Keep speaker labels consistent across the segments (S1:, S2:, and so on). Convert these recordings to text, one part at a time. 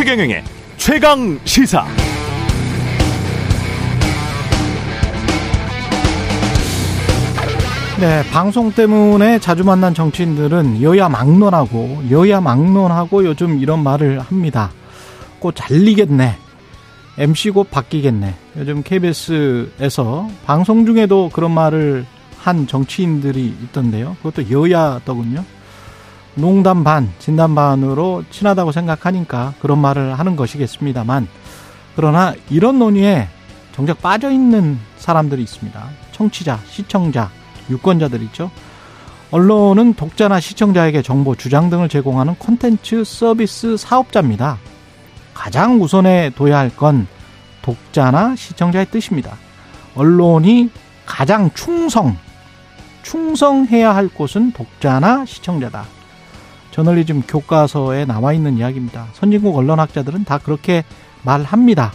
S1: 최경영의 최강 시사.
S2: 네, 방송 때문에 자주 만난 정치인들은 여야 막론하고 여야 막론하고 요즘 이런 말을 합니다. 곧 잘리겠네. MC 곧 바뀌겠네. 요즘 KBS에서 방송 중에도 그런 말을 한 정치인들이 있던데요. 그것도 여야더군요. 농담 반, 진담 반으로 친하다고 생각하니까 그런 말을 하는 것이겠습니다만, 그러나 이런 논의에 정작 빠져 있는 사람들이 있습니다. 청취자, 시청자, 유권자들 있죠. 언론은 독자나 시청자에게 정보, 주장 등을 제공하는 콘텐츠 서비스 사업자입니다. 가장 우선에 둬야 할 건 독자나 시청자의 뜻입니다. 언론이 가장 충성, 충성해야 할 곳은 독자나 시청자다. 저널리즘 교과서에 나와 있는 이야기입니다. 선진국 언론학자들은 다 그렇게 말합니다.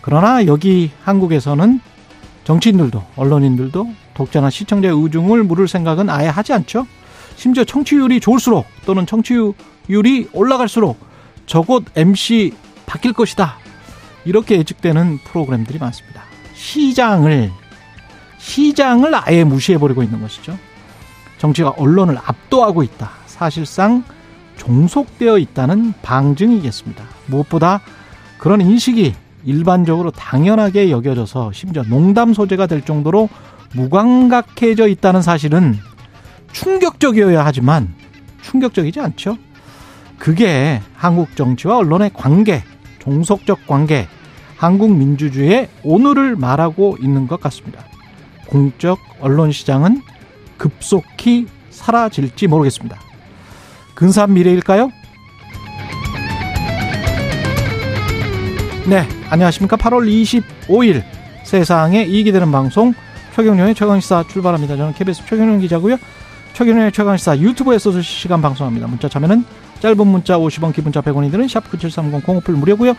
S2: 그러나 여기 한국에서는 정치인들도 언론인들도 독자나 시청자의 의중을 물을 생각은 아예 하지 않죠. 심지어 청취율이 좋을수록 또는 청취율이 올라갈수록 저곳 MC 바뀔 것이다. 이렇게 예측되는 프로그램들이 많습니다. 시장을 시장을 아예 무시해버리고 있는 것이죠. 정치가 언론을 압도하고 있다. 사실상 종속되어 있다는 방증이겠습니다. 무엇보다 그런 인식이 일반적으로 당연하게 여겨져서 심지어 농담 소재가 될 정도로 무감각해져 있다는 사실은 충격적이어야 하지만 충격적이지 않죠. 그게 한국 정치와 언론의 관계, 종속적 관계, 한국 민주주의의 오늘을 말하고 있는 것 같습니다. 공적 언론 시장은 급속히 사라질지 모르겠습니다. 근사한 미래일까요? 네, 안녕하십니까. 8월 25일 세상에 이익이 되는 방송 최경련의 최강시사 출발합니다. 저는 KBS 최경련 기자고요. 최경련의 최강시사 유튜브에서도 실시간 방송합니다. 문자 참여는 짧은 문자 50원, 기본자 100원이 드는 샵9730 공오플 무료고요.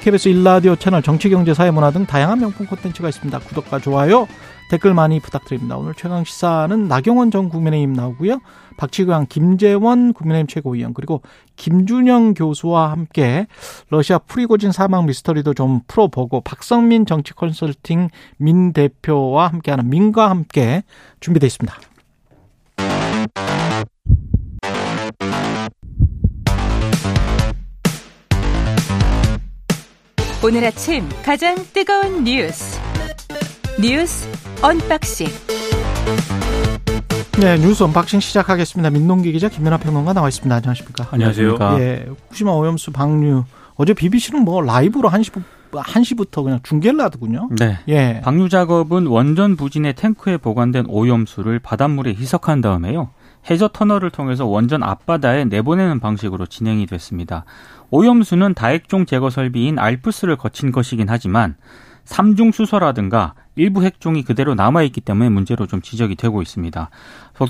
S2: KBS 일라디오 채널 정치 경제 사회 문화 등 다양한 명품 콘텐츠가 있습니다. 구독과 좋아요, 댓글 많이 부탁드립니다. 오늘 최강시사는 나경원 전 국민의힘 나오고요. 박치광, 김재원 국민의힘 최고위원 그리고 김준영 교수와 함께 러시아 프리고진 사망 미스터리도 좀 풀어보고 박성민 정치 컨설팅 민 대표와 함께하는 민과 함께 준비되어 있습니다.
S3: 오늘 아침 가장 뜨거운 뉴스 뉴스 언박싱
S2: 네, 뉴스 unboxing 시작하겠습니다. 민동기 기자 김민아 평론가 나와 있습니다. 안녕하십니까?
S4: 안녕하세요.
S2: 예, 후쿠시마 오염수 방류 어제 BBC는 뭐 라이브로 1시 1시부터 그냥 중계를 하더군요.
S4: 네. 예. 방류 작업은 원전 부지의 탱크에 보관된 오염수를 바닷물에 희석한 다음에요. 해저 터널을 통해서 원전 앞바다에 내보내는 방식으로 진행이 됐습니다. 오염수는 다액종 제거 설비인 알프스를 거친 것이긴 하지만 삼중 수소라든가 일부 핵종이 그대로 남아 있기 때문에 문제로 좀 지적이 되고 있습니다.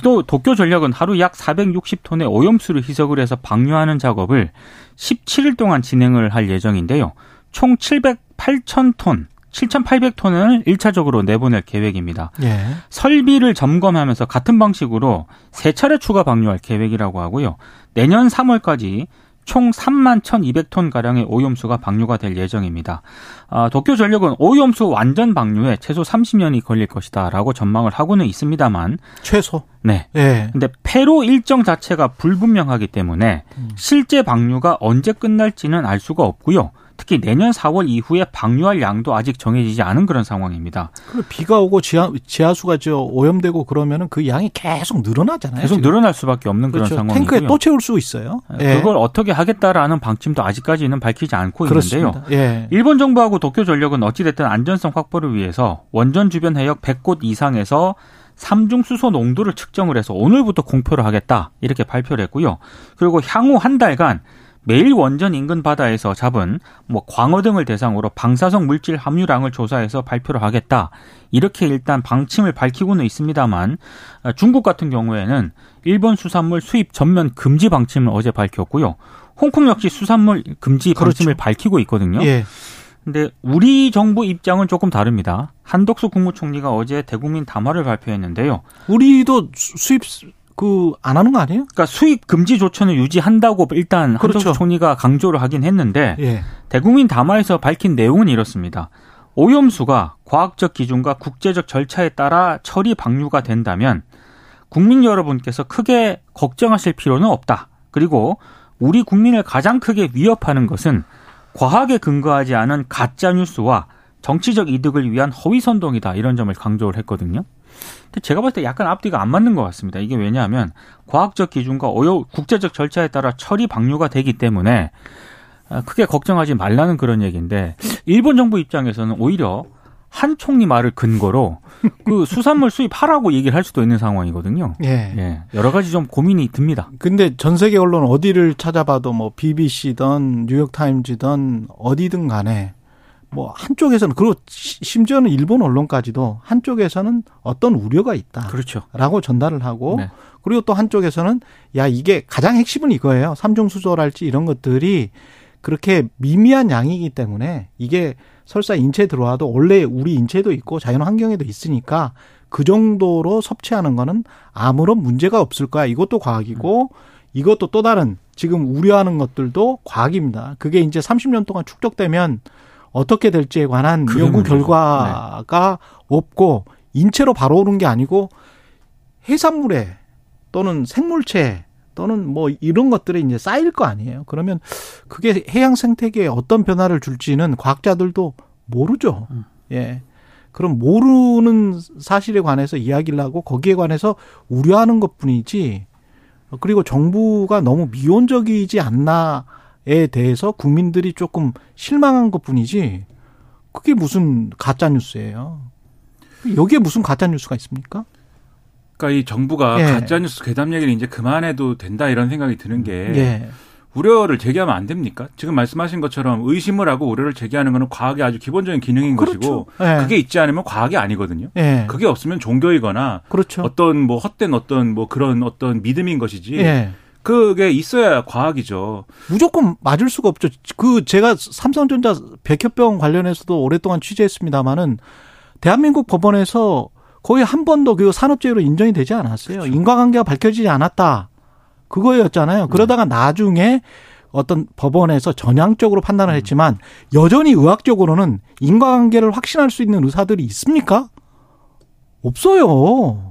S4: 또 도쿄 전력은 하루 약 460톤의 오염수를 희석을 해서 방류하는 작업을 17일 동안 진행을 할 예정인데요. 총 708천 톤 7,800톤을 1차적으로 내보낼 계획입니다. 예. 설비를 점검하면서 같은 방식으로 세 차례 추가 방류할 계획이라고 하고요. 내년 3월까지 총 3만 1,200톤 가량의 오염수가 방류가 될 예정입니다. 아, 도쿄 전력은 오염수 완전 방류에 최소 30년이 걸릴 것이다라고 전망을 하고는 있습니다만
S2: 최소
S4: 네. 네. 근데 폐로 일정 자체가 불분명하기 때문에 음. 실제 방류가 언제 끝날지는 알 수가 없고요. 특히 내년 4월 이후에 방류할 양도 아직 정해지지 않은 그런 상황입니다.
S2: 비가 오고 지하, 지하수가 저 오염되고 그러면은 그 양이 계속 늘어나잖아요.
S4: 계속 지금. 늘어날 수밖에 없는 그렇죠. 그런 상황이고요.
S2: 탱크에 또 채울 수 있어요.
S4: 예. 그걸 어떻게 하겠다라는 방침도 아직까지는 밝히지 않고 그렇습니다. 있는데요. 예. 일본 정부하고 도쿄 전력은 어찌됐든 안전성 확보를 위해서 원전 주변 해역 100곳 이상에서 삼중 수소 농도를 측정을 해서 오늘부터 공표를 하겠다 이렇게 발표를 했고요. 그리고 향후 한 달간 매일 원전 인근 바다에서 잡은 뭐 광어 등을 대상으로 방사성 물질 함유량을 조사해서 발표를 하겠다. 이렇게 일단 방침을 밝히고는 있습니다만 중국 같은 경우에는 일본 수산물 수입 전면 금지 방침을 어제 밝혔고요. 홍콩 역시 수산물 금지 그렇죠. 방침을 그렇죠. 밝히고 있거든요. 예. 근데 우리 정부 입장은 조금 다릅니다. 한덕수 국무총리가 어제 대국민 담화를 발표했는데요.
S2: 우리도 수입 그 안 하는 거 아니에요?
S4: 그러니까 수입 금지 조처는 유지한다고 일단
S2: 그렇죠.
S4: 한정수 총리가 강조를 하긴 했는데
S2: 예.
S4: 대국민 담화에서 밝힌 내용은 이렇습니다. 오염수가 과학적 기준과 국제적 절차에 따라 처리 방류가 된다면 국민 여러분께서 크게 걱정하실 필요는 없다. 그리고 우리 국민을 가장 크게 위협하는 것은 과학에 근거하지 않은 가짜 뉴스와 정치적 이득을 위한 허위 선동이다. 이런 점을 강조를 했거든요. 근데 제가 봤을 때 약간 앞뒤가 안 맞는 것 같습니다. 이게 왜냐하면 과학적 기준과 오요 국제적 절차에 따라 처리 방류가 되기 때문에 아, 크게 걱정하지 말라는 그런 얘기인데 일본 정부 입장에서는 오히려 한 총리 말을 근거로 그 수산물 수입하라고 얘기를 할 수도 있는 상황이거든요.
S2: 예.
S4: 예, 여러 가지 좀 고민이 듭니다.
S2: 근데 전 세계 언론 어디를 찾아봐도 뭐 BBC든 뉴욕타임즈든 어디든 간에 뭐 한쪽에서는 그리고 시- 심지어는 일본 언론까지도 한쪽에서는 어떤 우려가 있다.
S4: 그렇죠.
S2: 라고 전달을 하고
S4: 네.
S2: 그리고 또 한쪽에서는 야 이게 가장 핵심은 이거예요. 삼중 수소랄지 이런 것들이 그렇게 미미한 양이기 때문에 이게 설사 인체에 들어와도 원래 우리 인체에도 있고 자연 환경에도 있으니까 그 정도로 섭취하는 거는 아무런 문제가 없을 거야. 이것도 과학이고 이것도 또 다른 지금 우려하는 것들도 과학입니다. 그게 이제 30년 동안 축적되면 어떻게 될지에 관한 연구. 결과가 없고 인체로 바로 오는 게 아니고 해산물에 또는 생물체 또는 뭐 이런 것들에 이제 쌓일 거 아니에요. 그러면 그게 해양 생태계에 어떤 변화를 줄지는 과학자들도 모르죠.
S4: 음.
S2: 예. 그럼 모르는 사실에 관해서 이야기를 하고 거기에 관해서 우려하는 것 뿐이지 그리고 정부가 너무 미온적이지 않나 에 대해서 국민들이 조금 실망한 것 뿐이지 그게 무슨 가짜 뉴스예요. 여기에 무슨 가짜 뉴스가 있습니까?
S5: 그러니까 이 정부가
S2: 예.
S5: 가짜 뉴스 괴담 얘기를 이제 그만해도 된다 이런 생각이 드는 게
S2: 예.
S5: 우려를 제기하면 안 됩니까? 지금 말씀하신 것처럼 의심을 하고 우려를 제기하는 거는 과학의 아주 기본적인 기능인 것이고
S2: 예.
S5: 그게 있지 않으면 과학이 아니거든요.
S2: 예.
S5: 그게 없으면 종교이거나
S2: 그렇죠.
S5: 어떤 뭐 헛된 어떤 뭐 그런 어떤 믿음인 것이지
S2: 예.
S5: 그게 있어야 과학이죠.
S2: 무조건 맞을 수가 없죠. 그 제가 삼성전자 백혈병 관련해서도 오랫동안 취재했습니다마는 대한민국 법원에서 거의 한 번도 그 산업재해로 인정이 되지 않았어요. 인과관계가 밝혀지지 않았다. 그거였잖아요. 그러다가 나중에 어떤 법원에서 전향적으로 판단을 했지만 여전히 의학적으로는 인과관계를 확신할 수 있는 의사들이 있습니까? 없어요.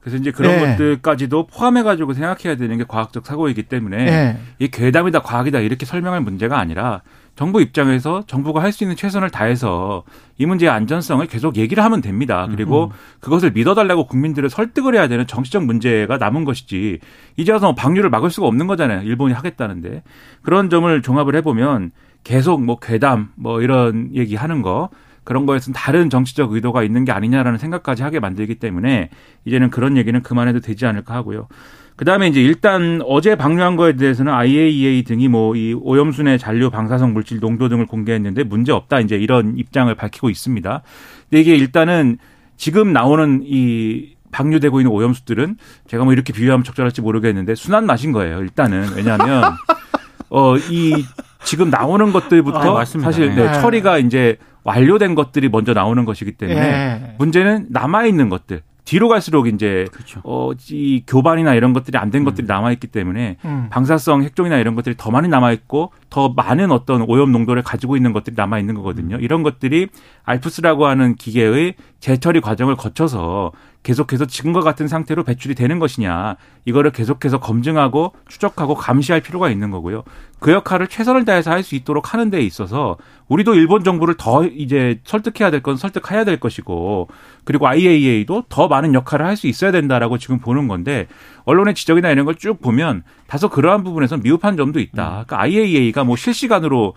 S5: 그래서 이제 그런
S2: 예.
S5: 것들까지도 포함해가지고 생각해야 되는 게 과학적 사고이기 때문에
S2: 예.
S5: 이 괴담이다 과학이다 이렇게 설명할 문제가 아니라 정부 입장에서 정부가 할 수 있는 최선을 다해서 이 문제의 안전성을 계속 얘기를 하면 됩니다. 그리고 그것을 믿어달라고 국민들을 설득을 해야 되는 정치적 문제가 남은 것이지 이제 와서 방류를 막을 수가 없는 거잖아요. 일본이 하겠다는데 그런 점을 종합을 해보면 계속 뭐 괴담 뭐 이런 얘기 하는 거 그런 거에서는 다른 정치적 의도가 있는 게 아니냐라는 생각까지 하게 만들기 때문에 이제는 그런 얘기는 그만해도 되지 않을까 하고요. 그 다음에 이제 일단 어제 방류한 거에 대해서는 IAEA 등이 뭐 이 오염수내 잔류 방사성 물질 농도 등을 공개했는데 문제 없다 이제 이런 입장을 밝히고 있습니다. 근데 이게 일단은 지금 나오는 이 방류되고 있는 오염수들은 제가 뭐 이렇게 비유하면 적절할지 모르겠는데 순한 맛인 거예요. 일단은 왜냐하면 어 이 지금 나오는 것들부터
S4: 아.
S5: 사실
S4: 네.
S5: 네, 처리가 이제 완료된 것들이 먼저 나오는 것이기 때문에
S2: 예.
S5: 문제는 남아 있는 것들 뒤로 갈수록 이제
S4: 그렇죠.
S5: 어, 이 교반이나 이런 것들이 안된 것들이 남아 있기 때문에
S2: 음.
S5: 방사성 핵종이나 이런 것들이 더 많이 남아 있고 더 많은 어떤 오염 농도를 가지고 있는 것들이 남아 있는 거거든요. 이런 것들이 알프스라고 하는 기계의 재처리 과정을 거쳐서 계속해서 지금과 같은 상태로 배출이 되는 것이냐 이거를 계속해서 검증하고 추적하고 감시할 필요가 있는 거고요. 그 역할을 최선을 다해서 할 수 있도록 하는 데 있어서 우리도 일본 정부를 더 이제 설득해야 될 건 설득해야 될 것이고 그리고 IAEA도 더 많은 역할을 할 수 있어야 된다라고 지금 보는 건데 언론의 지적이나 이런 걸 쭉 보면 다소 그러한 부분에서 미흡한 점도 있다. 그러니까 IAEA가 뭐 실시간으로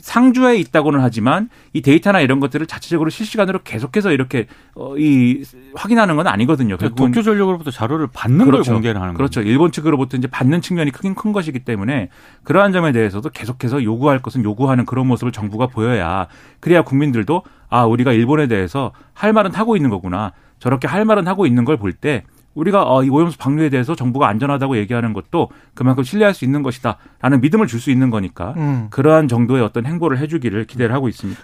S5: 상주에 있다고는 하지만 이 데이터나 이런 것들을 자체적으로 실시간으로 계속해서 이렇게 어, 이 확인하는 건 아니거든요. 결국은
S4: 도쿄 전력으로부터 자료를 받는 걸 공개를 하는
S5: 그렇죠. 일본 측으로부터 이제 받는 측면이 크긴 큰 것이기 때문에 그러한 점에 대해서도 계속해서 요구할 것은 요구하는 그런 모습을 정부가 보여야 그래야 국민들도 아 우리가 일본에 대해서 할 말은 하고 있는 거구나 저렇게 할 말은 하고 있는 걸 볼 때 우리가 어, 이 오염수 방류에 대해서 정부가 안전하다고 얘기하는 것도 그만큼 신뢰할 수 있는 것이다라는 믿음을 줄 수 있는 거니까
S2: 음.
S5: 그러한 정도의 어떤 행보를 해주기를 기대를 하고 있습니다.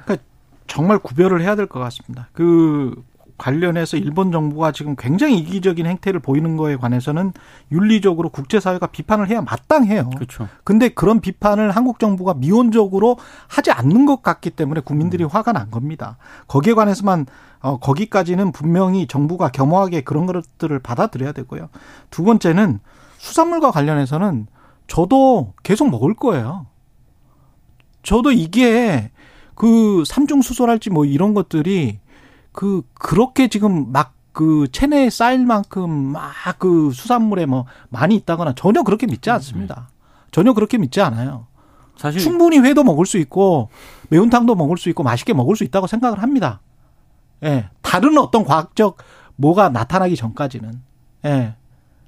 S2: 정말 구별을 해야 될 것 같습니다. 그 관련해서 일본 정부가 지금 굉장히 이기적인 행태를 보이는 거에 관해서는 윤리적으로 국제사회가 비판을 해야 마땅해요.
S4: 그렇죠.
S2: 근데 그런 비판을 한국 정부가 미온적으로 하지 않는 것 같기 때문에 국민들이 화가 난 겁니다. 거기에 관해서만 어 거기까지는 분명히 정부가 겸허하게 그런 것들을 받아들여야 되고요. 두 번째는 수산물과 관련해서는 저도 계속 먹을 거예요. 저도 이게 그 삼중 수소랄지 뭐 이런 것들이 그 그렇게 지금 막 그 체내에 쌓일 만큼 막 그 수산물에 뭐 많이 있다거나 전혀 그렇게 믿지 않습니다. 전혀 그렇게 믿지 않아요.
S4: 사실
S2: 충분히 회도 먹을 수 있고 매운탕도 먹을 수 있고 맛있게 먹을 수 있다고 생각을 합니다. 예. 다른 어떤 과학적 뭐가 나타나기 전까지는 예.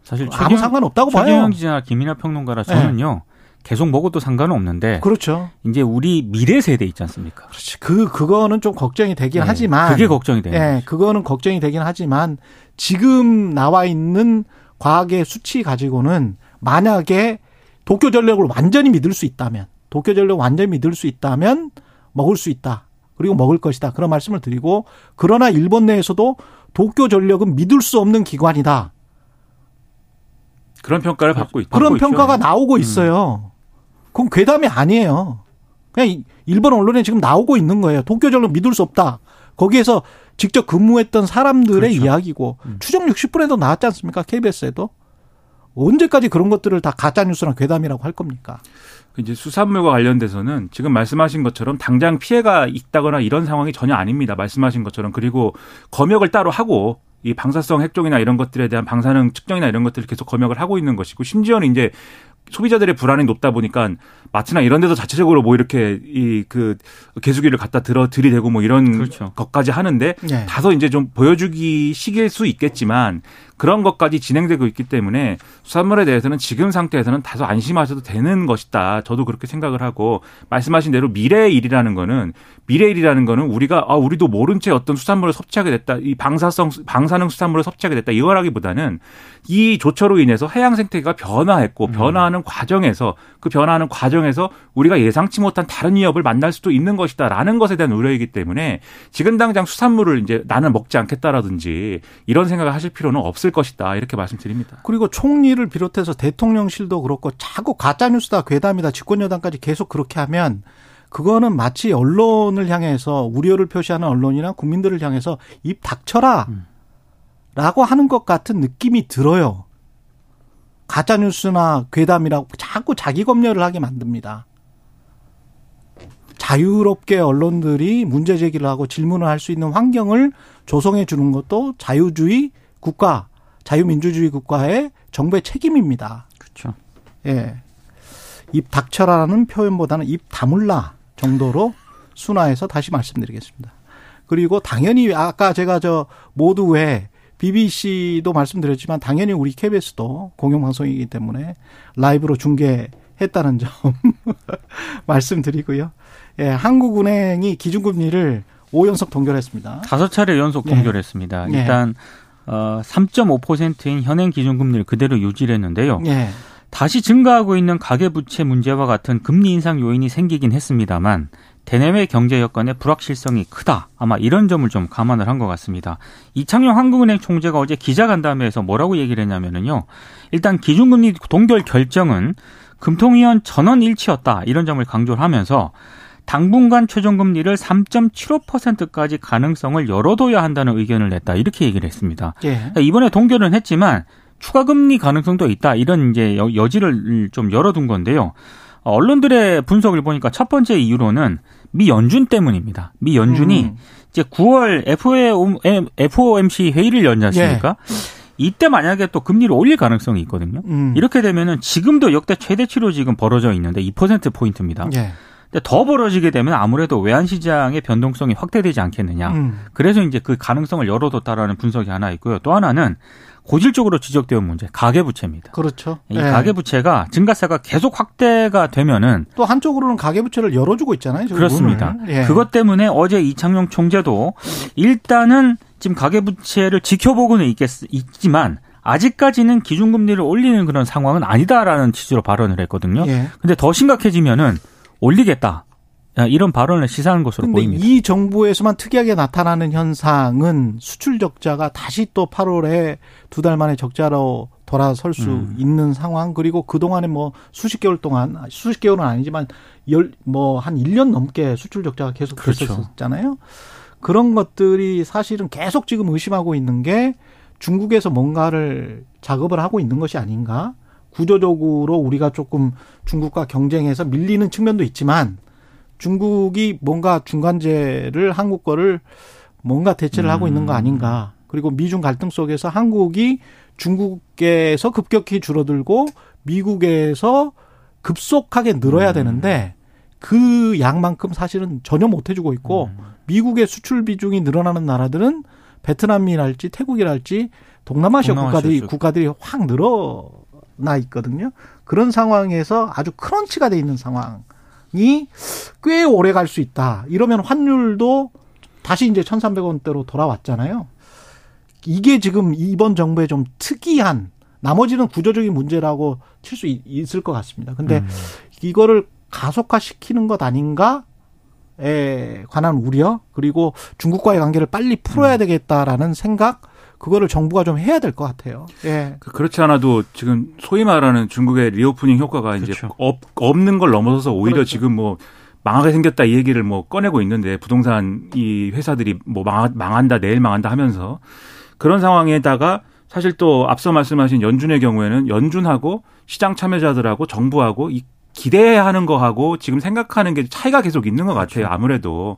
S4: 사실
S2: 아무 상관없다고 봐요.
S4: 최경영 기자나 김이나 평론가라 저는요. 계속 먹어도 상관은 없는데
S2: 그렇죠.
S4: 이제 우리 미래 세대 있지 않습니까?
S2: 그렇지. 그 그거는 좀 걱정이 되긴
S4: 네,
S2: 하지만
S4: 그게 걱정이 되는
S2: 예. 그거는 걱정이 되긴 하지만 지금 나와 있는 과학의 수치 가지고는 만약에 도쿄 전력을 완전히 믿을 수 있다면 도쿄 전력 완전히 믿을 수 있다면 먹을 수 있다. 그리고 먹을 것이다. 그런 말씀을 드리고 그러나 일본 내에서도 도쿄 전력은 믿을 수 없는 기관이다.
S5: 그런 평가를 받고 있
S2: 그런
S5: 받고 있죠.
S2: 평가가 나오고 있어요. 그건 괴담이 아니에요. 그냥 이- 일본 언론에 지금 나오고 있는 거예요. 도쿄 전력 믿을 수 없다. 거기에서 직접 근무했던 사람들의
S4: 그렇죠.
S2: 이야기고 추정 60분에도 나왔지 않습니까? KBS에도. 언제까지 그런 것들을 다 가짜 뉴스나 괴담이라고 할 겁니까?
S5: 이제 수산물과 관련돼서는 지금 말씀하신 것처럼 당장 피해가 있다거나 이런 상황이 전혀 아닙니다. 말씀하신 것처럼 그리고 검역을 따로 하고 이 방사성 핵종이나 이런 것들에 대한 방사능 측정이나 이런 것들을 계속 검역을 하고 있는 것이고 심지어는 이제 소비자들의 불안이 높다 보니까 마트나 이런 데도 자체적으로 뭐 이렇게 이 그 개수기를 갖다 들어 들이대고 뭐 이런
S4: 그렇죠.
S5: 것까지 하는데
S2: 네.
S5: 다소 이제 좀 보여주기 식일 수 있겠지만 그런 것까지 진행되고 있기 때문에 수산물에 대해서는 지금 상태에서는 다소 안심하셔도 되는 것이다. 저도 그렇게 생각을 하고 말씀하신 대로 미래의 일이라는 거는 미래의 일이라는 거는 우리가 아 우리도 모른 채 어떤 수산물을 섭취하게 됐다. 이 방사성 방사능 수산물을 섭취하게 됐다. 이거라기보다는 이 조처로 인해서 해양 생태계가 변화했고 변화하는 과정에서 그 변화하는 과정에서 우리가 예상치 못한 다른 위협을 만날 수도 있는 것이다라는 것에 대한 우려이기 때문에 지금 당장 수산물을 이제 나는 먹지 않겠다라든지 이런 생각을 하실 필요는 없을 것이다 이렇게 말씀드립니다.
S2: 그리고 총리를 비롯해서 대통령실도 그렇고 자꾸 가짜 뉴스다 괴담이다 집권 여당까지 계속 그렇게 하면 그거는 마치 언론을 향해서 우려를 표시하는 언론이나 국민들을 향해서 입 닥쳐라 라고 하는 것 같은 느낌이 들어요. 가짜 뉴스나 괴담이라고 자꾸 자기 검열을 하게 만듭니다. 자유롭게 언론들이 문제 제기를 하고 질문을 할 수 있는 환경을 조성해 주는 것도 자유주의 국가, 자유민주주의 국가의 정부의 책임입니다.
S4: 그렇죠.
S2: 예. 입 닥쳐라는 표현보다는 입 다물라 정도로 순화해서 다시 말씀드리겠습니다. 그리고 당연히 아까 제가 저 모두 왜 BBC도 말씀드렸지만 당연히 우리 KBS도 공영방송이기 때문에 라이브로 중계했다는 점 말씀드리고요. 예, 한국은행이 기준금리를 5연속 동결했습니다.
S4: 다섯 차례 연속
S2: 예.
S4: 동결했습니다.
S2: 예.
S4: 일단 어 3.5%인 현행 기준금리를 그대로 유지를 했는데요.
S2: 예.
S4: 다시 증가하고 있는 가계부채 문제와 같은 금리 인상 요인이 생기긴 했습니다만 대내외 경제 여건의 불확실성이 크다. 아마 이런 점을 좀 감안을 한 것 같습니다. 이창용 한국은행 총재가 어제 기자간담회에서 뭐라고 얘기를 했냐면요. 일단 기준금리 동결 결정은 금통위원 전원 일치였다. 이런 점을 강조를 하면서 당분간 최종금리를 3.75%까지 가능성을 열어둬야 한다는 의견을 냈다. 이렇게 얘기를 했습니다.
S2: 예.
S4: 그러니까 이번에 동결은 했지만 추가 금리 가능성도 있다 이런 이제 여- 여지를 좀 열어둔 건데요. 어, 언론들의 분석을 보니까 첫 번째 이유로는 미 연준 때문입니다. 미 연준이
S2: 음.
S4: 이제 9월 FOMC 회의를 열지 않습니까? 이때 만약에 또 금리를 올릴 가능성이 있거든요.
S2: 음.
S4: 이렇게 되면은 지금도 역대 최대치로 지금 벌어져 있는데 2% 포인트입니다.
S2: 예.
S4: 근데 더 벌어지게 되면 아무래도 외환 시장의 변동성이 확대되지 않겠느냐.
S2: 음.
S4: 그래서 이제 그 가능성을 열어뒀다라는 분석이 하나 있고요. 또 하나는 고질적으로 지적되어 온 문제, 가계 부채입니다.
S2: 그렇죠.
S4: 이
S2: 예.
S4: 가계 부채가 증가세가 계속 확대가 되면은
S2: 또 한쪽으로는 가계 부채를 열어주고 있잖아요.
S4: 그렇습니다.
S2: 예.
S4: 그것 때문에 어제 이창용 총재도 일단은 지금 가계 부채를 지켜보고는 있겠, 있지만 아직까지는 기준금리를 올리는 그런 상황은 아니다라는 취지로 발언을 했거든요.
S2: 예.
S4: 근데 더 심각해지면은 올리겠다. 이런 발언을 시사하는 것으로 보입니다.
S2: 이 정부에서만 특이하게 나타나는 현상은 수출 적자가 다시 또 8월에 두 달 만에 적자로 돌아설 수
S4: 음.
S2: 있는 상황 그리고 그동안에 뭐 수십 개월 동안 수십 개월은 아니지만 열 뭐 한 1년 넘게 수출 적자가 계속
S4: 그렇죠.
S2: 됐었잖아요. 그런 것들이 사실은 계속 지금 의심하고 있는 게 중국에서 뭔가를 작업을 하고 있는 것이 아닌가? 구조적으로 우리가 조금 중국과 경쟁해서 밀리는 측면도 있지만 중국이 뭔가 중간재를 한국 거를 뭔가 대체를 하고 있는 거 아닌가. 그리고 미중 갈등 속에서 한국이 중국에서 급격히 줄어들고 미국에서 급속하게 늘어야 되는데 그 양만큼 사실은 전혀 못 해주고 있고 미국의 수출 비중이 늘어나는 나라들은 베트남이랄지 태국이랄지 동남아시아
S4: 동남아시아
S2: 국가들이
S4: 쪽.
S2: 국가들이 확 늘어 나 있거든요. 그런 상황에서 아주 크런치가 돼 있는 상황이 꽤 오래 갈 수 있다. 이러면 환율도 다시 이제 1,300원대로 돌아왔잖아요. 이게 지금 이번 정부의 좀 특이한 나머지는 구조적인 문제라고 칠 수 있을 것 같습니다. 근데
S4: 음.
S2: 이거를 가속화시키는 것 아닌가 에 관한 우려 그리고 중국과의 관계를 빨리 풀어야 되겠다라는 생각 그거를 정부가 좀 해야 될 것 같아요. 예.
S5: 그- 그렇지 않아도 지금 소위 말하는 중국의 reopening 효과가 이제
S4: 그렇죠.
S5: 없, 없는 걸 넘어서서 오히려
S2: 그렇죠.
S5: 지금 뭐 망하게 생겼다 이 얘기를 뭐 꺼내고 있는데 부동산 이 회사들이 뭐 망, 망한다 내일 망한다 하면서 그런 상황에다가 사실 또 앞서 말씀하신 연준의 경우에는 연준하고 시장 참여자들하고 정부하고 이 기대하는 거하고 지금 생각하는 게 차이가 계속 있는 것 같아요. 아무래도.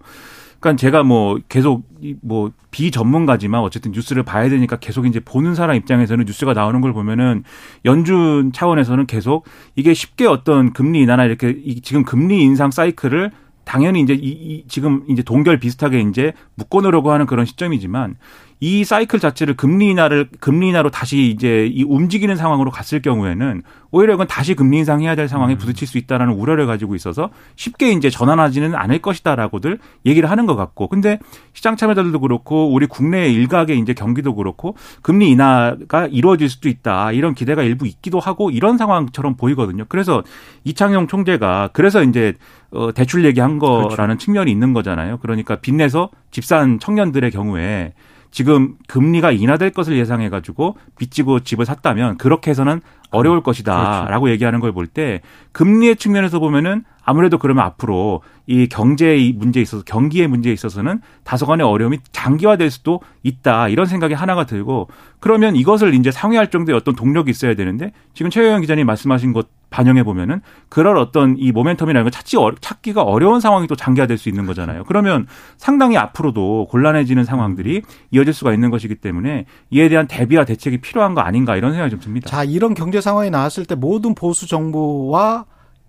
S5: 그러니까 제가 뭐 계속 이뭐 비전문가지만 어쨌든 뉴스를 봐야 되니까 계속 이제 보는 사람 입장에서는 뉴스가 나오는 걸 보면은 연준 차원에서는 계속 이게 쉽게 어떤 금리 인하나 이렇게 이 지금 금리 인상 사이클을 당연히 이제 이, 이 지금 이제 동결 비슷하게 이제 묶어 놓으려고 하는 그런 시점이지만 이 사이클 자체를 금리 인하를 금리 인하로 다시 이제 이 움직이는 상황으로 갔을 경우에는 오히려 이건 다시 금리 인상해야 될 상황에 부딪힐 수 있다라는 우려를 가지고 있어서 쉽게 이제 전환하지는 않을 것이다라고들 얘기를 하는 것 같고 근데 시장 참여자들도 그렇고 우리 국내 일각의 이제 경기도 그렇고 금리 인하가 이루어질 수도 있다 이런 기대가 일부 있기도 하고 이런 상황처럼 보이거든요. 그래서 이창용 총재가 그래서 이제 어 대출 얘기한 거라는 측면이 있는 거잖아요. 그러니까 빚내서 집산 청년들의 경우에 지금 금리가 인하될 것을 예상해 가지고 빚지고 집을 샀다면 그렇게 해서는 어려울 것이다라고 얘기하는 걸 볼 때 금리의 측면에서 보면은 아무래도 그러면 앞으로 이 경제의 문제에 있어서 경기의 문제에 있어서는 다소간의 어려움이 장기화될 수도 있다 이런 생각이 하나가 들고 그러면 이것을 이제 상회할 정도의 어떤 동력이 있어야 되는데 지금 최영현 기자님 말씀하신 것 반영해 보면은 그럴 어떤 이 모멘텀이라는 걸 찾지 어- 찾기가 어려운 상황이 또 장기화될 수 있는 거잖아요. 그러면 상당히 앞으로도 곤란해지는 상황들이 이어질 수가 있는 것이기 때문에 이에 대한 대비와 대책이 필요한 거 아닌가 이런 생각이 좀 듭니다.
S2: 자, 이런 경제 상황이 나왔을 때 모든 보수 정부와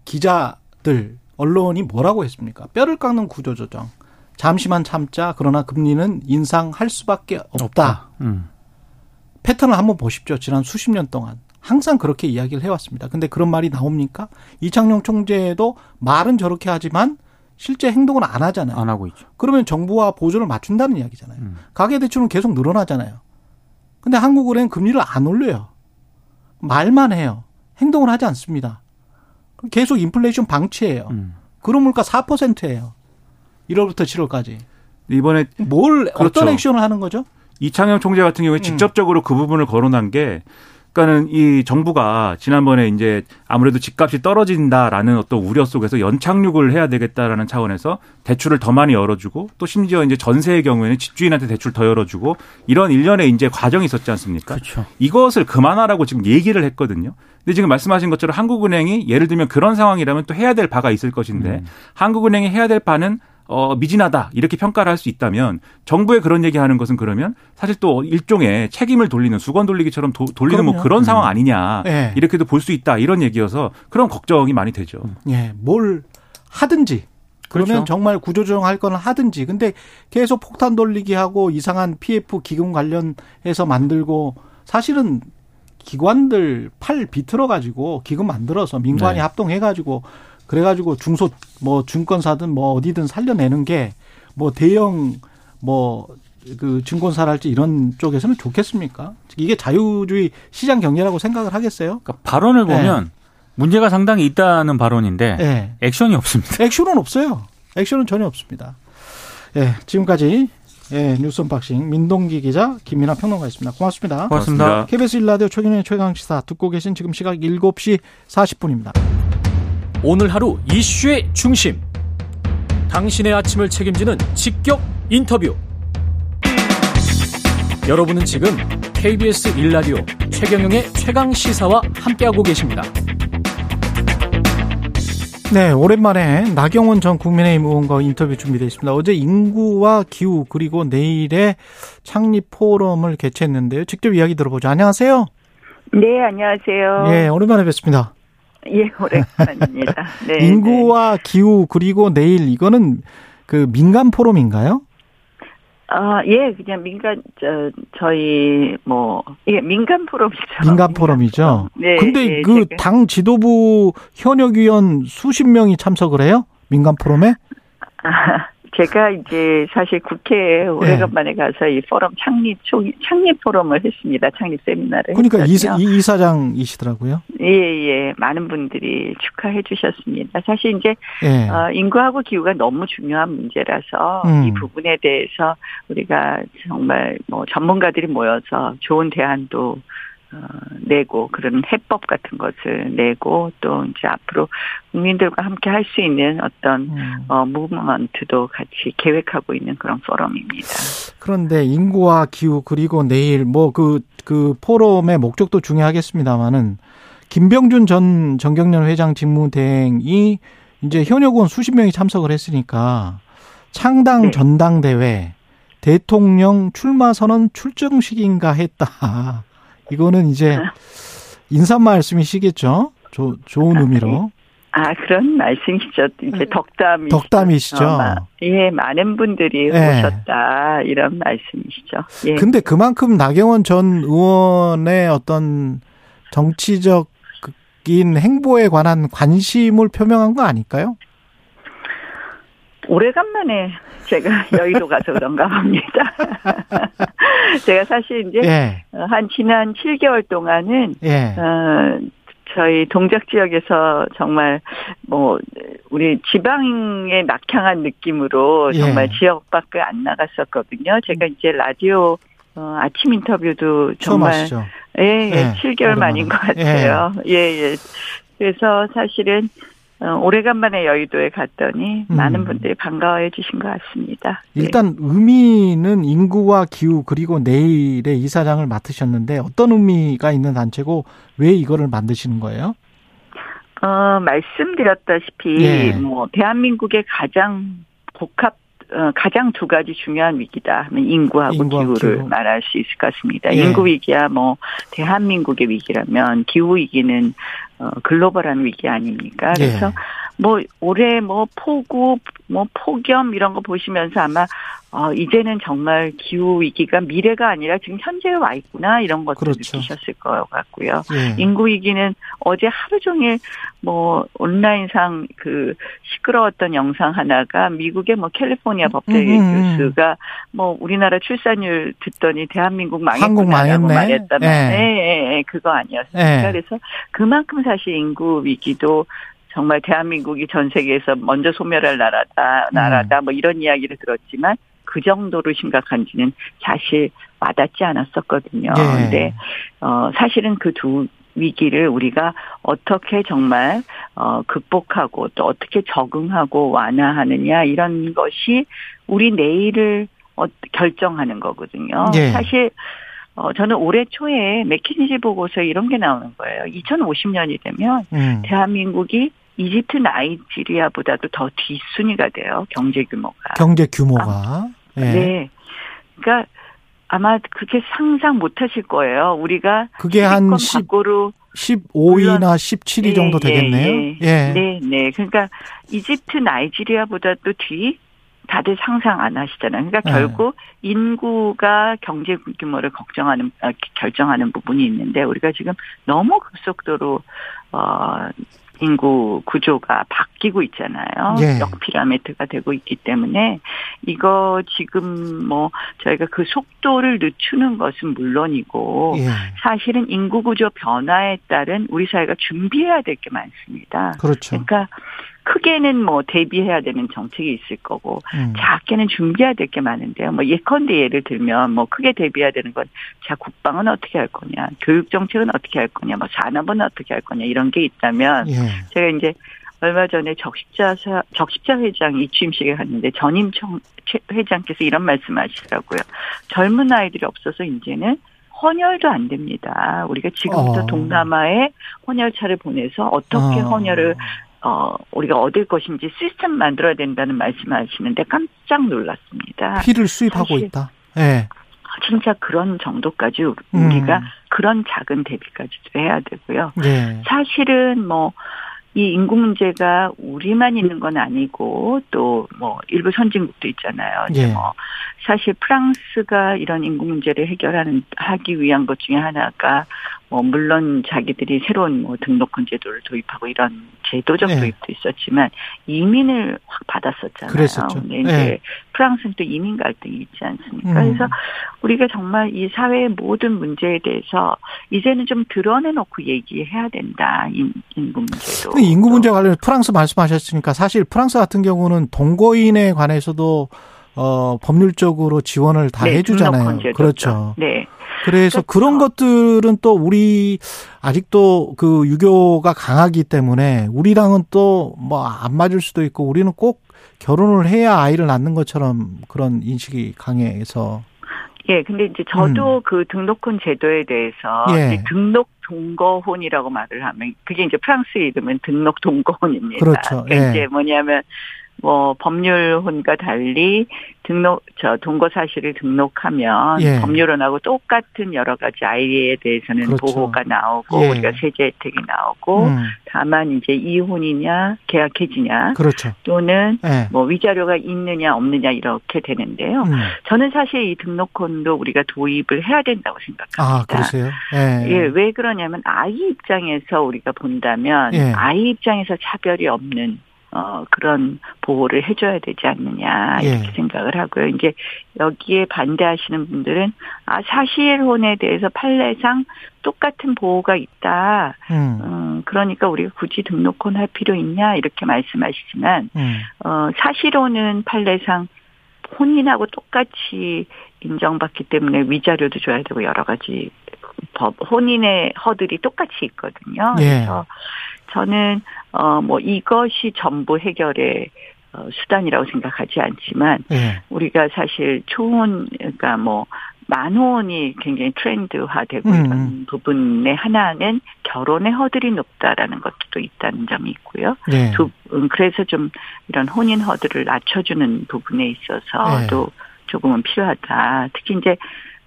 S2: 기자들, 언론이 뭐라고 했습니까? 뼈를 깎는 구조 조정. 잠시만 참자. 그러나 금리는 인상할 수밖에 없다.
S4: 음.
S2: 패턴을 한번 보십시오. 지난 수십 년 동안. 항상 그렇게 이야기를 해왔습니다. 근데 그런 말이 나옵니까? 이창용 총재도 말은 저렇게 하지만 실제 행동은 안 하잖아요.
S4: 안 하고 있죠.
S2: 그러면 정부와 보조를 맞춘다는 이야기잖아요.
S4: 음.
S2: 가계 대출은 계속 늘어나잖아요. 근데 한국은행 금리를 안 올려요. 말만 해요. 행동을 하지 않습니다. 그럼 계속 인플레이션 방치해요.
S4: 음.
S2: 그러물가 4%예요. 1월부터 7월까지.
S5: 이번에
S2: 뭘
S5: 그렇죠.
S2: 어떤 액션을 하는 거죠?
S5: 이창용 총재 같은 경우에
S2: 음.
S5: 직접적으로 그 부분을 거론한 게 그러니까는 이 정부가 지난번에 이제 아무래도 집값이 떨어진다라는 어떤 우려 속에서 연착륙을 해야 되겠다라는 차원에서 대출을 더 많이 열어주고 또 심지어 이제 전세의 경우에는 집주인한테 대출 더 열어주고 이런 일련의 이제 과정이 있었지 않습니까?
S4: 그렇죠.
S5: 이것을 그만하라고 지금 얘기를 했거든요. 근데 지금 말씀하신 것처럼 한국은행이 예를 들면 그런 상황이라면 또 해야 될 바가 있을 것인데
S4: 음.
S5: 한국은행이 해야 될 바는 어, 미진하다. 이렇게 평가를 할 수 있다면 정부의 그런 얘기 하는 것은 그러면 사실 또 일종의 책임을 돌리는 수건 돌리기처럼 도- 돌리는 뭐
S2: 그럼요.
S5: 그런 상황 아니냐.
S2: 예.
S5: 이렇게도 볼 수 있다. 이런 얘기여서 그런 걱정이 많이 되죠.
S2: 예, 뭘 하든지. 그러면
S4: 그렇죠.
S2: 정말 구조조정할 거는 하든지. 근데 계속 폭탄 돌리기 하고 이상한 PF 기금 관련해서 만들고 사실은 기관들 팔 비틀어 가지고 기금 만들어서 민관이
S4: 네.
S2: 합동해 가지고 그래 가지고 중소 뭐 증권사든 뭐 어디든 살려내는 게 뭐 대형 뭐그 증권사랄지 이런 쪽에서는 좋겠습니까? 이게 자유주의 시장 경제라고 생각을 하겠어요?
S4: 그러니까 발언을 보면 문제가 상당히 있다는 발언인데
S2: 예.
S4: 액션이 없습니다.
S2: 액션은 없어요. 액션은 전혀 없습니다. 예, 지금까지 예, 뉴스 unboxing 민동기 기자 김민아 평론가였습니다. 고맙습니다.
S4: 고맙습니다.
S5: 고맙습니다.
S2: KBS 1라디오 최경영의 최강 시사 듣고 계신 지금 시각 7시 40분입니다.
S6: 오늘 하루 이슈의 중심. 당신의 아침을 책임지는 직격 인터뷰. 여러분은 지금 KBS 1라디오 최경영의 최강 시사와 함께하고 계십니다.
S2: 네, 오랜만에 나경원 전 국민의힘 의원과 인터뷰 준비되어 있습니다. 어제 인구와 기후 그리고 내일의 창립 포럼을 개최했는데요. 직접 이야기 들어보죠. 안녕하세요.
S7: 네, 안녕하세요.
S2: 예, 오랜만에 뵙습니다.
S7: 예, 오랜만입니다. 네.
S2: 인구와 기후 그리고 내일 이거는 그 민간 포럼인가요?
S7: 아, 예, 그냥 민간, 저, 저희, 뭐, 예, 민간 포럼이죠.
S2: 민간 포럼이죠.
S7: 네.
S2: 근데
S7: 예,
S2: 그
S7: 제가-
S2: 당 지도부 현역 위원 수십 명이 참석을 해요? 민간 포럼에?
S7: 아, 제가 이제 사실 국회에 오래간만에 가서 이 포럼 창립, 초, 창립 포럼을 했습니다. 창립 세미나를.
S2: 그러니까 이사. 이 이사장이시더라고요.
S7: 예, 예. 많은 분들이 축하해 주셨습니다. 사실 이제,
S2: 예.
S7: 어, 인구하고 기후가 너무 중요한 문제라서
S2: 음.
S7: 이 부분에 대해서 우리가 정말 뭐 전문가들이 모여서 좋은 대안도 어, 내고 그런 해법 같은 것을 내고 또 이제 앞으로 국민들과 함께 할 수 있는 어떤
S2: 음.
S7: 어, 무브먼트도 같이 계획하고 있는 그런 포럼입니다.
S2: 그런데 인구와 기후 그리고 내일 뭐 그그 포럼의 목적도 중요하겠습니다만은 김병준 전 정경련 회장 직무대행이 이제 현역원 수십 명이 참석을 했으니까 창당
S7: 네.
S2: 전당대회 대통령 출마 선언 출정식인가 했다. 이거는 이제 인사 말씀이시겠죠? 조, 좋은 의미로.
S7: 아 그런 말씀이시죠. 이제 덕담이
S2: 음. 덕담이시죠.
S7: 예, 많은 분들이
S2: 예.
S7: 오셨다 이런 말씀이시죠. 예.
S2: 근데 그만큼 나경원 전 의원의 어떤 정치적인 행보에 관한 관심을 표명한 거 아닐까요?
S7: 오래간만에 제가 여의도 가서 그런가 봅니다. 제가 사실 이제
S2: 예,
S7: 한 지난 7개월 동안은
S2: 예,
S7: 어, 저희 동작 지역에서 정말 뭐 우리 지방에 낙향한 느낌으로
S2: 예.
S7: 정말 지역 밖에 안 나갔었거든요. 제가 이제 라디오 어, 아침 인터뷰도 정말. 예, 예,
S2: 예,
S7: 7개월 만인 것. 같아요. 예, 예. 그래서 사실은 어, 오래간만에 여의도에 갔더니
S2: 음.
S7: 많은 분들이 반가워해 주신 것 같습니다. 예.
S2: 일단 의미는 인구와 기후 그리고 내일의 이사장을 맡으셨는데 어떤 의미가 있는 단체고 왜 이거를 만드시는 거예요?
S7: 어, 말씀드렸다시피,
S2: 예.
S7: 뭐, 대한민국의 가장 복합, 어, 가장 두 가지 중요한 위기다 하면 인구하고
S2: 인구와
S7: 기후를
S2: 기후.
S7: 말할 수 있을 것 같습니다.
S2: 예.
S7: 인구 위기야 뭐, 대한민국의 위기라면 기후 위기는, 어, 글로벌한 위기 아닙니까? 그래서
S2: 예.
S7: 뭐, 올해 뭐, 폭우, 뭐, 폭염 이런 거 보시면서 아마, 어, 이제는 정말 기후 위기가 미래가 아니라 지금 현재에 와 있구나 이런 것들
S2: 그렇죠.
S7: 느끼셨을 것 같고요.
S2: 예.
S7: 인구 위기는 어제 하루 종일 뭐 온라인상 그 시끄러웠던 영상 하나가 미국의 뭐 캘리포니아 법대
S2: 음, 음, 음.
S7: 교수가 뭐 우리나라 출산율 듣더니 대한민국 망했구나라고. 말했다면
S2: 예.
S7: 예, 예, 예, 그거 아니었습니까?
S2: 예.
S7: 그래서 그만큼 사실 인구 위기도 정말 대한민국이 전 세계에서 먼저 소멸할 나라다, 나라다, 뭐 이런 이야기를 들었지만 그 정도로 심각한지는 사실 와닿지 않았었거든요.
S2: 예.
S7: 근데 어 사실은 그 두 위기를 우리가 어떻게 정말 어 극복하고 또 어떻게 적응하고 완화하느냐 이런 것이 우리 내일을 어, 결정하는 거거든요.
S2: 예.
S7: 사실 어 저는 올해 초에 맥킨지 보고서에 이런 게 나오는 거예요. 2050년이 되면
S2: 음.
S7: 대한민국이 이집트 나이지리아보다도 더 뒷순위가 돼요. 경제 규모가.
S2: 경제 규모가. 예.
S7: 네. 그러니까 아마 그렇게 상상 못 하실 거예요. 우리가
S2: 그게 한
S7: 10위권
S2: 10,
S7: 밖으로
S2: 15위나 17위 정도
S7: 예,
S2: 되겠네요.
S7: 예,
S2: 예.
S7: 네, 네. 그러니까 이집트 나이지리아보다도 뒤 다들 상상 안 하시잖아요. 그러니까
S2: 네.
S7: 결국 인구가 경제 규모를 걱정하는 아, 결정하는 부분이 있는데 우리가 지금 너무 급속도로 어 인구 구조가 바뀌고 있잖아요.
S2: 예.
S7: 역피라미드가 되고 있기 때문에 이거 지금 뭐 저희가 그 속도를 늦추는 것은 물론이고
S2: 예.
S7: 사실은 인구 구조 변화에 따른 우리 사회가 준비해야 될 게 많습니다.
S2: 그렇죠.
S7: 그러니까 크게는 뭐 대비해야 되는 정책이 있을 거고
S2: 음.
S7: 작게는 준비해야 될 게 많은데요. 뭐 예컨대 예를 들면 뭐 크게 대비해야 되는 건 자 국방은 어떻게 할 거냐, 교육 정책은 어떻게 할 거냐, 뭐 산업은 어떻게 할 거냐 이런 게 있다면
S2: 예.
S7: 제가 이제 얼마 전에 적십자 사- 적십자 회장 이취임식에 갔는데 전임 청 최- 회장께서 이런 말씀하시더라고요. 젊은 아이들이 없어서 이제는 헌혈도 안 됩니다. 우리가 지금부터
S2: 어.
S7: 동남아에 헌혈차를 보내서 어떻게
S2: 어.
S7: 헌혈을 어 우리가 얻을 것인지 시스템 만들어야 된다는 말씀하시는데 깜짝 놀랐습니다.
S2: 피를 수입하고 있다. 예.
S7: 진짜 그런 정도까지
S2: 음.
S7: 우리가 그런 작은 대비까지도 해야 되고요.
S2: 예.
S7: 사실은 뭐, 이 인구 문제가 우리만 있는 건 아니고 또 뭐 일부 선진국도 있잖아요.
S2: 예.
S7: 뭐 사실 프랑스가 이런 인구 문제를 해결하는 하기 위한 것 중에 하나가 뭐 물론 자기들이 새로운 뭐 등록금 제도를 도입하고 이런 제도적
S2: 예.
S7: 도입도 있었지만 이민을 확 받았었잖아요.
S2: 그랬었죠.
S7: 근데 이제
S2: 예.
S7: 프랑스는 또 이민 갈등이 있지 않습니까?
S2: 음.
S7: 그래서 우리가 정말 이 사회의 모든 문제에 대해서 이제는 좀 드러내놓고 얘기해야 된다. 인, 인구 문제도.
S2: 근데 인구 문제 관련 프랑스 말씀하셨으니까 사실 프랑스 같은 경우는 동거인에 관해서도 어 법률적으로 지원을 다
S7: 네,
S2: 해주잖아요. 그렇죠.
S7: 네.
S2: 그래서
S7: 그렇죠.
S2: 그런 것들은 또 우리 아직도 그 유교가 강하기 때문에 우리랑은 또 뭐 안 맞을 수도 있고 우리는 꼭 결혼을 해야 아이를 낳는 것처럼 그런 인식이 강해서
S7: 예, 근데 이제 저도 그 등록혼 제도에 대해서
S2: 음. 예.
S7: 등록 동거혼이라고 말을 하면 그게 이제 프랑스 이름은 등록 동거혼입니다.
S2: 그렇죠.
S7: 그러니까
S2: 예.
S7: 이제 뭐냐면 뭐 법률혼과 달리 등록 저 동거 사실을 등록하면
S2: 예.
S7: 법률혼하고 똑같은 여러 가지 아이에 대해서는
S2: 그렇죠.
S7: 보호가 나오고
S2: 예.
S7: 우리가 세제 혜택이 나오고
S2: 음,
S7: 다만 이제 이혼이냐 계약 해지냐
S2: 그렇죠.
S7: 또는
S2: 예.
S7: 뭐 위자료가 있느냐 없느냐 이렇게 되는데요.
S2: 음.
S7: 저는 사실 이 등록혼도 우리가 도입을 해야 된다고 생각합니다.
S2: 아, 그러세요? 예.
S7: 예, 왜 그러냐면 아이 입장에서 우리가 본다면
S2: 예.
S7: 아이 입장에서 차별이 없는 어 그런 보호를 해줘야 되지 않느냐 이렇게
S2: 예.
S7: 생각을 하고요. 이제 여기에 반대하시는 분들은 아 사실혼에 대해서 판례상 똑같은 보호가 있다.
S2: 음.
S7: 음, 그러니까 우리가 굳이 등록혼 할 필요 있냐 이렇게 말씀하시지만
S2: 음.
S7: 어, 사실혼은 판례상 혼인하고 똑같이 인정받기 때문에 위자료도 줘야 되고 여러 가지 법 혼인의 허들이 똑같이 있거든요.
S2: 예.
S7: 그래서 저는 어 뭐 이것이 전부 해결의 어, 수단이라고 생각하지 않지만
S2: 예.
S7: 우리가 사실 초혼 그러니까 뭐 만혼이 굉장히 트렌드화되고
S2: 음,
S7: 이런
S2: 음.
S7: 부분의 하나는 결혼의 허들이 높다라는 것도 또 있다는 점이 있고요.
S2: 예.
S7: 두, 음, 그래서 좀 이런 혼인 허들을 낮춰주는 부분에 있어서
S2: 네.
S7: 또 조금은 필요하다. 특히 이제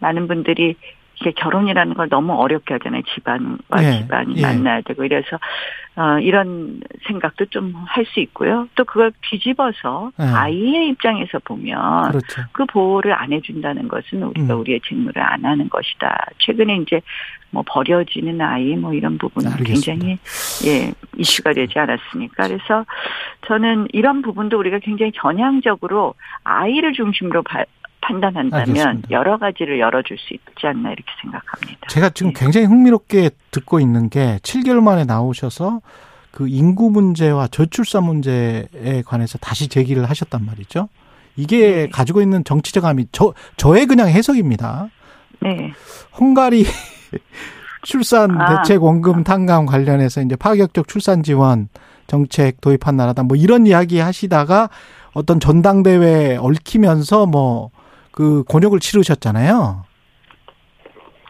S7: 많은 분들이 이게 결혼이라는 걸 너무 어렵게 하잖아요. 집안과
S2: 네.
S7: 집안이
S2: 예.
S7: 만나야 되고 이래서 어, 이런 생각도 좀 할 수 있고요. 또 그걸 뒤집어서
S2: 네.
S7: 아이의 입장에서 보면
S2: 그렇죠.
S7: 그 보호를 안 해준다는 것은 우리가
S2: 음.
S7: 우리의 직무를 안 하는 것이다. 최근에 이제 뭐 버려지는 아이 뭐 이런 부분은
S2: 알겠습니다.
S7: 굉장히 예 이슈가 되지 않았습니까? 그래서 저는 이런 부분도 우리가 굉장히 전향적으로 아이를 중심으로 바- 판단한다면
S2: 알겠습니다.
S7: 여러 가지를 열어줄 수 있지 않나 이렇게 생각합니다.
S2: 제가 지금
S7: 예.
S2: 굉장히 흥미롭게 듣고 있는 게 7개월 만에 나오셔서 그 인구 문제와 저출산 문제에 관해서 다시 제기를 하셨단 말이죠. 이게
S7: 네.
S2: 가지고 있는 정치적 함이 저 저의 그냥 해석입니다.
S7: 네,
S2: 헝가리 출산
S7: 아.
S2: 대책 원금 탕감 관련해서 이제 파격적 출산 지원 정책 도입한 나라다. 뭐 이런 이야기 하시다가 어떤 전당대회에 얽히면서 뭐 그 곤욕을 치르셨잖아요.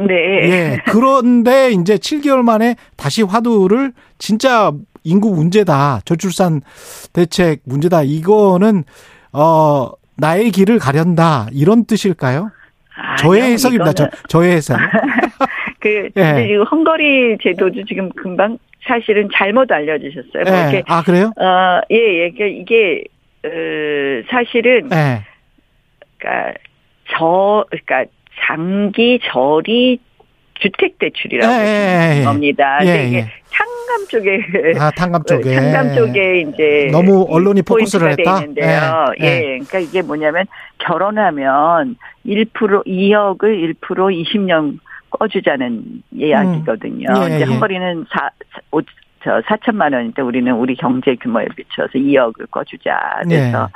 S7: 네,
S2: 예. 그런데 이제 7개월 만에 다시 화두를 진짜 인구 문제다. 저출산 대책 문제다. 이거는 어 나의 길을 가련다. 이런 뜻일까요? 저의
S7: 아니요,
S2: 해석입니다. 저,
S7: 이거는
S2: 저의 해석.
S7: 그
S2: 예.
S7: 지금 헝가리 제도도 지금 금방 사실은 잘못 알려주셨어요. 뭐
S2: 예.
S7: 이렇게
S2: 아, 그래요?
S7: 어, 예, 예. 그러니까 이게, 어, 사실은,
S2: 예.
S7: 그니까, 저, 그니까, 장기 저리 주택 대출이라고
S2: 예, 예, 예, 예.
S7: 겁니다. 근데
S2: 예,
S7: 이게
S2: 예.
S7: 상감 쪽에,
S2: 아, 탕감 쪽에.
S7: 상감 쪽에 이제.
S2: 너무 언론이
S7: 이
S2: 포커스를 했다?
S7: 있는데요.
S2: 예,
S7: 예,
S2: 예.
S7: 그러니까 이게 뭐냐면, 결혼하면 1% 2억을 1% 20년 꺼주자는 이야기거든요.
S2: 음. 예,
S7: 이제
S2: 예.
S7: 헝가리는 사, 오- 저 4천만 원인데 우리는 우리 경제 규모에 비춰서 2억을 꺼주자. 그래서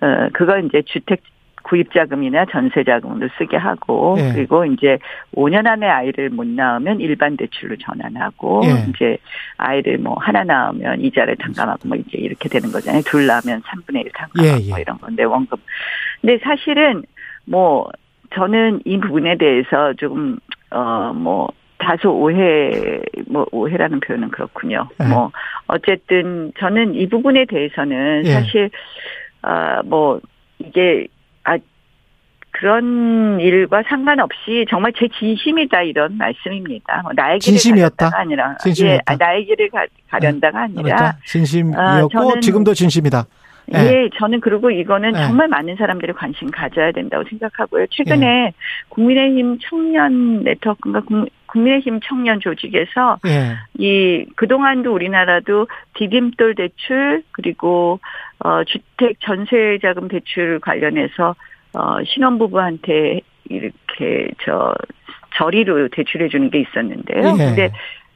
S2: 네.
S7: 어 그거 이제 주택 구입 자금이나 전세 자금으로 쓰게 하고
S2: 예.
S7: 그리고 이제 5년 안에 아이를 못 낳으면 일반 대출로 전환하고
S2: 예.
S7: 이제 아이를 뭐 하나 낳으면 이자를 탕감하고 뭐 이제 이렇게 되는 거잖아요. 둘 낳으면 3분의 1 탕감하고
S2: 예, 예.
S7: 뭐 이런 건데 원금. 근데 사실은 뭐 저는 이 부분에 대해서 조금 어뭐 다소 오해 뭐 오해라는 표현은 그렇군요.
S2: 예.
S7: 뭐 어쨌든 저는 이 부분에 대해서는
S2: 예.
S7: 사실 아뭐 이게 아 그런 일과 상관없이 정말 제 진심이다 이런 말씀입니다. 뭐 나의 길을
S2: 진심이었다?
S7: 가련다가 아니라
S2: 진심이었다?
S7: 예, 아, 나의 길을 가, 가련다가 아니라
S2: 그러니까 진심이었고
S7: 아, 저는-
S2: 지금도 진심이다. 예.
S7: 예, 저는 그리고 이거는
S2: 예.
S7: 정말 많은 사람들이 관심 가져야 된다고 생각하고요. 최근에 국민의힘 청년 네트워크인가 국- 국민의힘 청년 조직에서
S2: 예.
S7: 이 그동안도 우리나라도 디딤돌 대출 그리고 어 주택 전세 자금 대출 관련해서 어 신혼부부한테 이렇게 저 저리로 대출해 주는 게 있었는데요.
S2: 예.
S7: 근데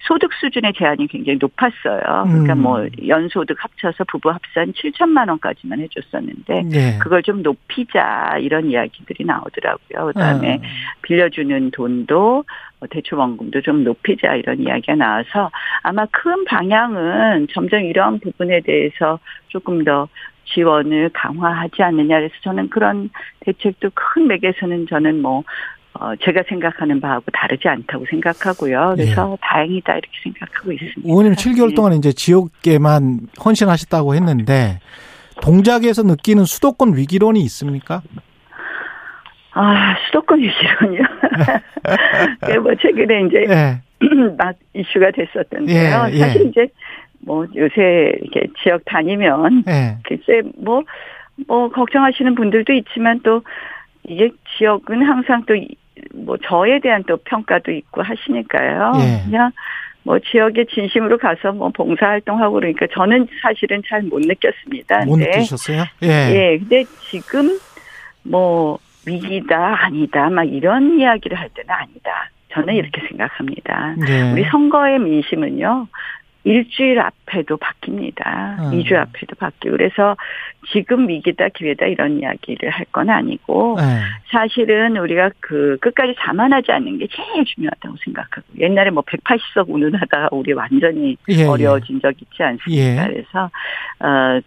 S7: 소득 수준의 제한이 굉장히 높았어요. 그러니까
S2: 음.
S7: 뭐 연소득 합쳐서 부부 합산 7천만 원까지만 해줬었는데
S2: 예.
S7: 그걸 좀 높이자 이런 이야기들이 나오더라고요. 그다음에
S2: 어.
S7: 빌려주는 돈도 어, 대출 원금도 좀 높이자 이런 이야기가 나와서 아마 큰 방향은 점점 이러한 부분에 대해서 조금 더 지원을 강화하지 않느냐 그래서 저는 그런 대책도 큰 맥에서는 저는 뭐 어, 제가 생각하는 바하고 다르지 않다고 생각하고요. 그래서 다행이다 이렇게 생각하고 있습니다.
S2: 예. 의원님 7개월
S7: 예.
S2: 동안 이제 지역에만 헌신하셨다고 했는데 동작에서 느끼는 수도권 위기론이 있습니까?
S7: 아 수도권 위기론이요. 뭐 최근에 이제
S2: 예.
S7: 막 이슈가 됐었던데요.
S2: 예, 예.
S7: 사실 이제 뭐 요새 이렇게 지역 다니면
S2: 예.
S7: 글쎄 뭐뭐 걱정하시는 분들도 있지만 또 이게 지역은 항상 또 뭐 저에 대한 또 평가도 있고 하시니까요.
S2: 예.
S7: 그냥 뭐 지역에 진심으로 가서 뭐 봉사 활동하고 그러니까 저는 사실은 잘 못 느꼈습니다.
S2: 못
S7: 근데
S2: 느끼셨어요? 예.
S7: 예, 근데 지금 뭐 위기다 아니다 막 이런 이야기를 할 때는 아니다. 저는 이렇게 생각합니다.
S2: 예.
S7: 우리 선거의 민심은요. 일주일 앞에도 바뀝니다.
S2: 음.
S7: 이주 앞에도 바뀌고 그래서 지금 위기다 기회다 이런 이야기를 할 건 아니고
S2: 예.
S7: 사실은 우리가 그 끝까지 자만하지 않는 게 제일 중요하다고 생각하고 옛날에 뭐 180석 운운하다가 우리 완전히
S2: 예,
S7: 어려워진 적 있지 않습니까?
S2: 예.
S7: 그래서 어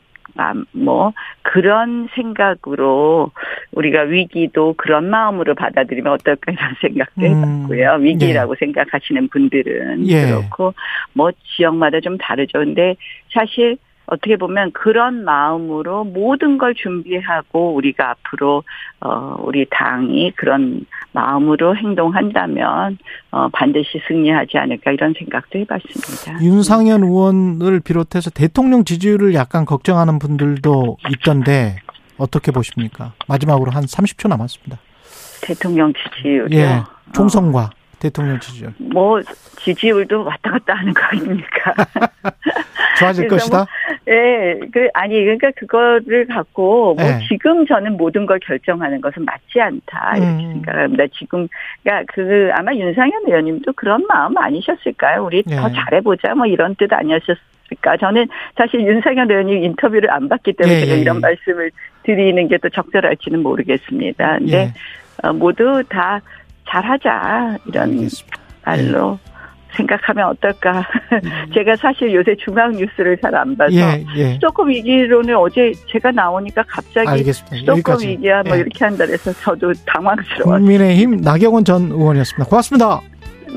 S7: 뭐 그런 생각으로 우리가 위기도 그런 마음으로 받아들이면 어떨까 이런 생각도
S2: 음,
S7: 해봤고요. 위기라고 생각하시는 분들은
S2: 예.
S7: 그렇고 뭐 지역마다 좀 다르죠. 근데 사실 어떻게 보면 그런 마음으로 모든 걸 준비하고 우리가 앞으로 어 우리 당이 그런 마음으로 행동한다면 어 반드시 승리하지 않을까 이런 생각도 해봤습니다.
S2: 윤상현 의원을 비롯해서 대통령 지지율을 약간 걱정하는 분들도 있던데 어떻게 보십니까? 마지막으로 한 30초 남았습니다.
S7: 대통령 지지율이요.
S2: 예. 총선과 대통령 지지율.
S7: 뭐 지지율도 왔다 갔다 하는 거 아닙니까?
S2: 좋아질
S7: 그래서
S2: 것이다.
S7: 예, 그 아니 그러니까 그거를 갖고 뭐
S2: 네.
S7: 지금 저는 모든 걸 결정하는 것은 맞지 않다 이렇게
S2: 음.
S7: 생각합니다. 지금 그러니까 그 아마 윤상현 의원님도 그런 마음 아니셨을까요? 우리
S2: 예.
S7: 더 잘해보자 뭐 이런 뜻 아니었을까? 저는 사실 윤상현 의원님 인터뷰를 안 봤기 때문에
S2: 예,
S7: 제가
S2: 예,
S7: 이런
S2: 예.
S7: 말씀을 드리는 게 또 적절할지는 모르겠습니다. 근데
S2: 예.
S7: 어, 모두 다 잘하자 이런
S2: 알겠습니다.
S7: 말로 생각하면 어떨까? 제가 사실 요새 중앙 뉴스를 잘 안 봐서
S2: 예, 예.
S7: 수도권 위기론을 어제 제가 나오니까 갑자기
S2: 알겠습니다.
S7: 수도권
S2: 여기까지.
S7: 위기야 뭐
S2: 예.
S7: 이렇게 한다 그래서 저도 당황스러웠어요.
S2: 국민의힘 나경원 전 의원이었습니다. 고맙습니다.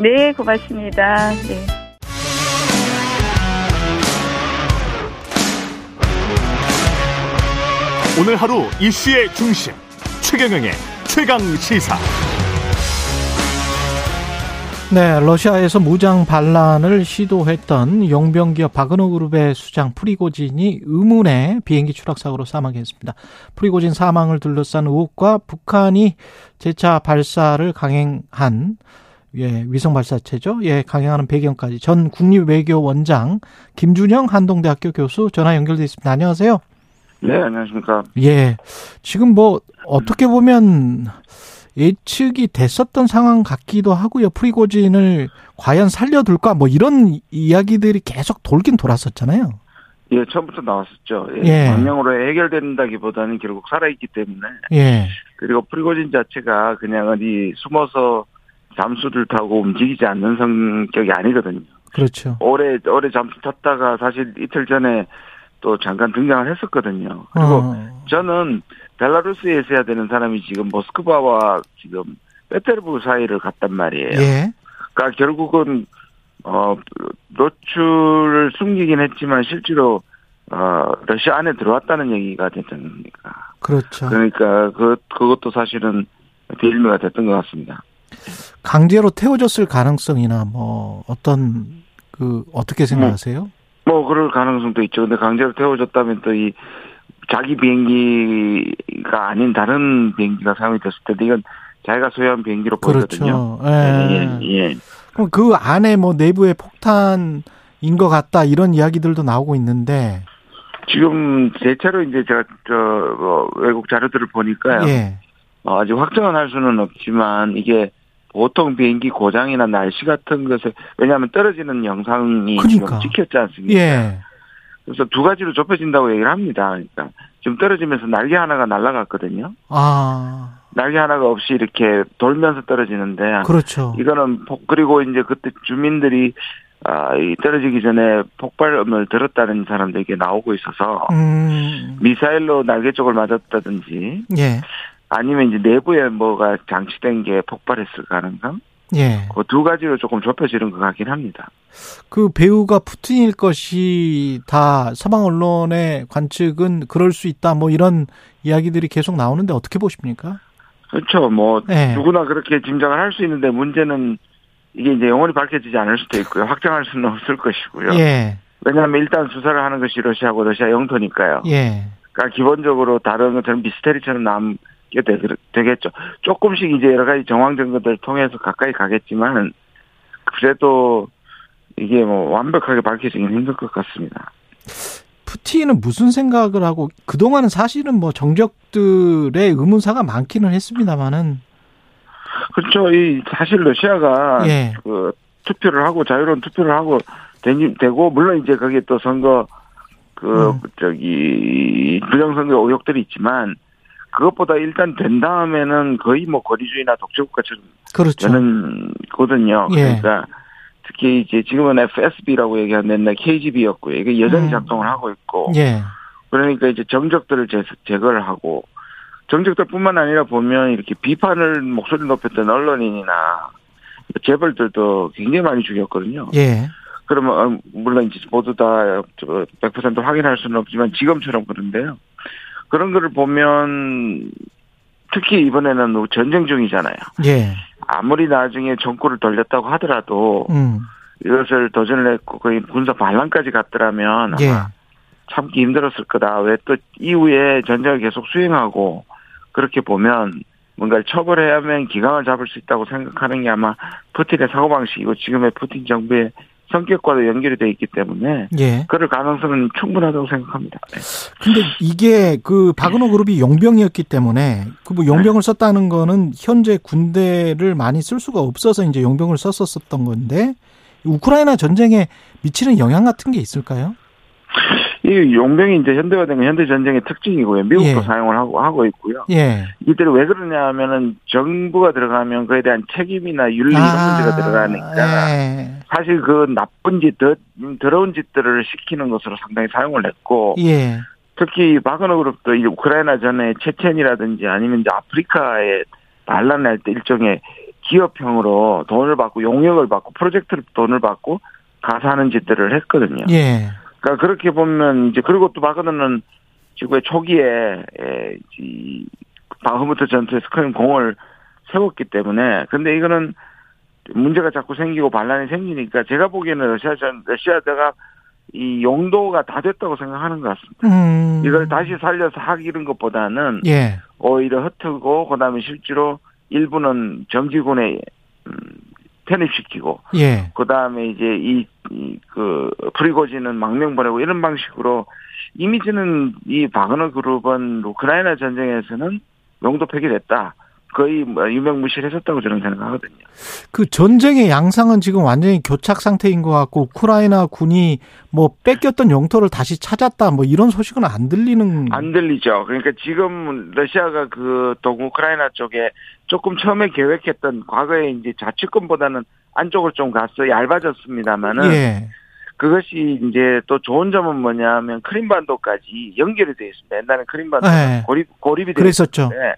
S7: 네, 고맙습니다. 네.
S1: 오늘 하루 이슈의 중심 최경영의 최강 시사.
S2: 네, 러시아에서 무장 반란을 시도했던 용병기업 바그너 그룹의 수장 프리고진이 의문의 비행기 추락 사고로 사망했습니다. 프리고진 사망을 둘러싼 의혹과 북한이 재차 발사를 강행한 예, 위성 발사체죠. 예, 강행하는 배경까지 전 국립외교원장 김준영 한동대학교 교수 전화 연결돼 있습니다. 안녕하세요.
S8: 네, 안녕하십니까.
S2: 예. 지금 뭐 어떻게 보면 예측이 됐었던 상황 같기도 하고요. 프리고진을 과연 살려둘까 뭐 이런 이야기들이 계속 돌긴 돌았었잖아요.
S8: 예, 처음부터 나왔었죠. 예.
S2: 예.
S8: 망명으로 해결된다기보다는 결국 살아있기 때문에.
S2: 예.
S8: 그리고 프리고진 자체가 그냥 어디 숨어서 잠수를 타고 움직이지 않는 성격이 아니거든요.
S2: 그렇죠.
S8: 오래, 오래 잠수 탔다가 사실 이틀 전에 또 잠깐 등장을 했었거든요. 그리고
S2: 어.
S8: 저는 벨라루스에 있어야 되는 사람이 지금 모스크바와 지금 페테르부르 사이를 갔단 말이에요.
S2: 예.
S8: 그러니까 결국은 어 노출을 숨기긴 했지만 실제로 어 러시아 안에 들어왔다는 얘기가 됐지 않습니까?
S2: 그렇죠.
S8: 그러니까 그 그것도 사실은 빌미가 됐던 것 같습니다.
S2: 강제로 태워졌을 가능성이나 뭐 어떤 그 어떻게 생각하세요?
S8: 뭐 그럴 가능성도 있죠. 근데 강제로 태워졌다면 또 이 자기 비행기가 아닌 다른 비행기가 사용이 됐을 텐데 이건 자기가 소유한 비행기로 보이거든요.
S2: 그렇죠. 예.
S8: 예, 예.
S2: 그럼 그 안에 뭐 내부에 폭탄인 것 같다 이런 이야기들도 나오고 있는데
S8: 지금 대체로 이제 제가 저 뭐, 외국 자료들을 보니까요.
S2: 예.
S8: 어, 아직 확정은 할 수는 없지만 이게 보통 비행기 고장이나 날씨 같은 것에 왜냐하면 떨어지는 영상이
S2: 그러니까.
S8: 지금 찍혔지 않습니까?
S2: 예.
S8: 그래서 두 가지로 좁혀진다고 얘기를 합니다. 그러니까 지금 떨어지면서 날개 하나가 날아갔거든요.
S2: 아,
S8: 날개 하나가 없이 이렇게 돌면서 떨어지는데
S2: 그렇죠.
S8: 이거는 폭 그리고 이제 그때 주민들이 아, 이 떨어지기 전에 폭발음을 들었다는 사람들에게 나오고 있어서
S2: 음.
S8: 미사일로 날개 쪽을 맞았다든지
S2: 예.
S8: 아니면 이제 내부에 뭐가 장치된 게 폭발했을 가능성
S2: 예.
S8: 그 두 가지로 조금 좁혀지는 것 같긴 합니다.
S2: 그 배우가 푸틴일 것이 다 서방 언론의 관측은 그럴 수 있다 뭐 이런 이야기들이 계속 나오는데 어떻게 보십니까?
S8: 그렇죠. 뭐
S2: 예.
S8: 누구나 그렇게 짐작을 할 수 있는데 문제는 이게 이제 영원히 밝혀지지 않을 수도 있고요. 확정할 수는 없을 것이고요.
S2: 예.
S8: 왜냐하면 일단 수사를 하는 것이 러시아고 러시아 영토니까요.
S2: 예.
S8: 그러니까 기본적으로 다른 것처럼 미스테리처럼 남 게 되, 되겠죠. 조금씩 이제 여러 가지 정황 증거들을 통해서 가까이 가겠지만 그래도 이게 뭐 완벽하게 밝혀지긴 힘들 것 같습니다.
S2: 푸틴은 무슨 생각을 하고 그동안은 사실은 뭐 정적들의 의문사가 많기는 했습니다만은
S8: 그렇죠. 이 사실 러시아가
S2: 예.
S8: 그 투표를 하고 자유로운 투표를 하고 되니- 되고 물론 이제 거기에 또 선거 그
S2: 음.
S8: 저기 부정선거 의혹들이 있지만 그것보다 일단 된 다음에는 거의 뭐 거리주의나 독재국가처럼
S2: 그렇죠.
S8: 되는 거든요.
S2: 예.
S8: 그러니까 특히 이제 지금은 FSB라고 얘기하는 옛날 KGB였고요. 이게 여전히
S2: 음.
S8: 작동을 하고 있고
S2: 예.
S8: 그러니까 이제 정적들을 제, 제거를 하고 정적들뿐만 아니라 보면 이렇게 비판을 목소리 높였던 언론인이나 재벌들도 굉장히 많이 죽였거든요.
S2: 예.
S8: 그러면 어, 물론 이제 모두 다 100% 확인할 수는 없지만 지금처럼 그런데요. 그런 거를 보면 특히 이번에는 전쟁 중이잖아요.
S2: 예.
S8: 아무리 나중에 정권을 돌렸다고 하더라도
S2: 음.
S8: 이것을 도전을 했고 거의 군사 반란까지 갔더라면
S2: 예.
S8: 아마 참기 힘들었을 거다. 왜 또 이후에 전쟁을 계속 수행하고 그렇게 보면 뭔가를 처벌해야만 기강을 잡을 수 있다고 생각하는 게 아마 푸틴의 사고방식이고 지금의 푸틴 정부의 성격과도 연결이 돼 있기 때문에
S2: 예.
S8: 그럴 가능성은 충분하다고 생각합니다. 네.
S2: 근데 이게 그 바그너 그룹이 용병이었기 때문에 그 뭐 용병을 썼다는 거는 현재 군대를 많이 쓸 수가 없어서 이제 용병을 썼었던 건데 우크라이나 전쟁에 미치는 영향 같은 게 있을까요?
S8: 이 용병이 이제 현대화된 건 현대 전쟁의 특징이고요. 미국도
S2: 예.
S8: 사용을 하고 하고 있고요.
S2: 예.
S8: 이들이 왜 그러냐면은 정부가 들어가면 그에 대한 책임이나 윤리 이런 문제가 들어가니까
S2: 예.
S8: 사실 그 나쁜 짓, 더, 더러운 짓들을 시키는 것으로 상당히 사용을 했고
S2: 예.
S8: 특히 바그너 그룹도 이 우크라이나 전에 체첸이라든지 아니면 이제 아프리카에 반란할 때 일종의 기업형으로 돈을 받고 용역을 받고 프로젝트를 돈을 받고 가서 하는 짓들을 했거든요.
S2: 예.
S8: 그러니까 그렇게 보면 이제 그리고 또 바그너는 지구의 초기에 에, 이 바흐무트 전투에서 큰 공을 세웠기 때문에 근데 이거는 문제가 자꾸 생기고 반란이 생기니까 제가 보기에는 러시아 전 러시아가 이 용도가 다 됐다고 생각하는 것 같습니다.
S2: 음.
S8: 이걸 다시 살려서 하기 이런 것보다는
S2: 예.
S8: 오히려 흩트고 그다음에 실제로 일부는 음, 편입시키고
S2: 예.
S8: 그다음에 이제 이 그 프리고지는 망명 보내고 이런 방식으로 이미 저는 이 바그너 그룹은 우크라이나 전쟁에서는 용도 폐기됐다. 거의 뭐 유명무실했었다고 저는 생각하거든요.
S2: 그 전쟁의 양상은 지금 완전히 교착 상태인 것 같고 우크라이나 군이 뭐 뺏겼던 영토를 다시 찾았다 뭐 이런 소식은 안 들리는
S8: 안 들리죠. 그러니까 지금 러시아가 그 동우크라이나 쪽에 조금 처음에 계획했던 과거에 이제 좌측권보다는 안쪽을 좀 갔어 얇아졌습니다만은
S2: 예.
S8: 그것이 이제 또 좋은 점은 뭐냐면 크림반도까지 연결이 되어 있습니다. 옛날에 크림반도
S2: 네.
S8: 고립 고립이 되어
S2: 그랬었죠.
S8: 있는데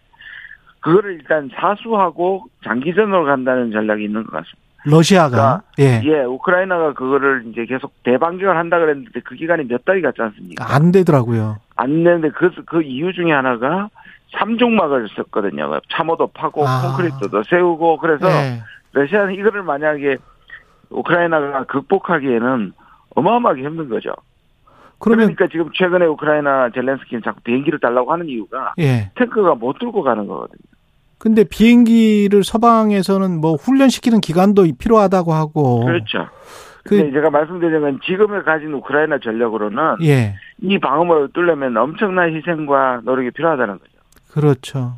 S8: 그거를 일단 사수하고 장기전으로 간다는 전략이 있는 것 같습니다.
S2: 러시아가 예.
S8: 예, 우크라이나가 그거를 이제 계속 대반격을 한다 그랬는데 그 기간이 몇 달이 갔지 않습니까?
S2: 안 되더라고요.
S8: 안 되는데 그, 그 이유 중에 하나가 삼중막을 썼거든요. 참호도 파고
S2: 아.
S8: 콘크리트도 세우고 그래서
S2: 예.
S8: 러시아는 이거를 만약에 우크라이나가 극복하기에는 어마어마하게 힘든 거죠.
S2: 그러면
S8: 그러니까 지금 최근에 우크라이나 젤렌스키는 자꾸 비행기를 달라고 하는 이유가
S2: 예.
S8: 탱크가 못 들고 가는 거거든요.
S2: 근데 비행기를 서방에서는 뭐 훈련시키는 기간도 필요하다고 하고
S8: 그렇죠.
S2: 그-
S8: 근데 제가 말씀드린 건 지금에 가진 우크라이나 전력으로는
S2: 예.
S8: 이 방어막을 뚫려면 엄청난 희생과 노력이 필요하다는 거죠.
S2: 그렇죠.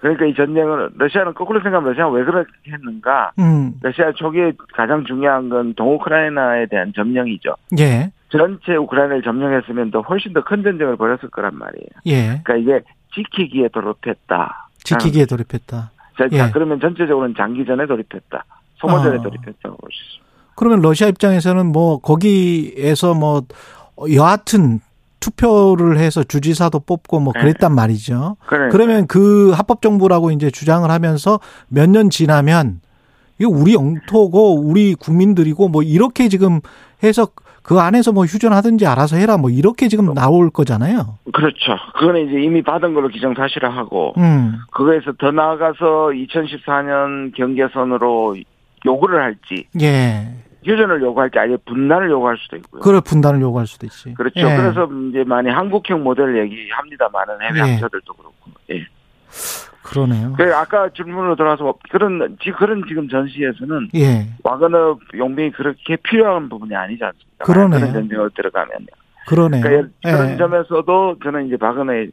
S8: 그러니까 이 전쟁을 러시아는 거꾸로 생각하면 러시아가 왜 그렇게 했는가?
S2: 음.
S8: 러시아 초기에 가장 중요한 건 동우크라이나에 대한 점령이죠.
S2: 예.
S8: 전체 우크라이나를 점령했으면 더 훨씬 더 큰 전쟁을 벌였을 거란 말이에요.
S2: 예.
S8: 그러니까 이게 지키기에 돌입했다.
S2: 지키기에 돌입했다.
S8: 자,
S2: 예.
S8: 자, 그러면 전체적으로는 장기전에 돌입했다. 소모전에
S2: 아.
S8: 돌입했다고 볼 수 있습니다.
S2: 그러면 러시아 입장에서는 뭐 거기에서 뭐 여하튼 투표를 해서 주지사도 뽑고 뭐
S8: 네.
S2: 그랬단 말이죠.
S8: 그래.
S2: 그러면 그 합법 정부라고 이제 주장을 하면서 몇 년 지나면 이거 우리 영토고 우리 국민들이고 뭐 이렇게 지금 해서 그 안에서 뭐 휴전하든지 알아서 해라 뭐 이렇게 지금 나올 거잖아요.
S8: 그렇죠. 그거는 이제 이미 받은 걸로 기정 사실화 하고,
S2: 음.
S8: 그거에서 더 나아가서 2014년 경계선으로 요구를 할지,
S2: 예.
S8: 휴전을 요구할지, 아예 분단을 요구할 수도 있고요.
S2: 그래 분단을 요구할 수도 있지.
S8: 그렇죠.
S2: 예.
S8: 그래서 이제 많이 한국형 모델을 얘기합니다만은 해외
S2: 예.
S8: 학자들도 그렇고. 예.
S2: 그러네요.
S8: 그 아까 질문으로 돌아와서 그런 지 그런 지금 전시에서는
S2: 예.
S8: 와그너 용병이 그렇게 필요한 부분이 아니지 않습니까?
S2: 그러네요.
S8: 그런 전쟁을 들어가면.
S2: 그러네요.
S8: 그러니까 그런
S2: 예.
S8: 점에서도 저는 이제 박은혜의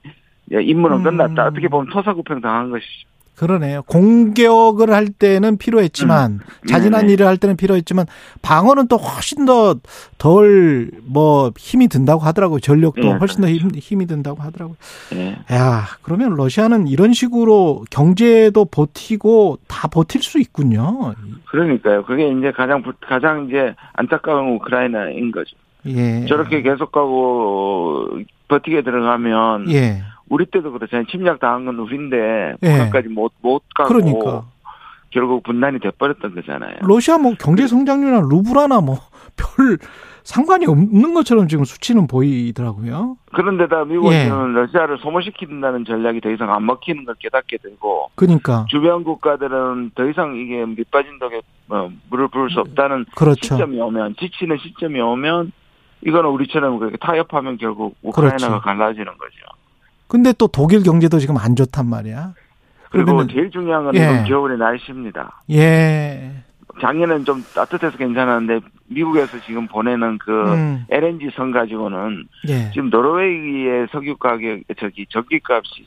S8: 임무는
S2: 음.
S8: 끝났다. 어떻게 보면 토사구팽 당한 것이죠.
S2: 그러네요. 공격을 할 때는 필요했지만 자진한
S8: 네네.
S2: 일을 할 때는 필요했지만 방어는 또 훨씬 더 덜 뭐 힘이 든다고 하더라고요. 전력도
S8: 네,
S2: 훨씬 더 힘, 힘이 든다고 하더라고요.
S8: 예.
S2: 야, 그러면 러시아는 이런 식으로 경제도 버티고 다 버틸 수 있군요.
S8: 그러니까요. 그게 이제 가장 부- 가장 이제 안타까운 우크라이나인 거죠.
S2: 예.
S8: 저렇게 계속 가고 버티게 들어가면
S2: 예.
S8: 우리 때도 그렇잖아요. 침략 당한 건 우리인데
S2: 예.
S8: 북한까지 못못 가고
S2: 그러니까
S8: 결국 분단이 돼버렸던 거잖아요.
S2: 러시아 뭐 경제 성장률이나 루블하나 뭐 별 상관이 없는 것처럼 지금 수치는 보이더라고요.
S8: 그런데다 미국은
S2: 예.
S8: 러시아를 소모시킨다는 전략이 더 이상 안 먹히는 걸 깨닫게 되고
S2: 그러니까
S8: 주변 국가들은 더 이상 이게 밑빠진 덕에 어, 물을 부을 수 없다는
S2: 그렇죠.
S8: 시점이 오면 지치는 시점이 오면 이거는 우리처럼 그렇게 타협하면 결국 우크라이나가
S2: 그렇지.
S8: 갈라지는 거죠.
S2: 근데 또 독일 경제도 지금 안 좋단 말이야.
S8: 그리고 제일 중요한 건
S2: 예.
S8: 겨울의 날씨입니다.
S2: 예.
S8: 작년엔 좀 따뜻해서 괜찮았는데 미국에서 지금 보내는 그
S2: 음.
S8: LNG 선 가지고는
S2: 예.
S8: 지금 노르웨이의 석유 가격 저기 전기값이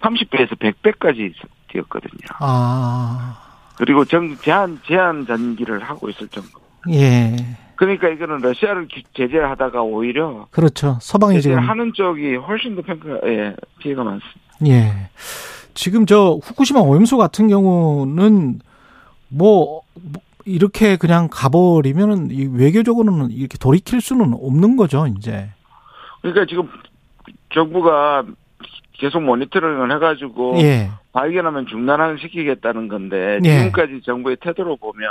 S8: 30배에서 100배까지 뛰었거든요.
S2: 아.
S8: 그리고 정 제한 제한 전기를 하고 있을 정도.
S2: 예.
S8: 그러니까 이거는 러시아를 기- 제재를 하다가 오히려
S2: 그렇죠. 서방이 지금
S8: 제재를 하는 쪽이 훨씬 더 평가 예 피해가 많습니다.
S2: 예. 지금 저 후쿠시마 오염수 같은 경우는 뭐, 뭐 이렇게 그냥 가버리면은 이 외교적으로는 이렇게 돌이킬 수는 없는 거죠, 이제.
S8: 그러니까 지금 정부가 계속 모니터링을 해가지고
S2: 예.
S8: 발견하면 중단을 시키겠다는 건데
S2: 예.
S8: 지금까지 정부의 태도로 보면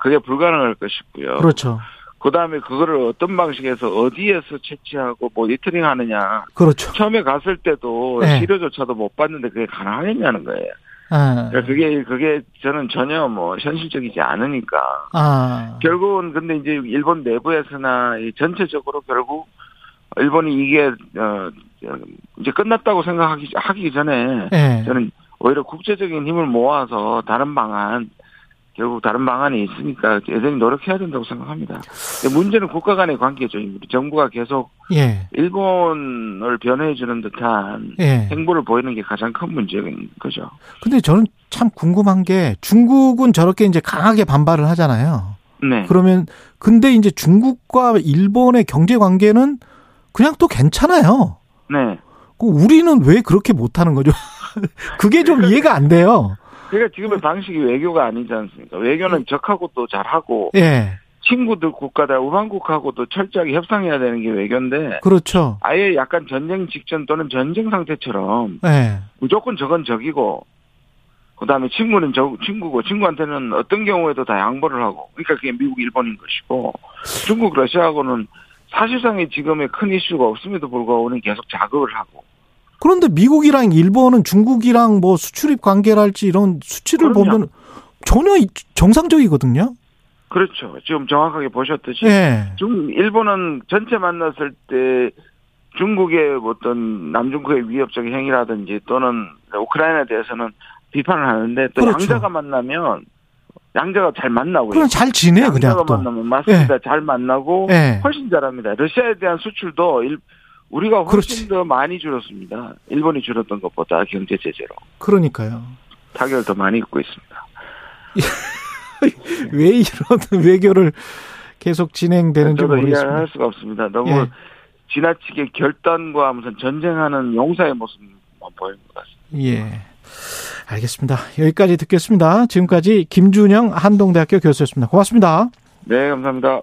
S8: 그게 불가능할 것이고요.
S2: 그렇죠.
S8: 그 다음에 그거를 어떤 방식에서 어디에서 채취하고 모니터링 하느냐.
S2: 그렇죠.
S8: 처음에 갔을 때도
S2: 네.
S8: 시료조차도 못 봤는데 그게 가능하겠냐는 거예요.
S2: 아.
S8: 그러니까 그게, 그게 저는 전혀 뭐 현실적이지 않으니까.
S2: 아.
S8: 결국은 근데 이제 일본 내부에서나 이 전체적으로 결국 일본이 이게, 어, 이제 끝났다고 생각하기, 하기 전에
S2: 예.
S8: 저는 오히려 국제적인 힘을 모아서 다른 방안 결국 다른 방안이 있으니까 여전히 노력해야 된다고 생각합니다. 문제는 국가 간의 관계죠. 우리 정부가 계속
S2: 예.
S8: 일본을 변호해 주는 듯한
S2: 예.
S8: 행보를 보이는 게 가장 큰 문제인 거죠.
S2: 근데 저는 참 궁금한 게 중국은 저렇게 이제 강하게 반발을 하잖아요.
S8: 네.
S2: 그러면 근데 이제 중국과 일본의 경제 관계는 그냥 또 괜찮아요.
S8: 네.
S2: 그 우리는 왜 그렇게 못하는 거죠? 그게 좀 이해가 안 돼요.
S8: 그러니까 지금의 방식이 외교가 아니지 않습니까? 외교는 적하고 또 잘하고
S2: 예,
S8: 친구들 국가들 우방국하고도 철저하게 협상해야 되는 게 외교인데
S2: 그렇죠.
S8: 아예 약간 전쟁 직전 또는 전쟁 상태처럼
S2: 예,
S8: 무조건 적은 적이고 그다음에 친구는 저 친구고 친구한테는 어떤 경우에도 다 양보를 하고 그러니까 그게 미국 일본인 것이고 중국 러시아하고는 사실상의 지금의 큰 이슈가 없음에도 불구하고 우리는 계속 자극을 하고
S2: 그런데 미국이랑 일본은 중국이랑 뭐 수출입 관계랄지 이런 수치를
S8: 그럼요.
S2: 보면 전혀 이- 정상적이거든요.
S8: 그렇죠 지금 정확하게 보셨듯이
S2: 예,
S8: 중 일본은 전체 만났을 때 중국의 어떤 남중국의 위협적인 행위라든지 또는 우크라이나에 대해서는 비판을 하는데 또
S2: 그렇죠.
S8: 양자가 만나면 양자가 잘 만나고요.
S2: 그냥 잘 지내 그냥
S8: 양자가
S2: 또.
S8: 만나면 맞습니다. 잘 만나고
S2: 예.
S8: 훨씬 잘합니다. 러시아에 대한 수출도 일- 우리가 훨씬
S2: 그렇지.
S8: 더 많이 줄었습니다. 일본이 줄었던 것보다 경제 제재로
S2: 그러니까요.
S8: 타격을 더 많이 입고 있습니다.
S2: 왜 이런 외교를 계속 진행되는지 모르겠습니다.
S8: 수가 없습니다. 너무
S2: 예.
S8: 지나치게 결단과 무슨 전쟁하는 용사의 모습만 보이는 것 같습니다.
S2: 예. 알겠습니다. 여기까지 듣겠습니다. 지금까지 김준영 한동대학교 교수였습니다. 고맙습니다.
S8: 네, 감사합니다.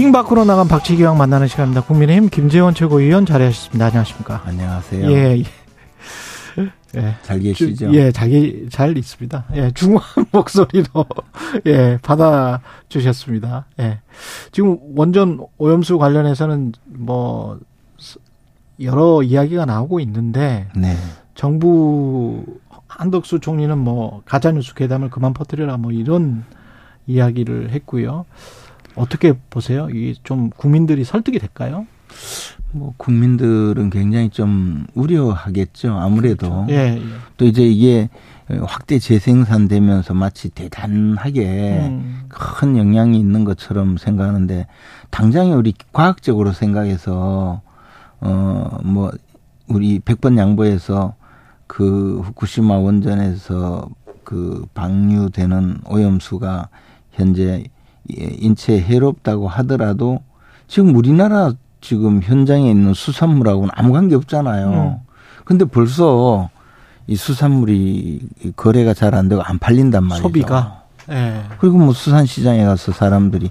S2: 링 밖으로 나간 박지기왕 만나는 시간입니다. 국민의힘 김재원 최고위원 자리하셨습니다. 안녕하십니까?
S9: 안녕하세요.
S2: 예. 예. 예.
S9: 잘 계시죠?
S2: 예, 자기 잘 있습니다. 예, 중후한 목소리로 예 받아 주셨습니다. 예, 지금 원전 오염수 관련해서는 뭐 여러 이야기가 나오고 있는데
S9: 네.
S2: 정부 한덕수 총리는 뭐 가짜뉴스 괴담을 그만 퍼뜨려라 뭐 이런 이야기를 했고요. 어떻게 보세요? 이게 좀 국민들이 설득이 될까요?
S9: 뭐 국민들은 굉장히 좀 우려하겠죠. 아무래도
S2: 예, 예.
S9: 또 이제 이게 확대 재생산되면서 마치 대단하게
S2: 음,
S9: 큰 영향이 있는 것처럼 생각하는데 당장에 우리 과학적으로 생각해서 어뭐 우리 백번 양보해서 그 후쿠시마 원전에서 그 방류되는 오염수가 현재 인체에 해롭다고 하더라도 지금 우리나라 지금 현장에 있는 수산물하고는 아무 관계 없잖아요. 근데 벌써 이 수산물이 거래가 잘 안 되고 안 팔린단 말이죠.
S2: 소비가 예.
S9: 그리고 뭐 수산 시장에 가서 사람들이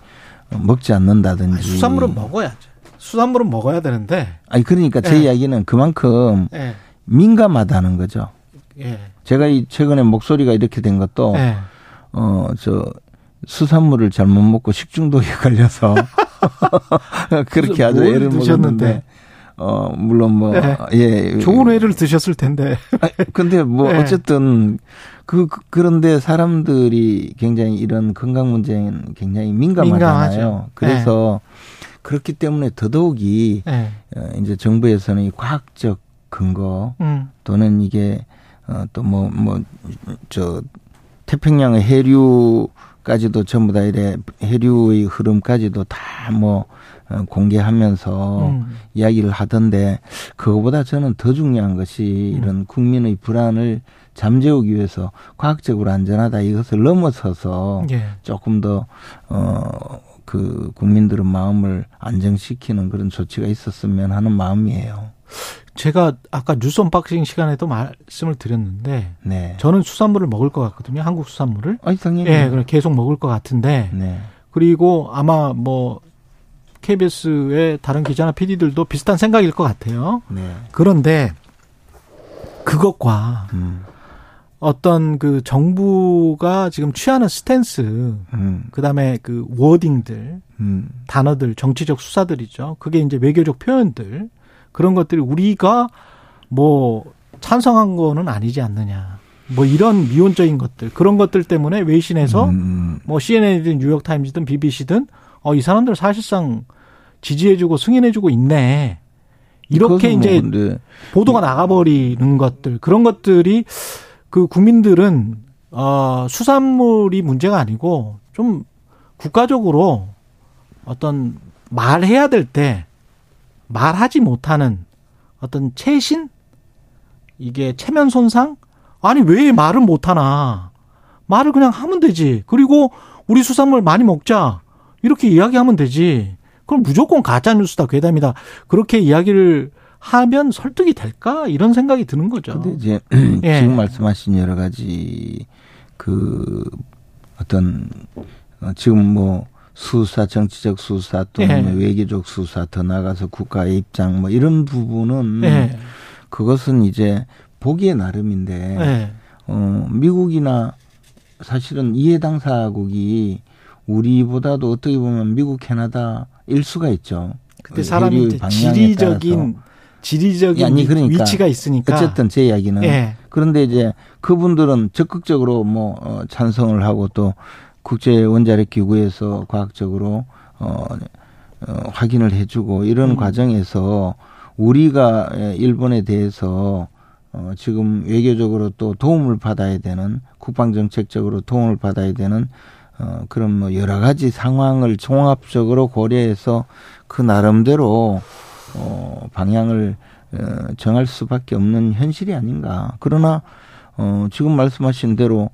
S9: 먹지 않는다든지.
S2: 아니, 수산물은 먹어야죠. 수산물은 먹어야 되는데
S9: 아니 그러니까 제
S2: 예.
S9: 이야기는 그만큼
S2: 예,
S9: 민감하다는 거죠.
S2: 예,
S9: 제가 이 최근에 목소리가 이렇게 된 것도
S2: 예.
S9: 어저 수산물을 잘못 먹고 식중독에 걸려서 그렇게 아주
S2: 뭘
S9: 애를
S2: 드셨는데?
S9: 먹었는데 어 물론 뭐
S2: 네.
S9: 예.
S2: 좋은 회를 드셨을 텐데.
S9: 아, 근데 뭐
S2: 네.
S9: 어쨌든 그 그- 그런데 사람들이 굉장히 이런 건강 문제는 굉장히 민감하잖아요.
S2: 민감하죠.
S9: 그래서 그렇기 때문에 더더욱이
S2: 예.
S9: 어, 이제 정부에서는 이 과학적 근거
S2: 음.
S9: 또는 이게 어, 또뭐 뭐 저 태평양의 해류 까지도 전부 다 이래 해류의 흐름까지도 다뭐 어, 공개하면서
S2: 음.
S9: 이야기를 하던데 그거보다 저는 더 중요한 것이
S2: 음.
S9: 이런 국민의 불안을 잠재우기 위해서 과학적으로 안전하다 이것을 넘어서서
S2: 예.
S9: 조금 더 어 그 국민들의 마음을 안정시키는 그런 조치가 있었으면 하는 마음이에요.
S2: 제가 아까 뉴스 unboxing 시간에도 말씀을 드렸는데
S9: 네.
S2: 저는 수산물을 먹을 것 같거든요. 한국 수산물을.
S9: 아니 당연히
S2: 예, 그럼 계속 먹을 것 같은데
S9: 네.
S2: 그리고 아마 뭐 KBS의 다른 기자나 PD들도 비슷한 생각일 것 같아요.
S9: 네.
S2: 그런데 그것과
S9: 음.
S2: 어떤 그 정부가 지금 취하는 스탠스,
S9: 음.
S2: 그다음에 그 워딩들,
S9: 음.
S2: 단어들, 정치적 수사들이죠. 그게 이제 외교적 표현들 그런 것들이 우리가 뭐 찬성한 거는 아니지 않느냐. 뭐 이런 미온적인 것들 그런 것들 때문에 외신에서
S9: 음.
S2: 뭐 CNN이든 뉴욕 타임즈든 BBC든 어 이 사람들 사실상 지지해주고 승인해주고 있네. 이렇게
S9: 그것은
S2: 이제
S9: 뭐
S2: 보도가 나가버리는 것들 그런 것들이 그 국민들은 어 수산물이 문제가 아니고 좀 국가적으로 어떤 말해야 될 때 말하지 못하는 어떤 채신? 이게 체면 손상? 아니 왜 말을 못하나? 말을 그냥 하면 되지. 그리고 우리 수산물 많이 먹자. 이렇게 이야기하면 되지. 그럼 무조건 가짜 뉴스다 괴담이다. 그렇게 이야기를 하면 설득이 될까? 이런 생각이 드는 거죠.
S9: 근데 이제
S2: 예.
S9: 지금 말씀하신 여러 가지 그 어떤 어, 지금 뭐 수사 정치적 수사 또는
S2: 예.
S9: 외교적 수사 더 나가서 국가의 입장 뭐 이런 부분은
S2: 예.
S9: 그것은 이제 보기에 나름인데
S2: 예.
S9: 어 미국이나 사실은 이해 당사국이 우리보다도 어떻게 보면 미국 캐나다 일 수가 있죠.
S2: 그때
S9: 어,
S2: 사람이 지리적인
S9: 따라서.
S2: 지리적인
S9: 아니, 그러니까
S2: 위치가 있으니까
S9: 어쨌든 제 이야기는
S2: 예.
S9: 그런데 이제 그분들은 적극적으로 뭐 어, 찬성을 하고 또 국제 원자력 기구에서 과학적으로 어, 어 확인을 해주고 이런
S2: 음.
S9: 과정에서 우리가 예, 일본에 대해서 어 지금 외교적으로 또 도움을 받아야 되는 국방 정책적으로 도움을 받아야 되는 어 그런 뭐 여러 가지 상황을 종합적으로 고려해서 그 나름대로 어 방향을 어 정할 수밖에 없는 현실이 아닌가. 그러나 어 지금 말씀하신 대로 어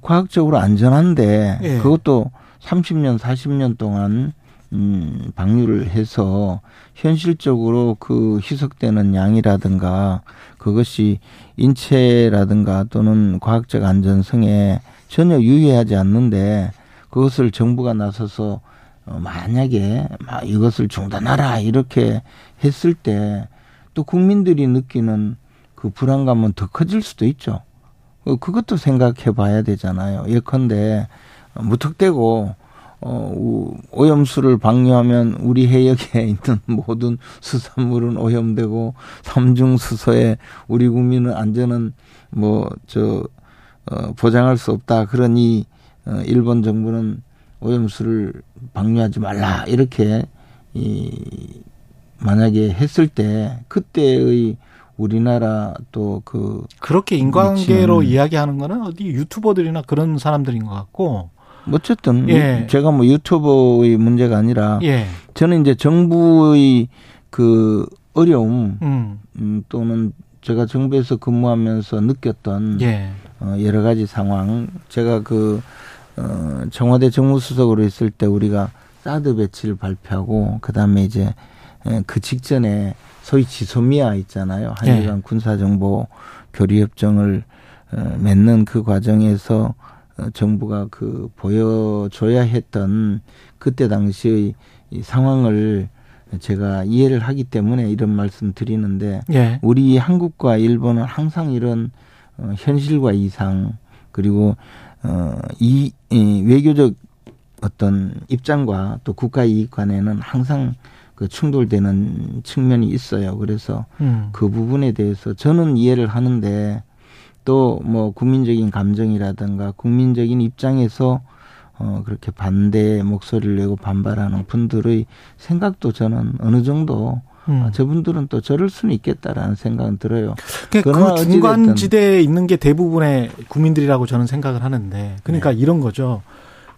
S9: 과학적으로 안전한데
S2: 예.
S9: 그것도 30년 40년 동안 음 방류를 해서 현실적으로 그 희석되는 양이라든가 그것이 인체라든가 또는 과학적 안전성에 전혀 유의하지 않는데 그것을 정부가 나서서 어, 만약에 막 이것을 중단하라 이렇게 했을 때 또 국민들이 느끼는 그 불안감은 더 커질 수도 있죠. 어, 그것도 생각해 봐야 되잖아요. 예컨대 어, 무턱대고 어, 우- 오염수를 방류하면 우리 해역에 있는 모든 수산물은 오염되고 삼중 수소에 우리 국민의 안전은 뭐저 어, 보장할 수 없다. 그러니 어, 일본 정부는 오염수를 방류하지 말라 이렇게 이 만약에 했을 때 그때의 우리나라 또 그
S2: 그렇게 인과관계로
S9: 미치는-
S2: 이야기하는 거는 어디 유튜버들이나 그런 사람들인 것 같고
S9: 어쨌든
S2: 예.
S9: 제가 뭐 유튜버의 문제가 아니라
S2: 예.
S9: 저는 이제 정부의 그 어려움
S2: 음.
S9: 음, 또는 제가 정부에서 근무하면서 느꼈던
S2: 예.
S9: 어, 여러 가지 상황 제가 그 어, 청와대 정무수석으로 있을 때 우리가 사드 배치를 발표하고 그다음에 이제 에, 그 직전에 소위 지소미아 있잖아요 한일 간 군사정보 교류협정을 어, 맺는 그 과정에서 어, 정부가 그 보여줘야 했던 그때 당시의 이 상황을 제가 이해를 하기 때문에 이런 말씀 드리는데
S2: 예.
S9: 우리 한국과 일본은 항상 이런 어, 현실과 이상 그리고 어, 이, 이 외교적 어떤 입장과 또 국가 이익 간에는 항상 그 충돌되는 측면이 있어요. 그래서
S2: 음.
S9: 그 부분에 대해서 저는 이해를 하는데 또 뭐 국민적인 감정이라든가 국민적인 입장에서 어 그렇게 반대 목소리를 내고 반발하는 분들의 생각도 저는 어느 정도
S2: 음.
S9: 아, 저분들은 또 저럴 수는 있겠다라는 생각은 들어요.
S2: 그,
S9: 그러나
S2: 그
S9: 어찌됐든-
S2: 중간 지대에 있는 게 대부분의 국민들이라고 저는 생각을 하는데, 그러니까
S9: 네.
S2: 이런 거죠.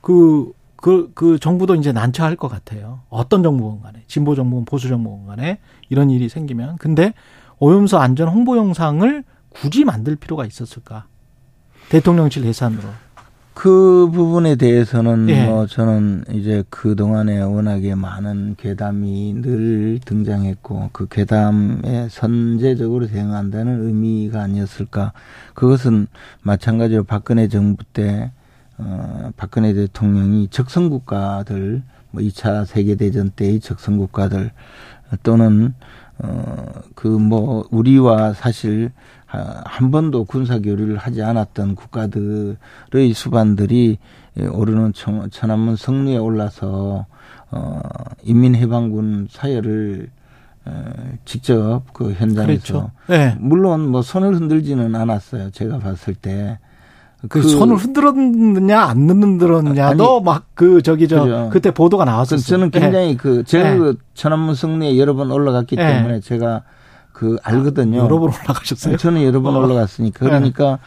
S2: 그, 그, 그 정부도 이제 난처할 것 같아요. 어떤 정부건 간에, 진보 정부건 보수 정부건 간에 이런 일이 생기면. 근데 오염수 안전 홍보 영상을 굳이 만들 필요가 있었을까? 대통령실 예산으로.
S9: 그 부분에 대해서는
S2: 예.
S9: 뭐 저는 이제 그 동안에 워낙에 많은 괴담이 늘 등장했고 그 괴담에 선제적으로 대응한다는 의미가 아니었을까. 그것은 마찬가지로 박근혜 정부 때 어, 박근혜 대통령이 적성 국가들 뭐 2차 세계 대전 때의 적성 국가들 또는 어그 뭐 우리와 사실 한 번도 군사 교류를 하지 않았던 국가들의 수반들이 오르는 천안문 성리에 올라서 어 인민해방군 사열을 어, 직접 그 현장에서 그렇죠. 네. 물론 뭐 손을 흔들지는 않았어요. 제가 봤을 때.
S2: 그, 그 손을 흔들었느냐 안 흔들었느냐도 막 그 저기 저 그죠. 그때 보도가 나왔었어요.
S9: 저는 굉장히 네. 그 제가 네. 그 천안문 성리에 여러 번 올라갔기 네. 때문에 제가 그 알거든요.
S2: 아, 여러 번 올라가셨어요?
S9: 저는 여러 번 어. 올라갔으니까 그러니까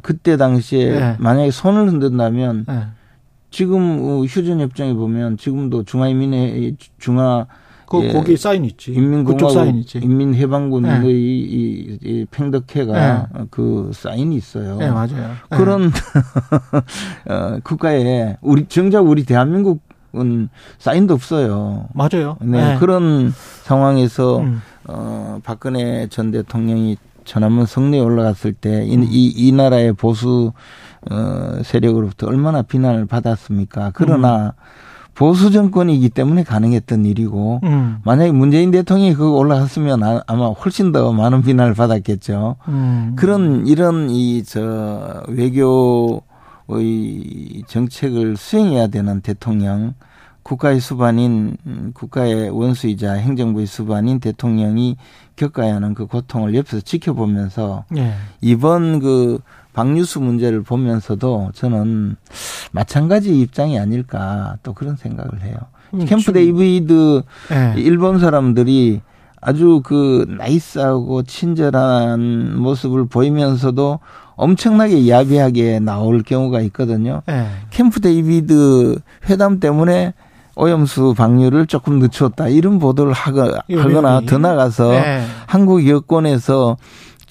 S9: 그때 당시에 네. 만약에 손을 흔든다면 네. 지금 휴전 협정에 보면 지금도 중화인민회 중화
S2: 그 예, 거기 사인 있지.
S9: 인민공화국 사인 있지. 인민해방군의 네. 이, 이, 이 팽덕회가 네. 그 사인이 있어요.
S2: 네, 맞아요.
S9: 그런 어, 국가에 우리 정작 우리 대한민국은 사인도 없어요.
S2: 맞아요.
S9: 네, 그런 상황에서 음. 어, 박근혜 전 대통령이 전화문 성리에 올라갔을 때, 이, 음. 이, 이 나라의 보수, 어, 세력으로부터 얼마나 비난을 받았습니까? 그러나, 음. 보수 정권이기 때문에 가능했던 일이고, 음. 만약에 문재인 대통령이 그거 올라갔으면 아, 아마 훨씬 더 많은 비난을 받았겠죠. 음. 그런, 이런 이, 저, 외교의 정책을 수행해야 되는 대통령, 국가의 수반인 국가의 원수이자 행정부의 수반인 대통령이 겪어야 하는 그 고통을 옆에서 지켜보면서 네. 이번 그 박뉴스 문제를 보면서도 저는 마찬가지 입장이 아닐까 또 그런 생각을 해요. 음, 캠프 데이비드 네. 일본 사람들이 아주 그 nice하고 친절한 모습을 보이면서도 엄청나게 야비하게 나올 경우가 있거든요. 네. 캠프 데이비드 회담 때문에 오염수 방류를 조금 늦췄다 이런 보도를 하거나, 하거나 더 나가서 네. 한국 여권에서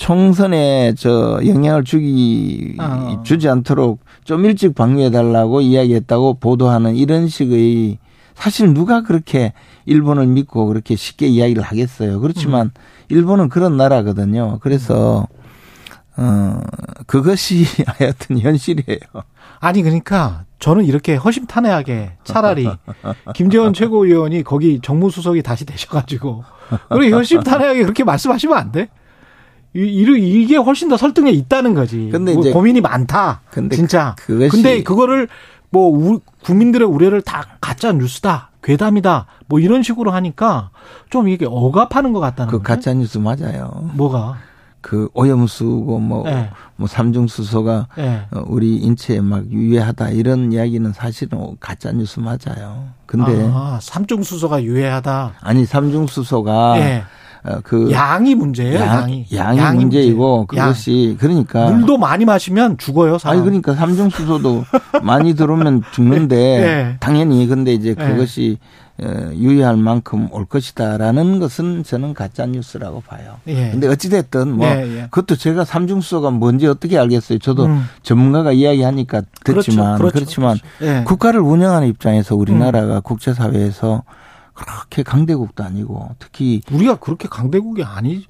S9: 총선에 저 영향을 주기 어. 주지 않도록 좀 일찍 방류해 달라고 이야기했다고 보도하는 이런 식의 사실 누가 그렇게 일본을 믿고 그렇게 쉽게 이야기를 하겠어요. 그렇지만 음. 일본은 그런 나라거든요. 그래서 어 그것이 하여튼 현실이에요.
S2: 아니 그러니까 저는 이렇게 허심탄회하게 차라리 김재원 최고위원이 거기 정무수석이 다시 되셔가지고 우리 허심탄회하게 그렇게 말씀하시면 안 돼? 이, 게 훨씬 더 설득력 있다는 거지. 근데 뭐 이제 고민이 많다. 근데 진짜. 그것이 근데 그거를 뭐 우, 국민들의 우려를 다 가짜 뉴스다, 괴담이다, 뭐 이런 식으로 하니까 좀 이게 억압하는 것 같다는
S9: 그 가짜 뉴스 맞아요.
S2: 뭐가?
S9: 그 오염수고 뭐, 네. 뭐 삼중수소가 네. 우리 인체에 막 유해하다 이런 이야기는 사실은 가짜 뉴스 맞아요. 근데
S2: 아, 삼중수소가 유해하다.
S9: 아니 삼중수소가 네. 그
S2: 양이 문제예요.
S9: 양, 이 양이, 양이 문제이고 문제. 그것이 양. 그러니까
S2: 물도 많이 마시면 죽어요. 사람.
S9: 아니 그러니까 삼중 수소도 많이 들어오면 죽는데 당연히 근데 이제 그것이 어, 유의할 만큼 올 것이다라는 것은 저는 가짜 뉴스라고 봐요. 예. 근데 어찌 됐든 뭐 예, 예. 그것도 제가 삼중수소가 뭔지 어떻게 알겠어요. 저도 음. 전문가가 이야기하니까 듣지만 그렇죠. 그렇죠. 그렇지만 그렇죠. 예. 국가를 운영하는 입장에서 우리나라가 음. 국제 사회에서 그렇게 강대국도 아니고 특히
S2: 우리가 그렇게 강대국이 아니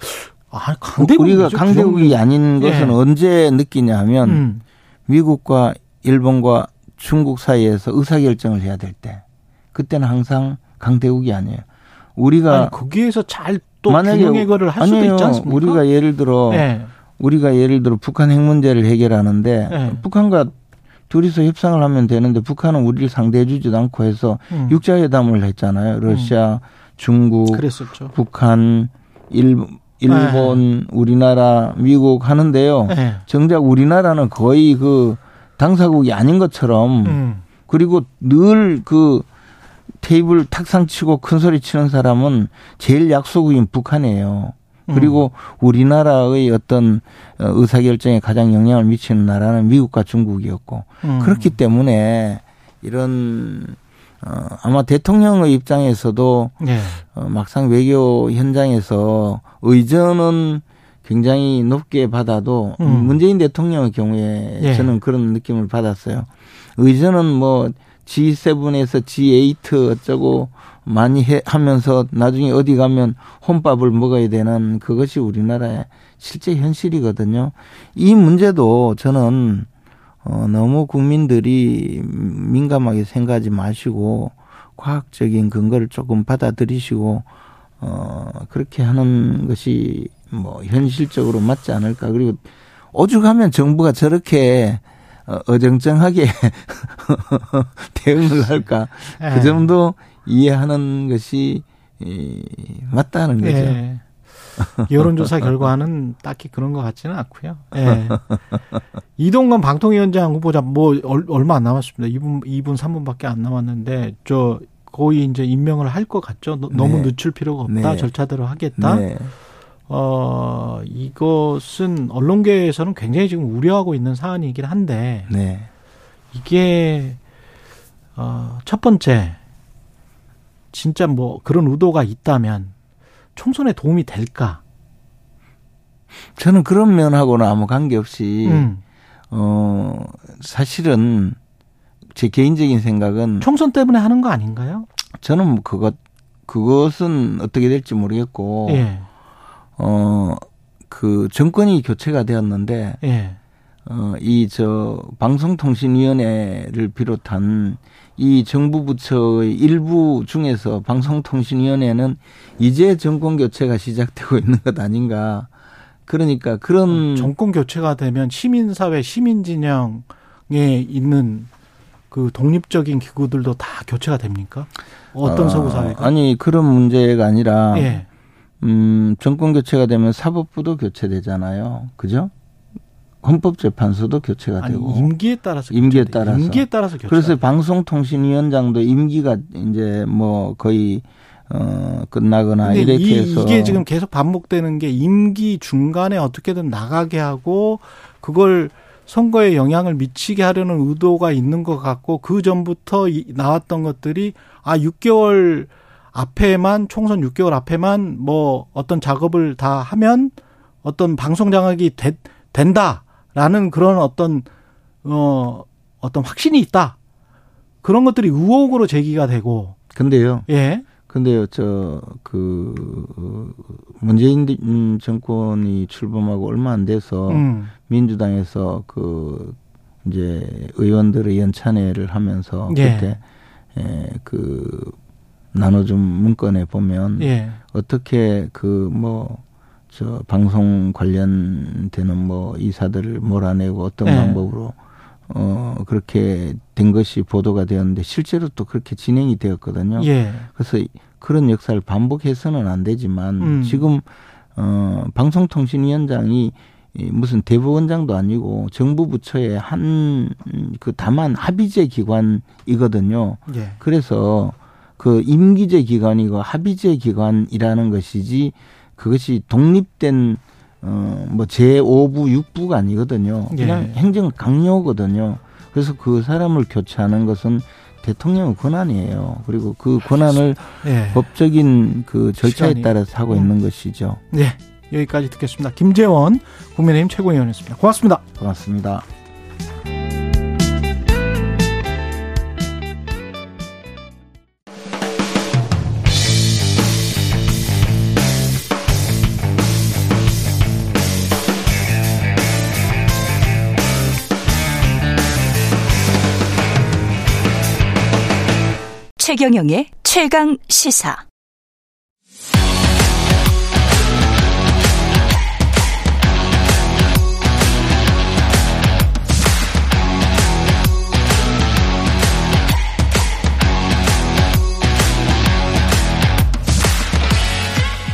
S2: 아, 강대국
S9: 우리가 강대국이 아닌 것은 예. 언제 느끼냐면 음. 미국과 일본과 중국 사이에서 의사결정을 해야 될 때. 그때는 항상 강대국이 아니에요. 우리가 아니,
S2: 거기에서 잘 또 균형 해결을 할 수도 있지 않습니까?
S9: 우리가 예를 들어 네. 우리가 예를 들어 북한 핵 문제를 해결하는데 네. 북한과 둘이서 협상을 하면 되는데 북한은 우리를 상대해 주지도 않고 해서 음. 육자회담을 했잖아요. 러시아, 음. 중국, 그랬었죠. 북한, 일본, 일본, 네. 우리나라, 미국 하는데요. 네. 정작 우리나라는 거의 그 당사국이 아닌 것처럼 음. 그리고 늘 그 테이블 탁상 치고 큰 소리 치는 사람은 제일 약소국인 북한이에요. 그리고 음. 우리나라의 어떤 어, 의사결정에 가장 영향을 미치는 나라는 미국과 중국이었고 음. 그렇기 때문에 이런 어 아마 대통령의 입장에서도 네. 어, 막상 외교 현장에서 의전은 굉장히 높게 받아도 음. 문재인 대통령의 경우에 네. 저는 그런 느낌을 받았어요. 의전은 뭐 G7에서 G8 어쩌고 많이 해, 하면서 나중에 어디 가면 혼밥을 먹어야 되는 그것이 우리나라의 실제 현실이거든요. 이 문제도 저는 어, 너무 국민들이 민감하게 생각하지 마시고 과학적인 근거를 조금 받아들이시고 어 그렇게 하는 것이 뭐 현실적으로 맞지 않을까 그리고 오죽하면 정부가 저렇게 어, 어정쩡하게 대응을 할까 그
S2: 예.
S9: 정도 이해하는 것이 이, 맞다는 거죠.
S2: 예. 여론조사 결과는 딱히 그런 것 같지는 않고요. 예. 이동관 방통위원장 후보자 뭐 얼- 얼마 안 남았습니다. 2분 2분 3분밖에 안 남았는데 저 거의 이제 임명을 할 것 같죠. 너- 너무
S9: 네.
S2: 늦출 필요가 없다.
S9: 네.
S2: 절차대로 하겠다.
S9: 네.
S2: 어 이것은 언론계에서는 굉장히 지금 우려하고 있는 사안이긴 한데
S9: 네.
S2: 이게 어, 첫 번째 진짜 뭐 그런 의도가 있다면 총선에 도움이 될까?
S9: 저는 그런 면하고는 아무 관계없이
S2: 음.
S9: 어 사실은 제 개인적인 생각은
S2: 총선 때문에 하는 거 아닌가요?
S9: 저는 뭐 그것 그것은 어떻게 될지 모르겠고
S2: 예,
S9: 어 그 정권이 교체가 되었는데
S2: 예,
S9: 어 이 저 방송통신위원회를 비롯한 이 정부 부처의 일부 중에서 방송통신위원회는 이제 정권 교체가 시작되고 있는 것 아닌가. 그러니까 그런
S2: 정권 교체가 되면 시민사회, 시민진영에 있는 그 독립적인 기구들도 다 교체가 됩니까? 어떤
S9: 어,
S2: 서구 사회가?
S9: 아니 그런 문제가 아니라
S2: 예,
S9: 음 정권 교체가 되면 사법부도 교체되잖아요. 그죠? 헌법재판소도 교체가
S2: 아니
S9: 되고
S2: 임기에 따라서
S9: 임기에
S2: 교체돼요.
S9: 따라서.
S2: 임기에 따라서 교체.
S9: 그래서 방송통신위원장도 임기가 이제 뭐 거의 어 끝나거나 이렇게
S2: 이,
S9: 해서
S2: 이게 지금 계속 반복되는 게 임기 중간에 어떻게든 나가게 하고 그걸 선거에 영향을 미치게 하려는 의도가 있는 것 같고 그 전부터 이- 나왔던 것들이 아 6개월 앞에만 총선 6개월 앞에만 뭐 어떤 작업을 다 하면 어떤 방송 장악이 되, 된다라는 그런 어떤 어 어떤 확신이 있다 그런 것들이 의혹으로 제기가 되고
S9: 근데요.
S2: 예
S9: 근데요, 저, 그, 문재인 음, 정권이 출범하고 얼마 안 돼서
S2: 음.
S9: 민주당에서 그, 이제 의원들의 연찬회를 하면서
S2: 예.
S9: 그때, 에, 그, 나눠준 문건에 보면
S2: 예.
S9: 어떻게 그 뭐, 저 방송 관련되는 뭐 이사들을 몰아내고 어떤
S2: 예.
S9: 방법으로 어 그렇게 된 것이 보도가 되었는데 실제로 또 그렇게 진행이 되었거든요.
S2: 예.
S9: 그래서 이- 그런 역사를 반복해서는 안 되지만
S2: 음.
S9: 지금 어 방송통신위원장이 이 무슨 대법원장도 아니고 정부 부처의 한 그 다만 합의제 기관이거든요.
S2: 예.
S9: 그래서 그 임기제 기관이고 합의제 기관이라는 것이지 그것이 독립된 어뭐 제5부 6부가 아니거든요. 그냥
S2: 예.
S9: 행정 강요거든요. 그래서 그 사람을 교체하는 것은 대통령의 권한이에요. 그리고 그 권한을
S2: 예.
S9: 법적인 그 절차에
S2: 시간이.
S9: 따라서 하고
S2: 음.
S9: 있는 것이죠.
S2: 네. 여기까지 듣겠습니다. 김재원 국민의힘 최고위원이었습니다. 고맙습니다.
S9: 고맙습니다.
S3: 최경영의 최강 시사.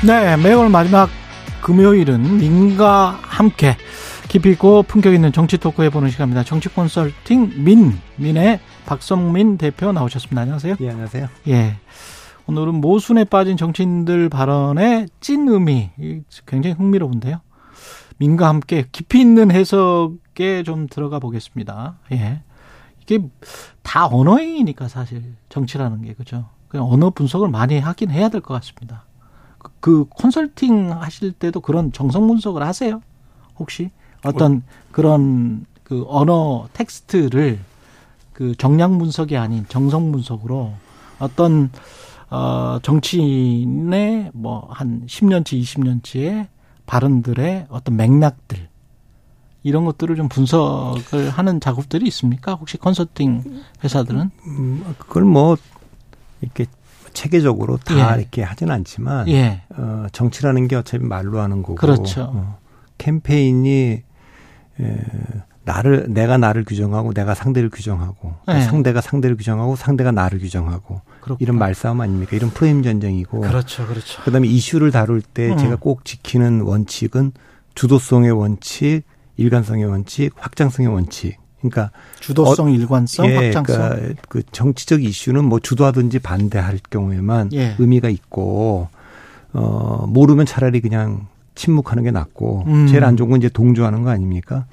S2: 네, 매월 마지막 금요일은 민과 함께 깊이 있고 품격 있는 정치 토크 해보는 시간입니다. 정치 컨설팅 민, 민의 박성민 대표 나오셨습니다. 안녕하세요.
S10: 예, 안녕하세요.
S2: 예. 오늘은 모순에 빠진 정치인들 발언의 찐 의미, 이 굉장히 흥미로운데요. 민과 함께 깊이 있는 해석에 좀 들어가 보겠습니다. 예. 이게 다 언어행위니까 사실 정치라는 게 그죠. 그냥 언어 분석을 많이 하긴 해야 될 것 같습니다. 그, 그 컨설팅 하실 때도 그런 정성 분석을 하세요? 혹시 어떤 그런 그 언어 텍스트를 그 정량 분석이 아닌 정성 분석으로 어떤 어 정치인의 뭐 한 10년치 20년치의 발언들의 어떤 맥락들 이런 것들을 좀 분석을 하는 작업들이 있습니까? 혹시 컨설팅 회사들은?
S10: 음, 그걸 뭐 이렇게 체계적으로 다
S2: 예.
S10: 이렇게 하진 않지만
S2: 예.
S10: 어, 정치라는 게 어차피 말로 하는 거고
S2: 그렇죠.
S10: 어, 캠페인이 에, 나를 내가 나를 규정하고 내가 상대를 규정하고
S2: 네.
S10: 상대가 상대를 규정하고 상대가 나를 규정하고
S2: 그렇구나.
S10: 이런 말싸움 아닙니까? 이런 프레임 전쟁이고
S2: 그렇죠, 그렇죠.
S10: 그다음에 이슈를 다룰 때
S2: 음.
S10: 제가 꼭 지키는 원칙은 주도성의 원칙, 일관성의 원칙, 확장성의 원칙. 그러니까
S2: 주도성, 일관성,
S10: 예,
S2: 확장성.
S10: 그러니까 그 정치적 이슈는 뭐 주도하든지 반대할 경우에만
S2: 예.
S10: 의미가 있고 어 모르면 차라리 그냥 침묵하는 게 낫고
S2: 음.
S10: 제일 안 좋은 건 이제 동조하는 거 아닙니까?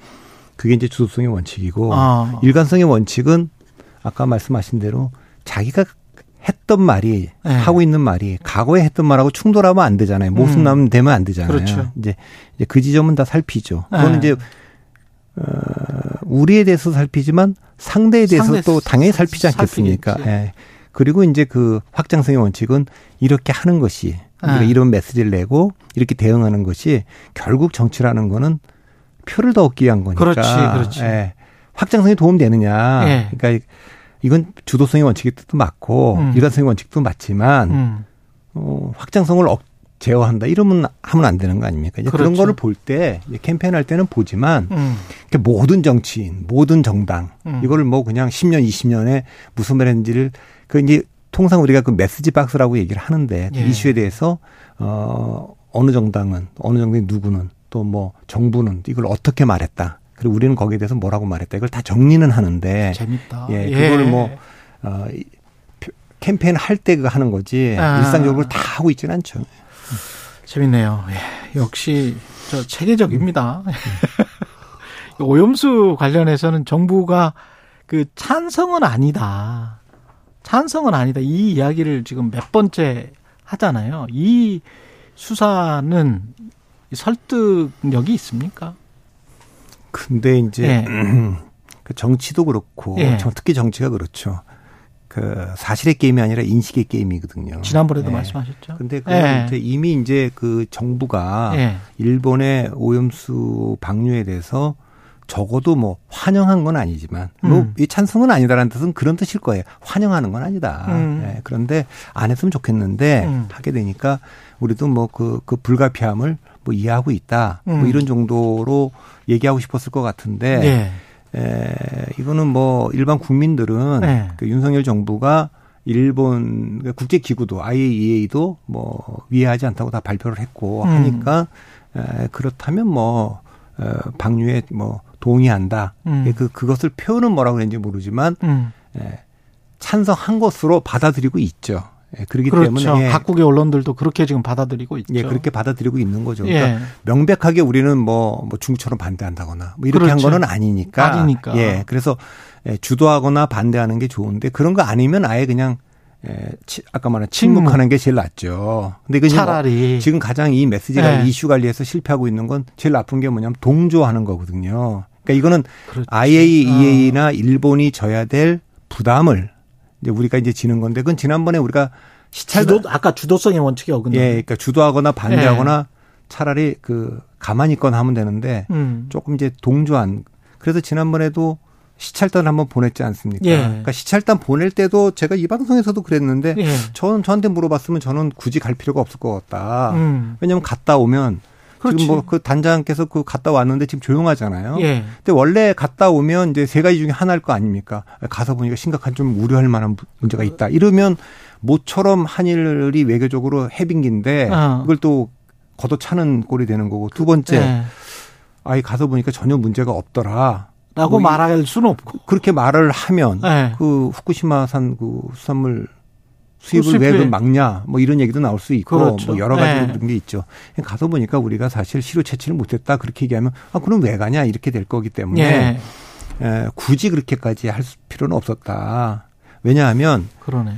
S10: 그게 이제 주도성의 원칙이고
S2: 아.
S10: 일관성의 원칙은 아까 말씀하신 대로 자기가 했던 말이
S2: 네.
S10: 하고 있는 말이 과거에 했던 말하고 충돌하면 안 되잖아요. 모순
S2: 음.
S10: 나면 되면 안 되잖아요.
S2: 그렇죠.
S10: 이제 이제 그 지점은 다 살피죠. 그거는
S2: 네.
S10: 이제 어, 우리에 대해서 살피지만 상대에 대해서
S2: 상대
S10: 또 당연히 살피지 않겠습니까?
S2: 살피겠지.
S10: 예. 그리고 이제 그 확장성의 원칙은 이렇게 하는 것이 우리가
S2: 네.
S10: 이런 메시지를 내고 이렇게 대응하는 것이 결국 정치라는 거는 표를 더 얻기 위한 거니까.
S2: 그렇지, 그렇지.
S10: 예. 확장성이 도움되느냐.
S2: 예.
S10: 그러니까 이건 주도성의 원칙이 뜻도 맞고
S2: 음.
S10: 일관성의 원칙도 맞지만
S2: 음.
S10: 어, 확장성을 억 제어한다 이러면 하면 안 되는 거 아닙니까? 이제 그런
S2: 그렇죠.
S10: 거를 볼 때 캠페인 할 때는 보지만
S2: 음.
S10: 모든 정치인, 모든 정당
S2: 음.
S10: 이거를 뭐 그냥 10년, 20년에 무슨 말 했는지를 그 이제 통상 우리가 그 메시지 박스라고 얘기를 하는데 그
S2: 예.
S10: 이슈에 대해서 어 어느 정당은 어느 정당의 누구는 또 뭐 정부는 이걸 어떻게 말했다. 그리고 우리는 거기에 대해서 뭐라고 말했다. 이걸 다 정리는 하는데
S2: 재밌다.
S10: 예, 그걸 뭐 어, 캠페인 할 때 그거 하는 거지
S2: 아.
S10: 일상적으로 다 하고 있지는 않죠.
S2: 재밌네요. 예, 역시 저 체계적입니다. 오염수 관련해서는 정부가 그 찬성은 아니다. 찬성은 아니다. 이 이야기를 지금 몇 번째 하잖아요. 이 수사는 설득력이 있습니까?
S10: 근데 이제
S2: 예.
S10: 그 정치도 그렇고
S2: 예.
S10: 정- 특히 정치가 그렇죠. 그 사실의 게임이 아니라 인식의 게임이거든요.
S2: 지난번에도
S10: 예.
S2: 말씀하셨죠.
S10: 근데 그
S2: 예.
S10: 이미 이제 그 정부가
S2: 예.
S10: 일본의 오염수 방류에 대해서 적어도 뭐 환영한 건 아니지만 뭐
S2: 음.
S10: 이 찬성은 아니다라는 뜻은 그런 뜻일 거예요. 환영하는 건 아니다.
S2: 음.
S10: 예, 그런데 안 했으면 좋겠는데
S2: 음.
S10: 하게 되니까 우리도 뭐그그 불가피함을 뭐 이해하고 있다.
S2: 음.
S10: 뭐 이런 정도로 얘기하고 싶었을 것 같은데
S2: 예.
S10: 에, 이거는 뭐 일반 국민들은
S2: 네.
S10: 그 윤석열 정부가 일본 그 국제기구도 IAEA도 뭐 위해하지 않다고 다 발표를 했고
S2: 음.
S10: 하니까 에, 그렇다면 뭐 어, 방류에 뭐 동의한다.
S2: 음.
S10: 그 그것을 표현은 뭐라고 그랬는지 모르지만
S2: 음.
S10: 에, 찬성한 것으로 받아들이고 있죠. 예, 그렇기
S2: 그렇죠.
S10: 때문에 예,
S2: 각국의 언론들도 그렇게 지금 받아들이고 있죠.
S10: 예, 그렇게 받아들이고 있는 거죠. 그러니까
S2: 예.
S10: 명백하게 우리는 뭐, 뭐 중국처럼 반대한다거나 뭐 이렇게 한
S2: 그렇죠.
S10: 거는 아니니까.
S2: 아니니까.
S10: 예. 그래서 예, 주도하거나 반대하는 게 좋은데 그런 거 아니면 아예 그냥 예, 치, 아까 말한 침묵하는 게 제일 낫죠. 근데 그
S2: 차라리.
S10: 지금 가장 이 메시지가
S2: 예.
S10: 이슈 관리에서 실패하고 있는 건 제일 나쁜 게 뭐냐면 동조하는 거거든요. 그러니까 이거는
S2: 그렇지.
S10: IAEA나 일본이 져야 될 부담을 이제 우리가 이제 지는 건데 그건 지난번에 우리가 시찰
S2: 주도 아까 주도성의 원칙이 어긋나.
S10: 예, 그러니까 주도하거나 반대하거나 차라리 그 가만히 있거나 하면 되는데
S2: 음.
S10: 조금 이제 동조한 그래서 지난번에도 시찰단 한번 보냈지 않습니까?
S2: 예.
S10: 그러니까 시찰단 보낼 때도 제가 이 방송에서도 그랬는데
S2: 예.
S10: 저는 저한테 물어봤으면 저는 굳이 갈 필요가 없을 것 같다.
S2: 음.
S10: 왜냐하면 갔다 오면
S2: 그렇지.
S10: 지금 뭐 그 단장께서 그 갔다 왔는데 지금 조용하잖아요.
S2: 예.
S10: 근데 원래 갔다 오면 이제 세 가지 중에 하나일 거 아닙니까? 가서 보니까 심각한 좀 우려할 만한 문제가 있다. 이러면 모처럼 한일이 외교적으로 해빙기인데
S2: 어.
S10: 그걸 또 걷어차는 꼴이 되는 거고 두 번째
S2: 예.
S10: 아이 가서 보니까 전혀 문제가 없더라.
S2: 라고
S10: 뭐 이-
S2: 말할 수는 없고.
S10: 그렇게 말을 하면
S2: 예.
S10: 그 후쿠시마산 그 수산물 수입을
S2: 수입
S10: 왜그
S2: 왜-
S10: 막냐 뭐 이런 얘기도 나올 수 있고
S2: 그렇죠.
S10: 뭐 여러 가지
S2: 네.
S10: 그런 게 있죠. 가서 보니까 우리가 사실 실효 채취를 못했다 그렇게 얘기하면 아 그럼 왜 가냐 이렇게 될 거기 때문에
S2: 예.
S10: 에, 굳이 그렇게까지 할 수- 필요는 없었다. 왜냐하면
S2: 그러네.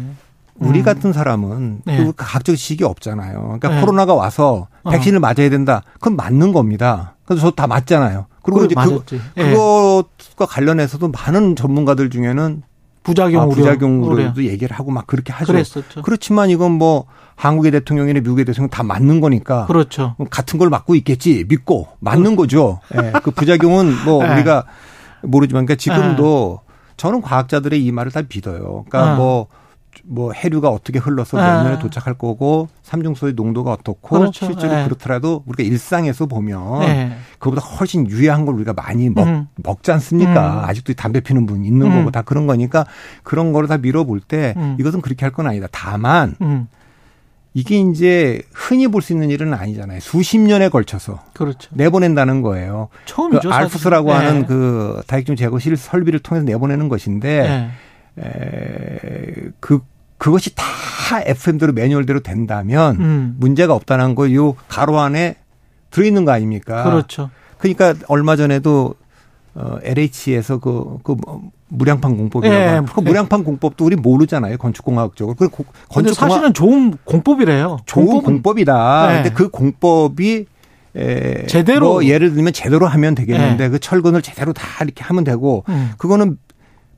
S10: 우리
S2: 음.
S10: 같은 사람은
S2: 네.
S10: 그 각적 지식이 없잖아요. 그러니까
S2: 네.
S10: 코로나가 와서
S2: 어.
S10: 백신을 맞아야 된다. 그건 맞는 겁니다. 그래서 저 다 맞잖아요. 그리고 이제 그,
S2: 맞았지. 예.
S10: 그것과 관련해서도 많은 전문가들 중에는
S2: 부작용
S10: 아,
S2: 우려.
S10: 부작용으로도
S2: 우려.
S10: 얘기를 하고 막 그렇게 하죠.
S2: 그랬었죠.
S10: 그렇지만 이건 뭐 한국의 대통령이나 미국의 대통령 다 맞는 거니까
S2: 그렇죠.
S10: 같은 걸 맞고 있겠지 믿고 맞는 거죠. 예, 그 부작용은 뭐
S2: 예.
S10: 우리가 모르지만 그러니까 지금도 저는 과학자들의 이 말을 다 믿어요. 그러니까
S2: 어.
S10: 뭐 뭐 해류가 어떻게 흘러서
S2: 네.
S10: 몇 년에 도착할 거고 삼중수소의 농도가 어떻고
S2: 그렇죠.
S10: 실제로
S2: 네.
S10: 그렇더라도 우리가 일상에서 보면
S2: 네.
S10: 그보다 훨씬 유해한 걸 우리가 많이 먹,
S2: 음.
S10: 먹지 않습니까?
S2: 음.
S10: 아직도 담배 피는 분 있는
S2: 음.
S10: 거고 다 그런 거니까 그런 거를 다 밀어볼 때
S2: 음.
S10: 이것은 그렇게 할 건 아니다. 다만
S2: 음.
S10: 이게 이제 흔히 볼 수 있는 일은 아니잖아요. 수십 년에 걸쳐서
S2: 그렇죠.
S10: 내보낸다는 거예요.
S2: 처음이죠.
S10: 그 알프스라고. 하는
S2: 네.
S10: 그 다액중 제거 실 설비를 통해서 내보내는 것인데
S2: 네.
S10: 에, 그 그것이 다 FM대로 매뉴얼대로 된다면
S2: 음.
S10: 문제가 없다는 거 요 가로 안에 들어 있는 거 아닙니까?
S2: 그렇죠.
S10: 그러니까 얼마 전에도 어, LH에서 그, 그 뭐, 무량판 공법이라고
S2: 예,
S10: 그 무량판 공법도 우리 모르잖아요. 건축공학적으로. 그 건축공학
S2: 사실은 좋은 공법이래요.
S10: 좋은
S2: 공법은
S10: 공법이다.
S2: 네.
S10: 근데 그 공법이 에,
S2: 제대로.
S10: 뭐 예를 들면 제대로 하면 되겠는데
S2: 네.
S10: 그 철근을 제대로 다 이렇게 하면 되고
S2: 음.
S10: 그거는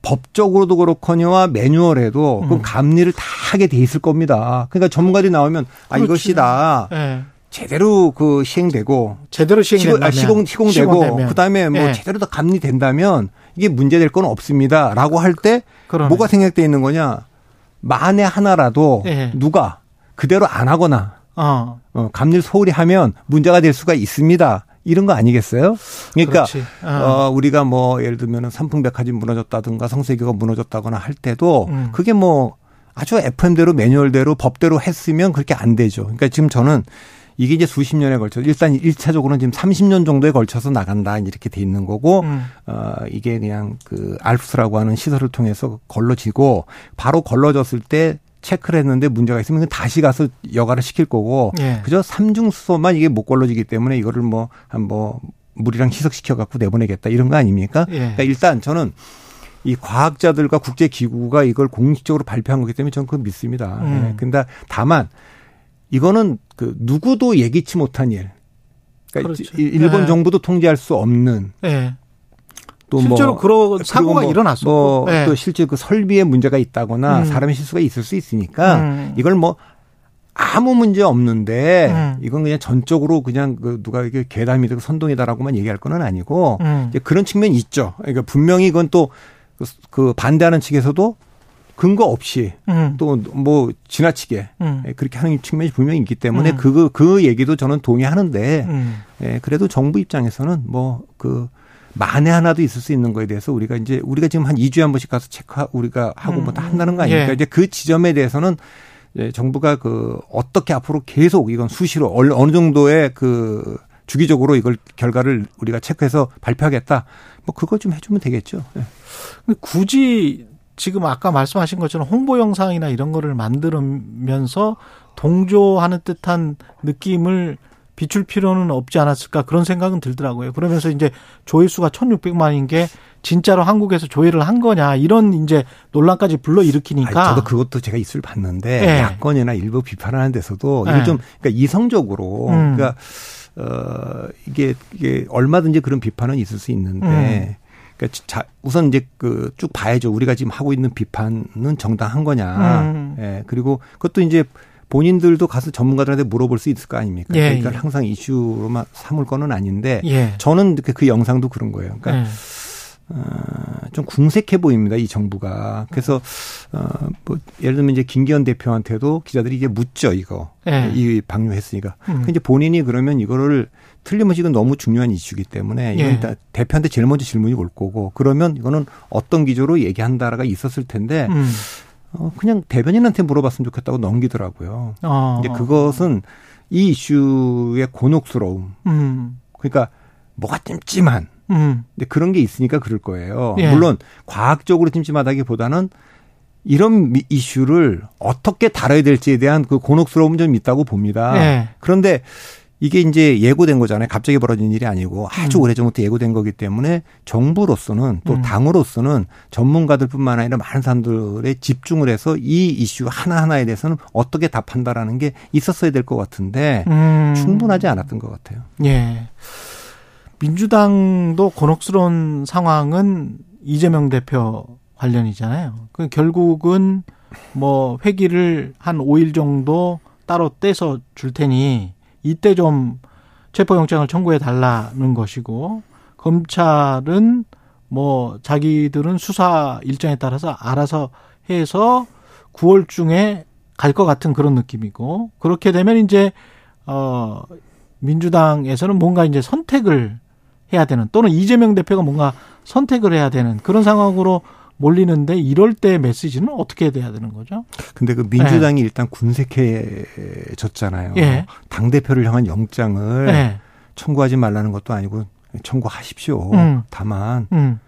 S10: 법적으로도 그렇거니와 매뉴얼에도 그
S2: 음.
S10: 감리를 다 하게 돼 있을 겁니다. 그러니까 전문가들이 나오면 아
S2: 그렇지.
S10: 이것이 다
S2: 예.
S10: 제대로 그 시행되고
S2: 제대로
S10: 시공,
S2: 시행된다면
S10: 아, 시공 시공 되고
S2: 시공되면.
S10: 그다음에 뭐
S2: 예.
S10: 제대로 다 감리된다면 이게 문제될 건 없습니다라고 할 때. 뭐가 생략돼 있는 거냐? 만에 하나라도
S2: 예.
S10: 누가 그대로 안 하거나
S2: 어.
S10: 어, 감리를 소홀히 하면 문제가 될 수가 있습니다. 이런 거 아니겠어요? 그러니까
S2: 그렇지. 어.
S10: 어, 우리가 뭐 예를 들면 삼풍백화점 무너졌다든가 성세교가 무너졌다거나 할 때도
S2: 음.
S10: 그게 뭐 아주 FM대로 매뉴얼대로 법대로 했으면 그렇게 안 되죠. 그러니까 지금 저는 이게 이제 수십 년에 걸쳐 일단 1차적으로는 지금 30년 정도에 걸쳐서 나간다 이렇게 돼 있는 거고
S2: 음.
S10: 어 이게 그냥 그 알프스라고 하는 시설을 통해서 걸러지고 바로 걸러졌을 때 체크를 했는데 문제가 있으면 다시 가서 여가를 시킬 거고
S2: 예.
S10: 그저 삼중 수소만 이게 못 걸러지기 때문에 이거를 뭐한뭐 물이랑 희석시켜 갖고 내보내겠다 이런 거 아닙니까?
S2: 예.
S10: 그러니까 일단 저는 이 과학자들과 국제 기구가 이걸 공식적으로 발표한 거기 때문에 저는 그걸 믿습니다.
S2: 음.
S10: 예. 근데 다만 이거는 그 누구도 예기치 못한 일. 그러니까
S2: 그렇죠.
S10: 일- 일본
S2: 예.
S10: 정부도 통제할 수 없는
S2: 예.
S10: 또
S2: 실제로
S10: 뭐
S2: 그런 사고가
S10: 뭐
S2: 일어났었고.
S10: 뭐
S2: 예.
S10: 또 실제 그 설비에 문제가 있다거나
S2: 음.
S10: 사람의 실수가 있을 수 있으니까
S2: 음.
S10: 이걸 뭐 아무 문제 없는데
S2: 음.
S10: 이건 그냥 전적으로 그냥 그 누가 이게 괴담이다 선동이다라고만 얘기할 건 아니고
S2: 음.
S10: 이제 그런 측면이 있죠. 그러니까 분명히 이건 또 그 반대하는 측에서도 근거 없이
S2: 음.
S10: 또뭐 지나치게
S2: 음.
S10: 예, 그렇게 하는 측면이 분명히 있기 때문에
S2: 음.
S10: 그, 그 얘기도 저는 동의하는데,
S2: 음.
S10: 예, 그래도 정부 입장에서는 뭐, 그, 만에 하나도 있을 수 있는 거에 대해서 우리가 이제, 우리가 지금 한 2주에 한 번씩 가서 체크, 우리가 하고 뭐다 한다는 거 아닙니까?
S2: 예.
S10: 이제 그 지점에 대해서는 예, 정부가 그, 어떻게 앞으로 계속 이건 수시로 어느 어느 정도의 그, 주기적으로 이걸 결과를 우리가 체크해서 발표하겠다. 뭐 그거 좀 해주면 되겠죠. 예.
S2: 근데 굳이 지금 아까 말씀하신 것처럼 홍보 영상이나 이런 거를 만들면서 동조하는 듯한 느낌을 비출 필요는 없지 않았을까 그런 생각은 들더라고요. 그러면서 이제 조회수가 1600만인 게 진짜로 한국에서 조회를 한 거냐 이런 이제 논란까지 불러 일으키니까
S10: 저도 그것도 제가 이슈를 봤는데
S2: 예.
S10: 야권이나 일부 비판하는 데서도
S2: 예.
S10: 이걸 좀 그러니까 이성적으로
S2: 음.
S10: 그러니까 어 이게 이게 얼마든지 그런 비판은 있을 수 있는데 그러니까 자, 우선 이제 그 쭉 봐야죠. 우리가 지금 하고 있는 비판은 정당한 거냐.
S2: 음.
S10: 예. 그리고 그것도 이제 본인들도 가서 전문가들한테 물어볼 수 있을 거 아닙니까?
S2: 예,
S10: 그러니까
S2: 예.
S10: 항상 이슈로만 삼을 거는 아닌데
S2: 예.
S10: 저는 그, 그 영상도 그런 거예요. 그러니까
S2: 예.
S10: 어, 좀 궁색해 보입니다, 이 정부가. 그래서, 어, 뭐, 예를 들면 이제 김기현 대표한테도 기자들이 이제 묻죠, 이거.
S2: 예.
S10: 이 방류했으니까.
S2: 음.
S10: 근데 이제 본인이 그러면 이거를 틀림없이 이건 너무 중요한 이슈이기 때문에 이건
S2: 예.
S10: 일단 대표한테 제일 먼저 질문이 올 거고 그러면 이거는 어떤 기조로 얘기한다라가 있었을 텐데
S2: 음.
S10: 어, 그냥 대변인한테 물어봤으면 좋겠다고 넘기더라고요.
S2: 어.
S10: 이제 그것은 이 이슈의 곤혹스러움.
S2: 음.
S10: 그러니까 뭐가 찜찜한
S2: 음.
S10: 근데 그런 게 있으니까 그럴 거예요.
S2: 예.
S10: 물론 과학적으로 찜찜하다기보다는 이런 미- 이슈를 어떻게 다뤄야 될지에 대한 그 곤혹스러움은 좀 있다고 봅니다.
S2: 예.
S10: 그런데 이게 이제 예고된 거잖아요. 갑자기 벌어진 일이 아니고 아주
S2: 음.
S10: 오래전부터 예고된 거기 때문에 정부로서는 또
S2: 음.
S10: 당으로서는 전문가들뿐만 아니라 많은 사람들의 집중을 해서 이 이슈 하나하나에 대해서는 어떻게 답한다라는 게 있었어야 될 것 같은데
S2: 음.
S10: 충분하지 않았던 것 같아요.
S2: 예. 민주당도 곤혹스러운 상황은 이재명 대표 관련이잖아요. 그 결국은 뭐 회기를 한 5일 정도 따로 떼서 줄 테니 이때 좀 체포영장을 청구해 달라는 것이고 검찰은 뭐 자기들은 수사 일정에 따라서 알아서 해서 9월 중에 갈 것 같은 그런 느낌이고 그렇게 되면 이제 어 민주당에서는 뭔가 이제 선택을 해야 되는 또는 이재명 대표가 뭔가 선택을 해야 되는 그런 상황으로 몰리는데 이럴 때 메시지는 어떻게 돼야 되는 거죠?
S10: 근데 그 민주당이 네. 일단 군색해졌잖아요. 예. 당 대표를 향한 영장을 예. 청구하지 말라는 것도 아니고 청구하십시오. 음. 다만 음.